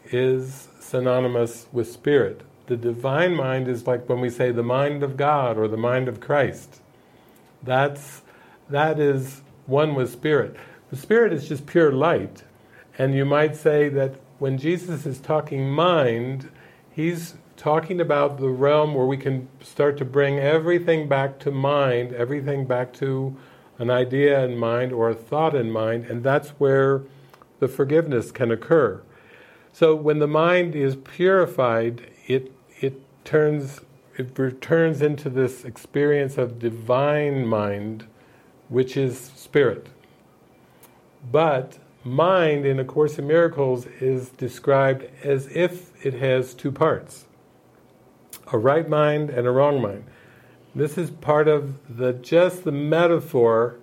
is synonymous with spirit. The divine mind is like when we say the mind of God or the mind of Christ. That's that is one with spirit. The spirit is just pure light. And you might say that when Jesus is talking mind, he's talking about the realm where we can start to bring everything back to mind, everything back to an idea in mind or a thought in mind, and that's where the forgiveness can occur. So when the mind is purified, it it turns it returns into this experience of divine mind, which is spirit. But mind in A Course in Miracles is described as if it has two parts a right mind and a wrong mind. This is part of the just the metaphor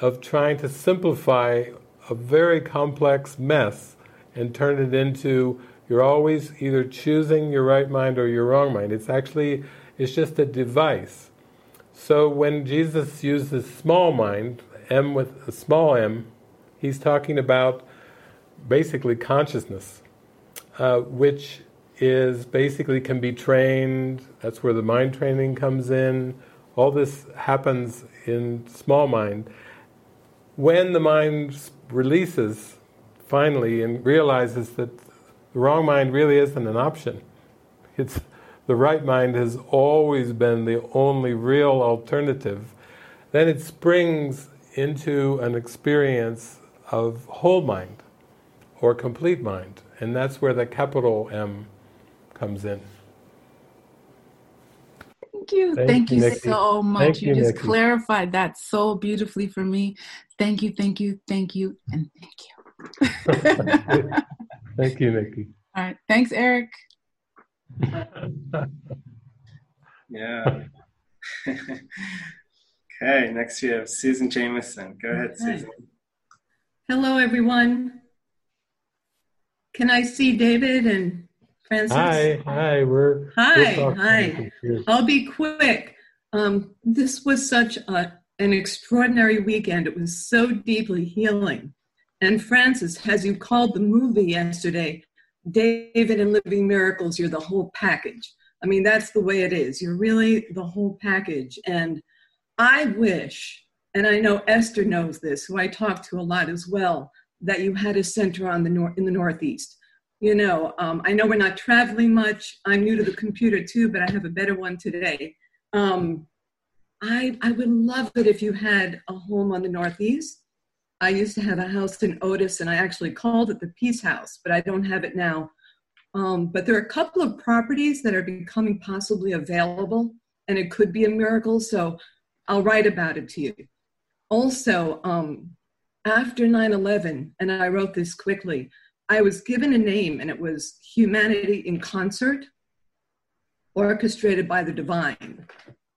of trying to simplify a very complex mess and turn it into you're always either choosing your right mind or your wrong mind. It's actually it's just a device. So when Jesus uses small mind, M with a small m, he's talking about basically consciousness, uh, which is basically can be trained. That's where the mind training comes in. All this happens in small mind. When the mind releases finally and realizes that the wrong mind really isn't an option, it's the right mind has always been the only real alternative, then it springs into an experience of whole mind or complete mind. And that's where the capital M comes in. Thank you. Thank, Thank you, you, Nikki. so much. Thank you, you, just Nikki. clarified that so beautifully for me. Thank you, thank you, thank you, and thank you. Thank you, Nikki. All right. Thanks, Eric. Yeah. okay, next we have Susan Jameson. Go ahead, Okay. Susan. Hello, everyone. Can I see David and Frances? Hi, hi, we're we're Hi, hi. I'll be quick. Um, this was such a, an extraordinary weekend. It was so deeply healing. And Frances, as you called the movie yesterday, David and Living Miracles, you're the whole package. I mean, that's the way it is. You're really the whole package. And I wish, and I know Esther knows this, who I talk to a lot as well, that you had a center on the nor- in the Northeast. You know, um, I know we're not traveling much. I'm new to the computer too, but I have a better one today. Um, I, I would love it if you had a home on the Northeast. I used to have a house in Otis, and I actually called it the Peace House, but I don't have it now. Um, but there are a couple of properties that are becoming possibly available, and it could be a miracle. So I'll write about it to you. Also, um, after 9 11, and I wrote this quickly, I was given a name, and it was Humanity in Concert, orchestrated by the divine,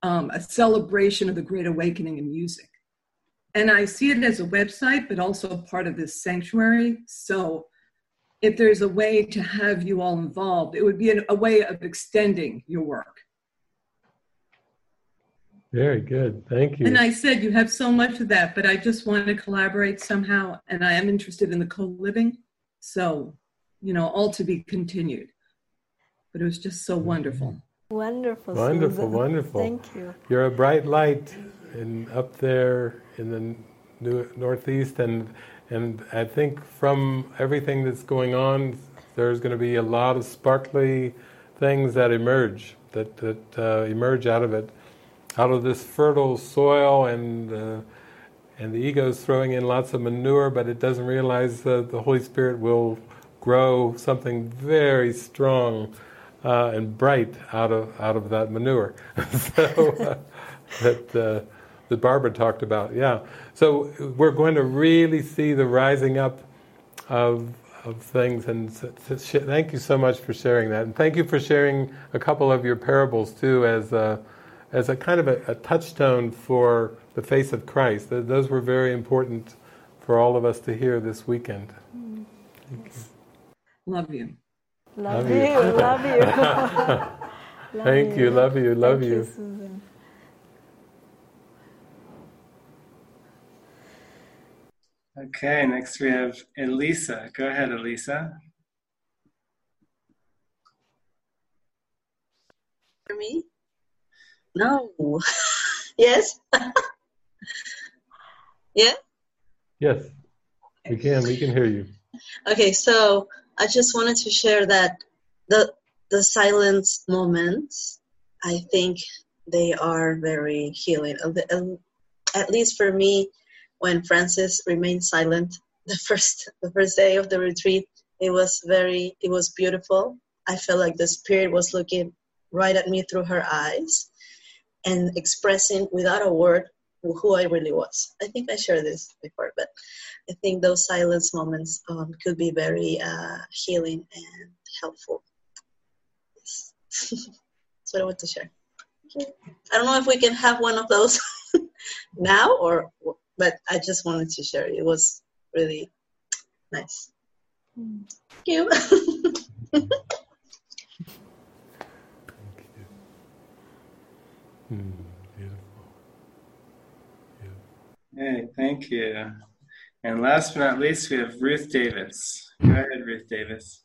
um, a celebration of the Great Awakening in music. And I see it as a website, but also part of this sanctuary. So if there's a way to have you all involved, it would be an, a way of extending your work. Very good. Thank you. And I said you have so much of that, but I just want to collaborate somehow, and I am interested in the co-living. So, you know, all to be continued. But it was just so wonderful. Wonderful. Wonderful, Susan. wonderful. Thank you. You're a bright light in up there in the new, northeast, and and I think from everything that's going on, there's going to be a lot of sparkly things that emerge that that uh, emerge out of it, out of this fertile soil, and uh, and the ego's throwing in lots of manure, but it doesn't realize that the Holy Spirit will grow something very strong uh, and bright out of out of that manure. so uh, that uh, that Barbara talked about, yeah. So we're going to really see the rising up of of things, and s- s- sh- thank you so much for sharing that, and thank you for sharing a couple of your parables too, as a, as a kind of a, a touchstone for the face of Christ. Those were very important for all of us to hear this weekend. Thank you. Love you. Love, Love you. you. Love you. Love Thank you, love you, love Thank you. Susan. Okay, next we have Elisa. Go ahead, Elisa. hear me? No. yes? yeah? Yes, we can. We can hear you. Okay, so I just wanted to share that the the silence moments, I think they are very healing. At least for me, when Frances remained silent the first the first day of the retreat, it was very it was beautiful. I felt like the spirit was looking right at me through her eyes and expressing without a word who I really was. I think I shared this before, but I think those silence moments um, could be very uh, healing and helpful. Yes. That's what I want to share. I don't know if we can have one of those now or, but I just wanted to share. It was really nice. Thank you. Hmm, beautiful. Hey, thank you. And last but not least, we have Ruth Davis. Go ahead, Ruth Davis.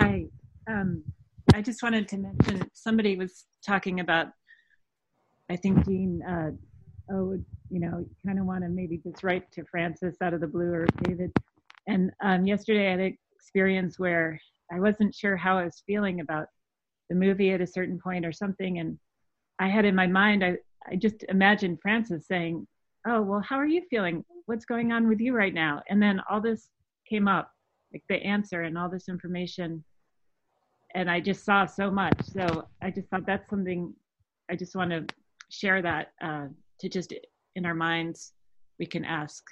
Hi. Um, I just wanted to mention somebody was talking about, I think, Jean, uh, oh, you know, kind of want to maybe just write to Frances out of the blue or David. And um, yesterday I had an experience where I wasn't sure how I was feeling about the movie at a certain point or something. And I had in my mind, I, I just imagined Frances saying, Oh, well, how are you feeling? What's going on with you right now? And then all this came up, like the answer and all this information. And I just saw so much. So I just thought that's something I just want to share that uh, to just in our minds, we can ask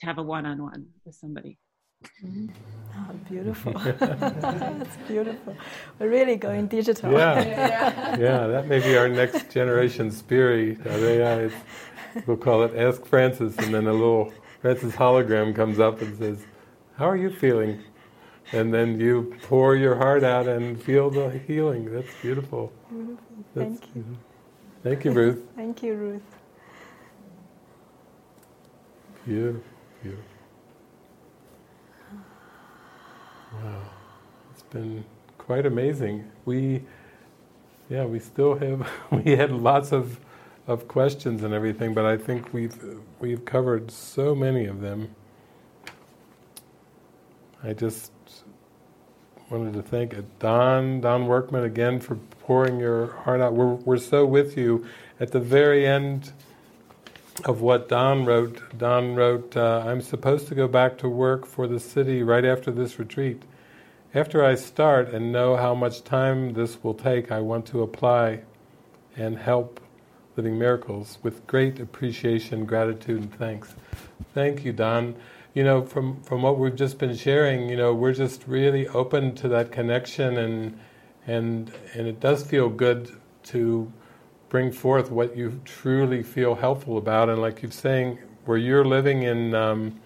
to have a one on one with somebody. Mm-hmm. Oh, beautiful. That's beautiful. We're really going digital. Yeah. yeah, that may be our next generation spirit of AI. We'll call it Ask Frances, and then a little Frances hologram comes up and says, How are you feeling? And then you pour your heart out and feel the healing. That's beautiful. Beautiful. Thank you. Thank you, Ruth. Thank you, Ruth. Beautiful, beautiful. Wow, it's been quite amazing. We, yeah, we still have, we had lots of, of questions and everything, but I think we've, we've covered so many of them. I just wanted to thank Don, Don Workman again for pouring your heart out. We're, we're so with you. At the very end of what Don wrote, Don wrote, uh, I'm supposed to go back to work for the city right after this retreat. After I start and know how much time this will take, I want to apply and help Living Miracles with great appreciation, gratitude, and thanks. Thank you, Don. You know, from, from what we've just been sharing, you know, we're just really open to that connection and and and it does feel good to bring forth what you truly feel helpful about. And like you're saying, where you're living in um,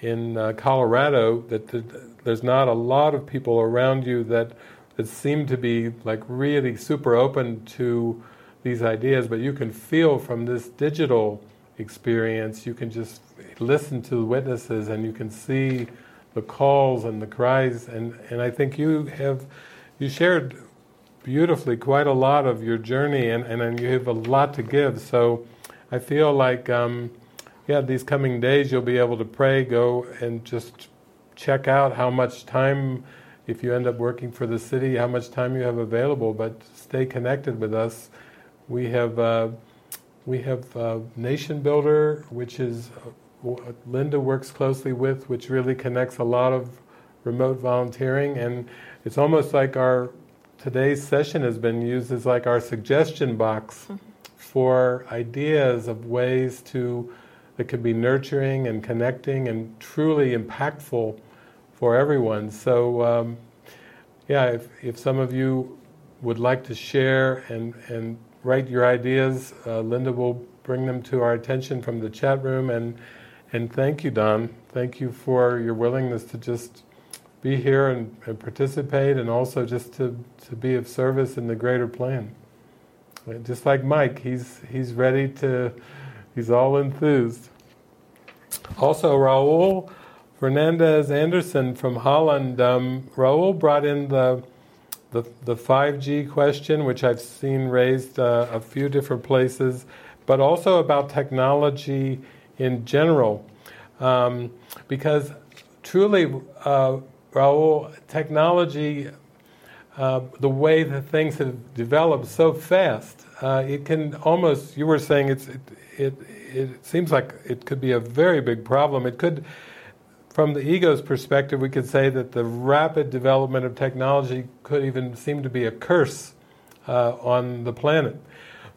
in uh, Colorado, that the, there's not a lot of people around you that that seem to be like really super open to these ideas. But you can feel from this digital experience, you can just listen to the witnesses, and you can see the calls and the cries. And and I think you have you shared beautifully quite a lot of your journey, and, and, you have a lot to give. So I feel like, um, yeah, these coming days you'll be able to pray, go and just check out how much time, if you end up working for the city, how much time you have available. But stay connected with us. We have uh, we have uh, NationBuilder, which is uh, Linda works closely with, which really connects a lot of remote volunteering, and it's almost like our today's session has been used as like our suggestion box mm-hmm. for ideas of ways to that could be nurturing and connecting and truly impactful for everyone. So, um, yeah, if, if some of you would like to share and, and write your ideas, uh, Linda will bring them to our attention from the chat room. And, and thank you, Don. Thank you for your willingness to just be here and, and, participate and also just to, to be of service in the greater plan. Just like Mike, he's, he's ready to, he's all enthused. Also, Raul Fernandez Anderson from Holland, um, Raul brought in the, the, the 5G question, which I've seen raised uh, a few different places, but also about technology in general. Um, because truly, uh, Raul, technology, uh, the way that things have developed so fast, uh, it can almost, you were saying it, it, it seems like it could be a very big problem. It could, from the ego's perspective, we could say that the rapid development of technology could even seem to be a curse uh, on the planet.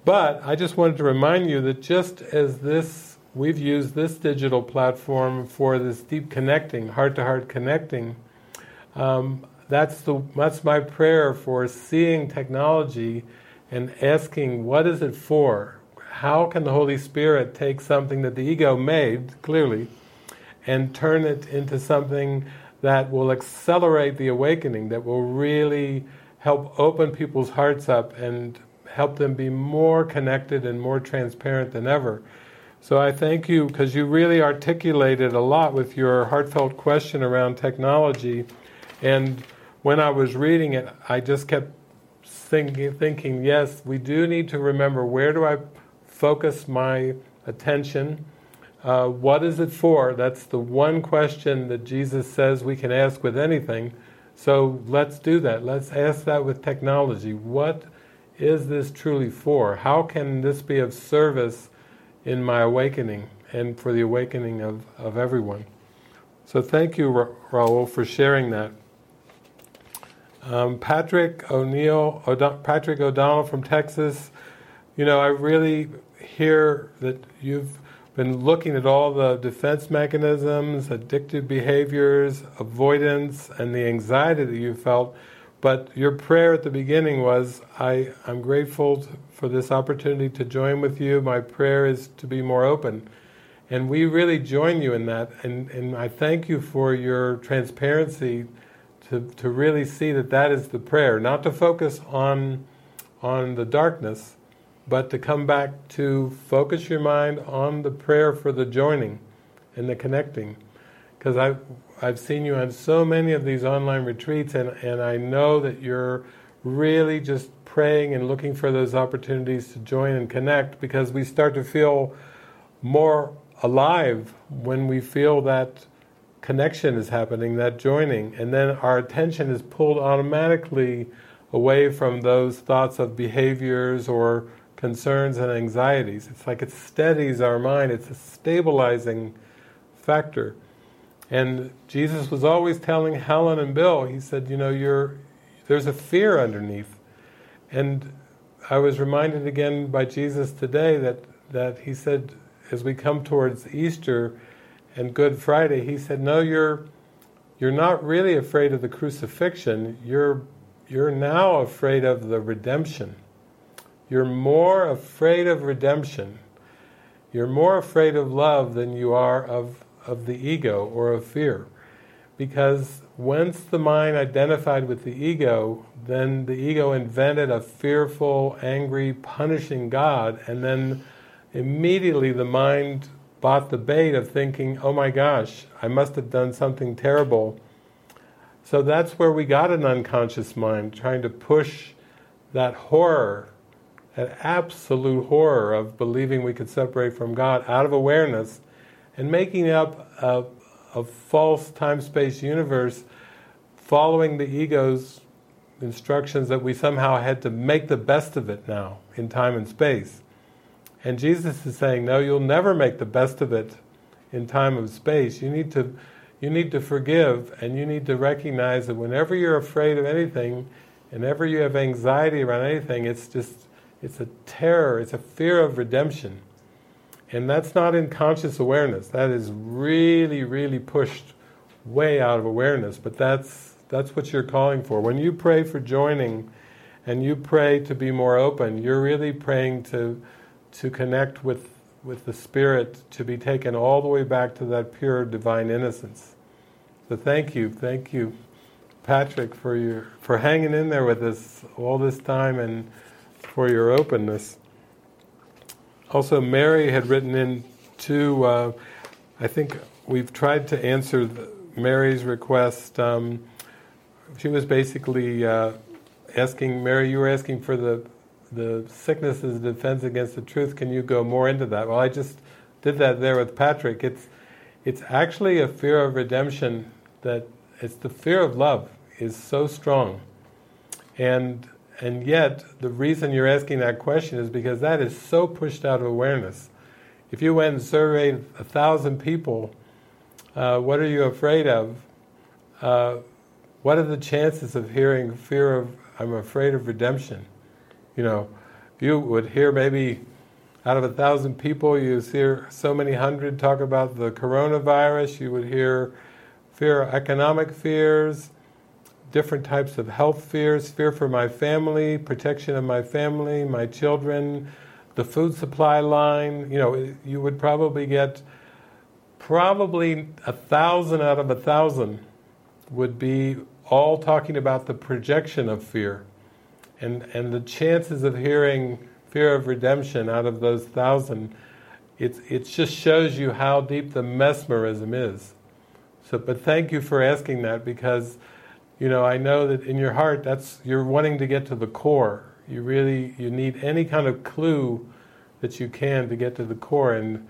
But I just wanted to remind you that just as this, we've used this digital platform for this deep connecting, heart to heart connecting, um, that's the that's my prayer for seeing technology and asking what is it for? How can the Holy Spirit take something that the ego made clearly and turn it into something that will accelerate the awakening, that will really help open people's hearts up and help them be more connected and more transparent than ever. So I thank you because you really articulated a lot with your heartfelt question around technology. And when I was reading it, I just kept thinking, thinking, yes, we do need to remember where do I focus my attention? Uh, what is it for? That's the one question that Jesus says we can ask with anything. So let's do that. Let's ask that with technology. What is this truly for? How can this be of service in my awakening and for the awakening of, of everyone? So thank you, Ra- Raul, for sharing that. Um, Patrick O'Neill, O'Do- Patrick O'Donnell from Texas. You know, I really hear that you've been looking at all the defense mechanisms, addictive behaviors, avoidance, and the anxiety that you felt. But your prayer at the beginning was, I, I'm grateful for this opportunity to join with you. My prayer is to be more open. And we really join you in that. And, and I thank you for your transparency to, to really see that that is the prayer, not to focus on, on the darkness, but to come back to focus your mind on the prayer for the joining and the connecting. Because I've, I've seen you on so many of these online retreats, and, and I know that you're really just praying and looking for those opportunities to join and connect because we start to feel more alive when we feel that connection is happening, that joining, and then our attention is pulled automatically away from those thoughts of behaviors or concerns and anxieties. It's like it steadies our mind, it's a stabilizing factor. And Jesus was always telling Helen and Bill, he said, you know, you're, there's a fear underneath. And I was reminded again by Jesus today that, that he said, as we come towards Easter, and Good Friday, he said, "No, you're you're not really afraid of the crucifixion. You're you're now afraid of the redemption. You're more afraid of redemption. You're more afraid of love than you are of of the ego or of fear. Because once the mind identified with the ego, then the ego invented a fearful, angry, punishing God, and then immediately the mind bought the bait of thinking, oh my gosh, I must have done something terrible. So that's where we got an unconscious mind, trying to push that horror, that absolute horror of believing we could separate from God out of awareness and making up a, a false time space universe following the ego's instructions that we somehow had to make the best of it now in time and space. And Jesus is saying, no, you'll never make the best of it in time and space. You need to, you need to forgive, and you need to recognize that whenever you're afraid of anything, whenever you have anxiety around anything, it's just, it's a terror, it's a fear of redemption. And that's not in conscious awareness. That is really, really pushed way out of awareness. But that's that's what you're calling for. When you pray for joining, and you pray to be more open, you're really praying to to connect with, with the Spirit, to be taken all the way back to that pure divine innocence. So thank you, thank you, Patrick, for your for hanging in there with us all this time and for your openness. Also, Mary had written in to. Uh, I think we've tried to answer the, Mary's request. Um, she was basically uh, asking Mary. You were asking for the the sickness is a defense against the truth. Can you go more into that? Well, I just did that there with Patrick. It's it's actually a fear of redemption that it's the fear of love is so strong, and and yet the reason you're asking that question is because that is so pushed out of awareness. If you went and surveyed a thousand people, uh, what are you afraid of? Uh, what are the chances of hearing fear of I'm afraid of redemption? You know, you would hear maybe out of a thousand people, you hear so many hundred talk about the coronavirus. You would hear fear, economic fears, different types of health fears, fear for my family, protection of my family, my children, the food supply line. You know, you would probably get probably a thousand out of a thousand would be all talking about the projection of fear. And, and the chances of hearing fear of redemption out of those thousand it, it just shows you how deep the mesmerism is. So, but thank you for asking that because, you know, I know that in your heart, that's you're wanting to get to the core. You really you need any kind of clue that you can to get to the core, and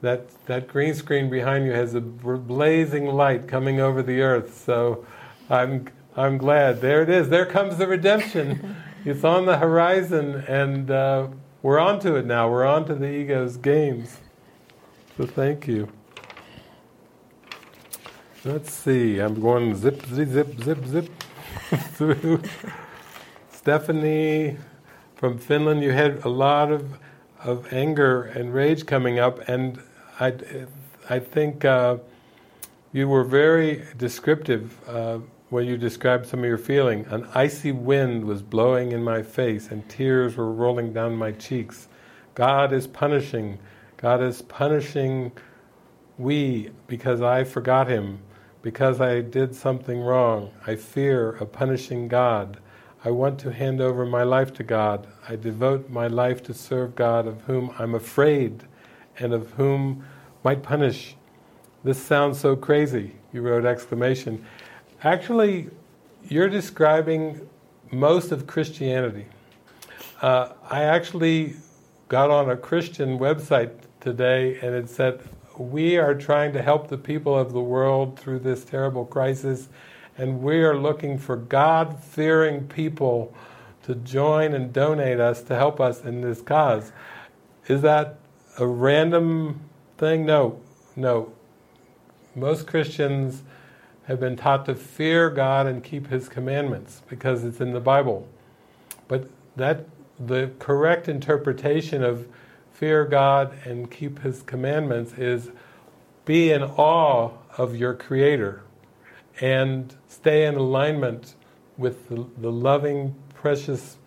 that that green screen behind you has a blazing light coming over the earth. So, I'm I'm glad. There it is. There comes the redemption. it's on the horizon, and uh, we're onto it now. We're onto the ego's games. So thank you. Let's see. I'm going zip, zip, zip, zip, zip through. Stephanie from Finland, you had a lot of of anger and rage coming up, and I, I think uh, you were very descriptive uh, when you described some of your feeling. An icy wind was blowing in my face, and tears were rolling down my cheeks. God is punishing. God is punishing we because I forgot Him because I did something wrong. I fear a punishing God. I want to hand over my life to God. I devote my life to serve God of whom I'm afraid and of whom might punish. This sounds so crazy, you wrote exclamation. Actually, you're describing most of Christianity. Uh, I actually got on a Christian website today and it said we are trying to help the people of the world through this terrible crisis, and we are looking for God fearing people to join and donate us to help us in this cause. Is that a random thing? No, no. Most Christians have been taught to fear God and keep His commandments because it's in the Bible. But that the correct interpretation of fear God and keep His commandments is be in awe of your Creator and stay in alignment with the, the loving, precious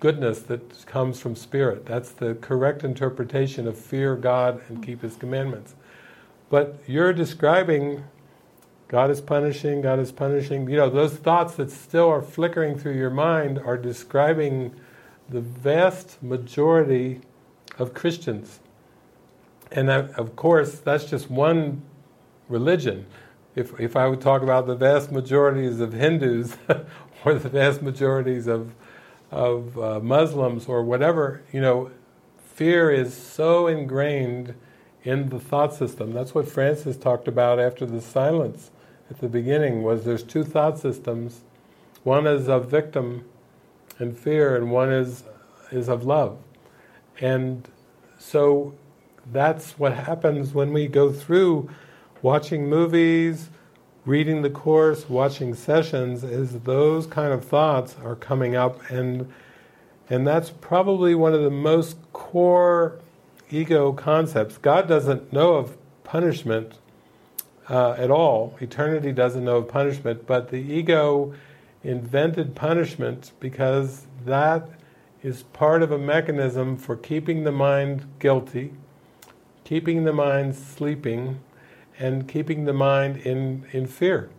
goodness that comes from Spirit. That's the correct interpretation of fear God and keep His commandments. But you're describing God is punishing, God is punishing. You know, those thoughts that still are flickering through your mind are describing the vast majority of Christians. And of course, that's just one religion. If, if I would talk about the vast majorities of Hindus or the vast majorities of, of uh, Muslims or whatever, you know, fear is so ingrained in the thought system. That's what Frances talked about after the silence at the beginning was there's two thought systems. One is of victim and fear and one is is of love. And so that's what happens when we go through watching movies, reading the course, watching sessions, is those kind of thoughts are coming up and and that's probably one of the most core ego concepts. God doesn't know of punishment uh, at all. Eternity doesn't know of punishment, but the ego invented punishment because that is part of a mechanism for keeping the mind guilty, keeping the mind sleeping, and keeping the mind in, in fear.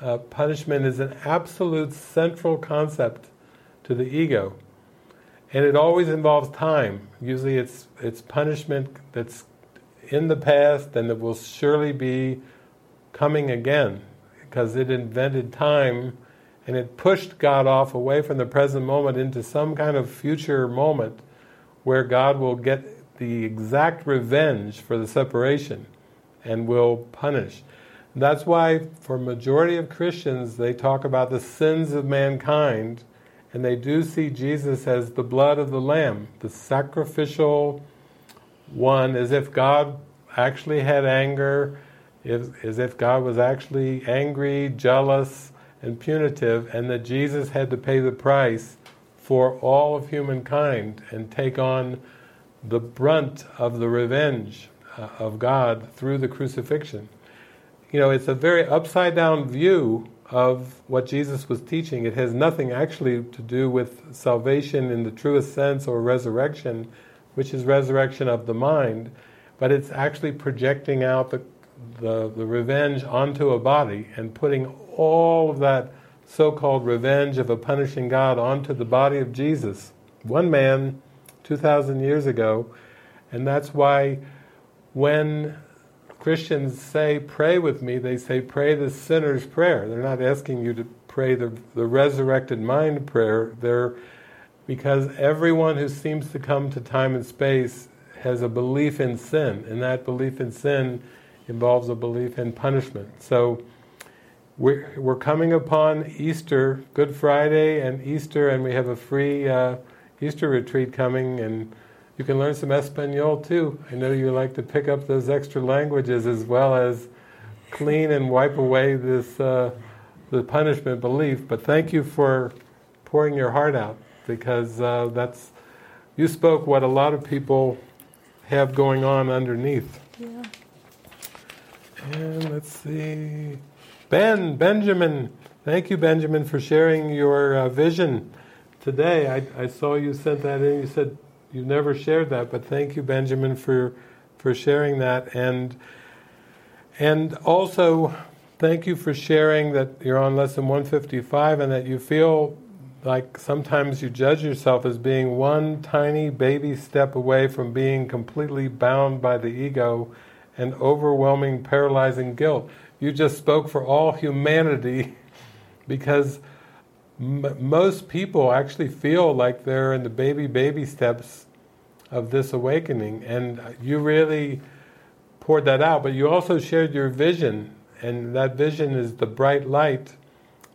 Uh, punishment is an absolute central concept to the ego. And it always involves time. Usually it's, it's punishment that's in the past and it will surely be coming again because it invented time and it pushed God off away from the present moment into some kind of future moment where God will get the exact revenge for the separation and will punish. That's why for majority of Christians they talk about the sins of mankind and they do see Jesus as the blood of the lamb, the sacrificial one as if God actually had anger, as if God was actually angry, jealous, and punitive, and that Jesus had to pay the price for all of humankind and take on the brunt of the revenge uh, of God through the crucifixion. You know, it's a very upside down view of what Jesus was teaching. It has nothing actually to do with salvation in the truest sense or resurrection, which is resurrection of the mind, but it's actually projecting out the, the, the revenge onto a body and putting all of that so-called revenge of a punishing God onto the body of Jesus. One man, 2,000 years ago, and that's why when Christians say, pray with me, they say, pray the sinner's prayer. They're not asking you to pray the, the resurrected mind prayer. They're, because everyone who seems to come to time and space has a belief in sin, and that belief in sin involves a belief in punishment. So we're, we're coming upon Easter, Good Friday and Easter, and we have a free uh, Easter retreat coming, and you can learn some Espanol too. I know you like to pick up those extra languages as well as clean and wipe away this uh, the punishment belief. But thank you for pouring your heart out because uh, that's you spoke what a lot of people have going on underneath. Yeah. And let's see. Ben, Benjamin, thank you, Benjamin, for sharing your uh, vision today. I, I saw you sent that in. You said you've never shared that, but thank you, Benjamin, for for sharing that. And and also, thank you for sharing that you're on lesson 155 and that you feel like sometimes you judge yourself as being one tiny baby step away from being completely bound by the ego and overwhelming, paralyzing guilt. You just spoke for all humanity because m- most people actually feel like they're in the baby, baby steps of this awakening. And you really poured that out, but you also shared your vision, and that vision is the bright light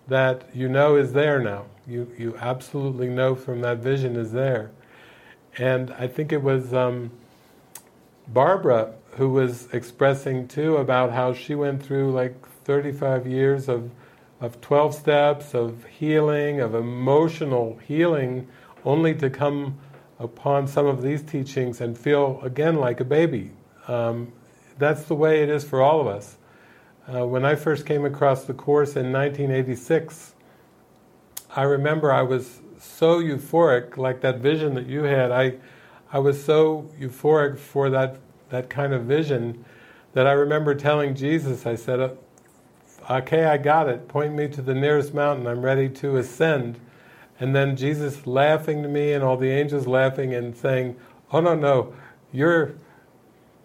that you know is there now. You, you absolutely know from that vision is there. And I think it was um, Barbara who was expressing too about how she went through like 35 years of, of 12 steps, of healing, of emotional healing, only to come upon some of these teachings and feel again like a baby. Um, that's the way it is for all of us. Uh, when I first came across the Course in 1986, I remember I was so euphoric, like that vision that you had. I, I was so euphoric for that that kind of vision that I remember telling Jesus, I said, uh, "Okay, I got it. Point me to the nearest mountain. I'm ready to ascend." And then Jesus laughing to me, and all the angels laughing and saying, "Oh no, no, you're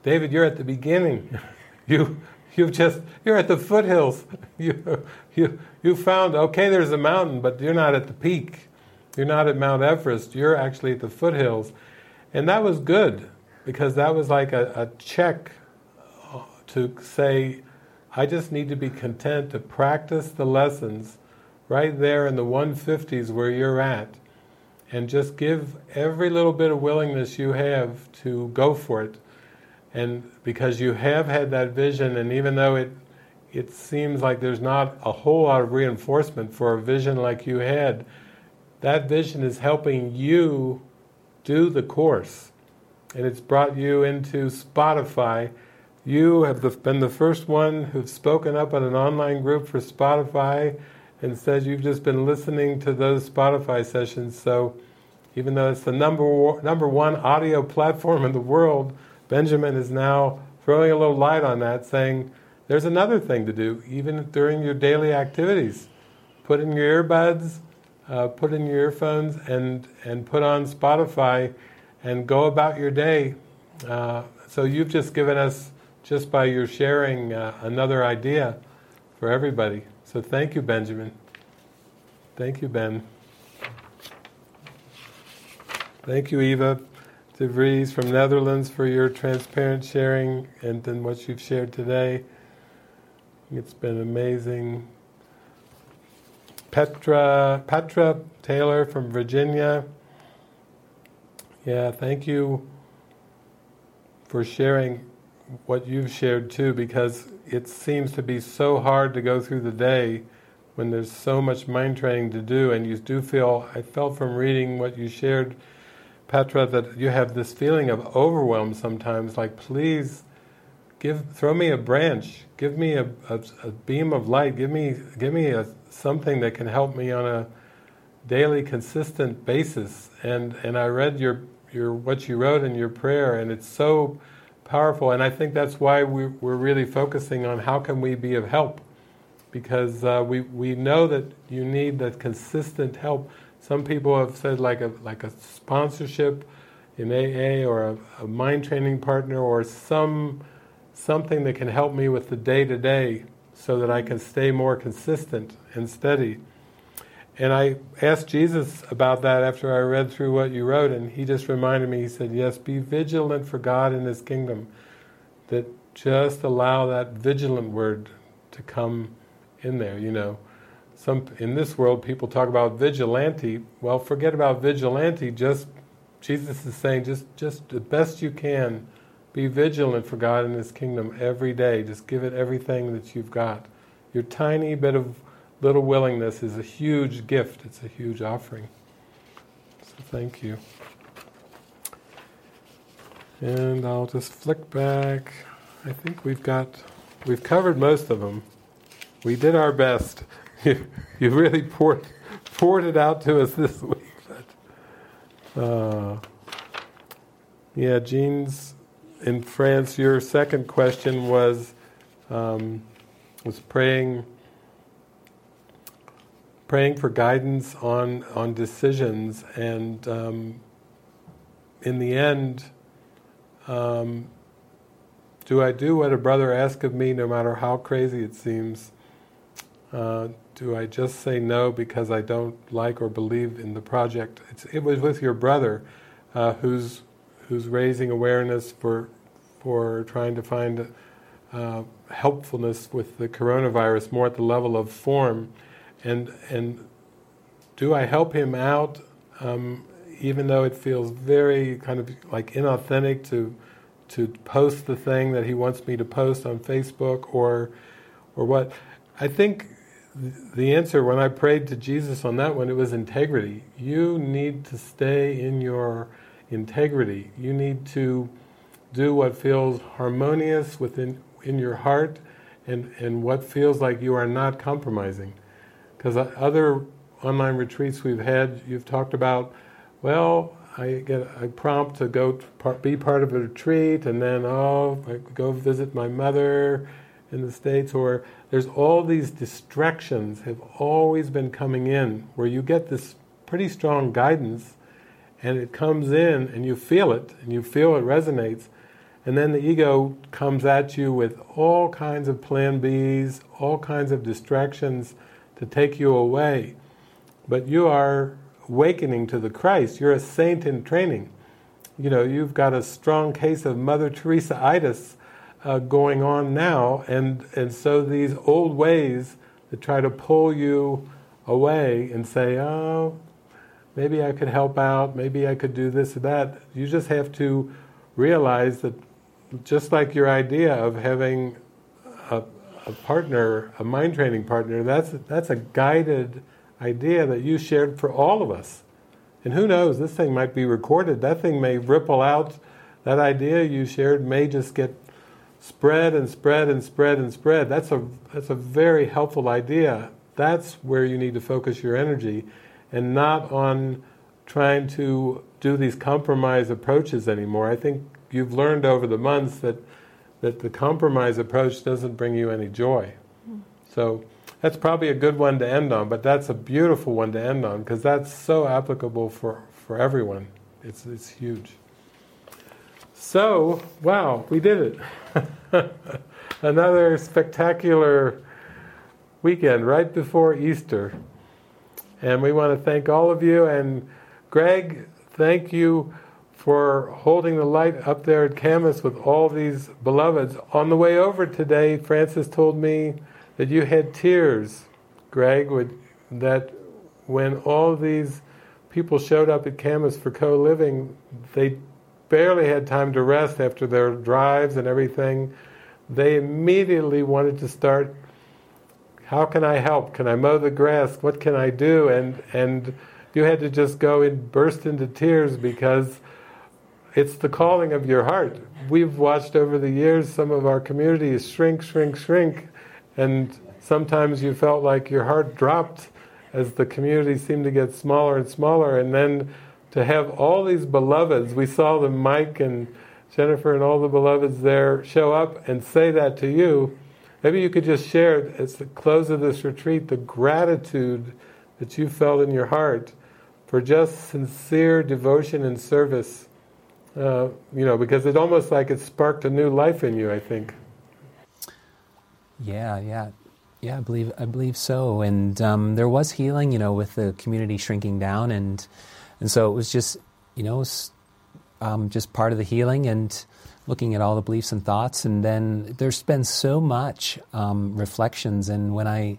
David. You're at the beginning. you You've just you're at the foothills. You you you found okay. There's a mountain, but you're not at the peak. You're not at Mount Everest. You're actually at the foothills, and that was good because that was like a, a check to say, I just need to be content to practice the lessons right there in the 150s where you're at, and just give every little bit of willingness you have to go for it. And because you have had that vision, and even though it it seems like there's not a whole lot of reinforcement for a vision like you had, that vision is helping you do the course, and it's brought you into Spotify. You have been the first one who's spoken up at an online group for Spotify and said you've just been listening to those Spotify sessions. So, even though it's the number number one audio platform in the world, Benjamin is now throwing a little light on that, saying there's another thing to do, even during your daily activities. Put in your earbuds, uh, put in your earphones, and, and put on Spotify and go about your day. Uh, so you've just given us, just by your sharing, uh, another idea for everybody. So thank you, Benjamin. Thank you, Ben. Thank you, Eva. De Vries from Netherlands for your transparent sharing and then what you've shared today. It's been amazing. Petra Petra Taylor from Virginia. Yeah, thank you for sharing what you've shared too, because it seems to be so hard to go through the day when there's so much mind training to do, and you do feel. I felt from reading what you shared Petra, that you have this feeling of overwhelm sometimes, like please give, throw me a branch, give me a, a, a beam of light, give me, give me a, something that can help me on a daily, consistent basis. And and I read your your what you wrote in your prayer, and it's so powerful. And I think that's why we, we're really focusing on how can we be of help, because uh, we we know that you need that consistent help some people have said like a like a sponsorship in AA or a, a mind training partner or some something that can help me with the day to day so that I can stay more consistent and steady. And I asked Jesus about that after I read through what you wrote, and he just reminded me, he said, Yes, be vigilant for God and His kingdom. That just allow that vigilant word to come in there, you know. Some in this world people talk about vigilante. Well, forget about vigilante, just Jesus is saying just just the best you can be vigilant for God and His kingdom every day. Just give it everything that you've got. Your tiny bit of little willingness is a huge gift. It's a huge offering. So thank you. And I'll just flick back. I think we've got, we've covered most of them. We did our best. You, you really poured, poured it out to us this week. But, uh, yeah, Jean's in France. Your second question was um, was praying praying for guidance on on decisions, and um, in the end, um, do I do what a brother asks of me, no matter how crazy it seems? Uh, do I just say no because I don't like or believe in the project? It's, it was with your brother, uh, who's who's raising awareness for for trying to find uh, helpfulness with the coronavirus more at the level of form and and do I help him out, um, even though it feels very kind of like inauthentic to to post the thing that he wants me to post on Facebook or or what? I think the answer when I prayed to Jesus on that one, it was integrity. You need to stay in your integrity. You need to do what feels harmonious within in your heart and, and what feels like you are not compromising. Because other online retreats we've had, you've talked about, well, I get a prompt to go be part of a retreat, and then oh, I go visit my mother in the states. Or there's all these distractions have always been coming in, where you get this pretty strong guidance, and it comes in, and you feel it, and you feel it resonates, and then the ego comes at you with all kinds of plan Bs, all kinds of distractions to take you away. But you are awakening to the Christ. You're a saint in training. You know, you've got a strong case of Mother Teresa-itis uh, going on now, and, and so these old ways that try to pull you away and say, oh, maybe I could help out, maybe I could do this or that. You just have to realize that just like your idea of having a, a partner, a mind training partner, that's that's a guided idea that you shared for all of us. And who knows, this thing might be recorded. That thing may ripple out. That idea you shared may just get spread and spread and spread and spread. That's a that's a very helpful idea. That's where you need to focus your energy and not on trying to do these compromise approaches anymore. I think you've learned over the months that that the compromise approach doesn't bring you any joy. So that's probably a good one to end on, but that's a beautiful one to end on because that's so applicable for, for everyone. It's, it's huge. So, wow, we did it. Another spectacular weekend right before Easter. And we want to thank all of you. And Greg, thank you for holding the light up there at Kamas with all these beloveds. On the way over today, Frances told me that you had tears, Greg, with, that when all these people showed up at Kamas for co-living, they barely had time to rest after their drives and everything. They immediately wanted to start. How can I help? Can I mow the grass? What can I do? And and you had to just go and burst into tears because it's the calling of your heart. We've watched over the years some of our communities shrink, shrink, shrink, and sometimes you felt like your heart dropped as the community seemed to get smaller and smaller, and then to have all these beloveds, we saw them, Mike and Jennifer and all the beloveds there show up and say that to you. Maybe you could just share at the close of this retreat the gratitude that you felt in your heart for just sincere devotion and service Uh, you know, because it almost like it sparked a new life in you. I think. Yeah, yeah, yeah. I believe I believe so. And um, there was healing, you know, with the community shrinking down, and and so it was just, you know, um, just part of the healing and looking at all the beliefs and thoughts. And then there's been so much um, reflections, and when I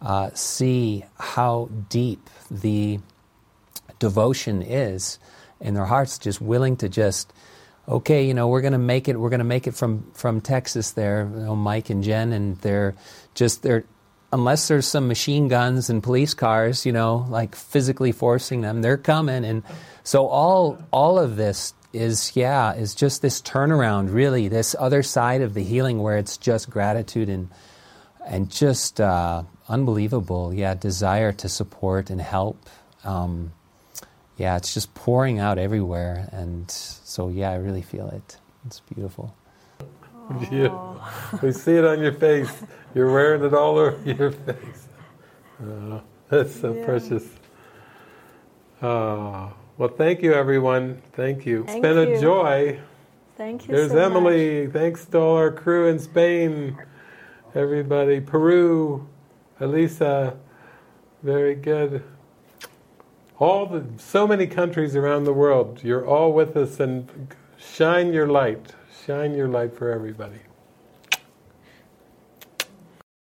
uh, see how deep the devotion is in their hearts, just willing to just okay, you know, we're going to make it. We're going to make it from from Texas. There, you know, Mike and Jen, and they're just they're unless there's some machine guns and police cars, you know, like physically forcing them, they're coming. And so all all of this is yeah is just this turnaround, really, this other side of the healing where it's just gratitude and and just uh, unbelievable, yeah, desire to support and help. Um, yeah, it's just pouring out everywhere, and so yeah, I really feel it. It's beautiful. Yeah, we see it on your face. You're wearing it all over your face. Oh, that's so yeah. precious. Oh, well, thank you, everyone. Thank you. Thank it's been you. a joy. Thank you. There's so Emily. Much. Thanks to all our crew in Spain, everybody. Peru, Elisa. Very good all the so many countries around the world. You're all with us, and shine your light. Shine your light for everybody.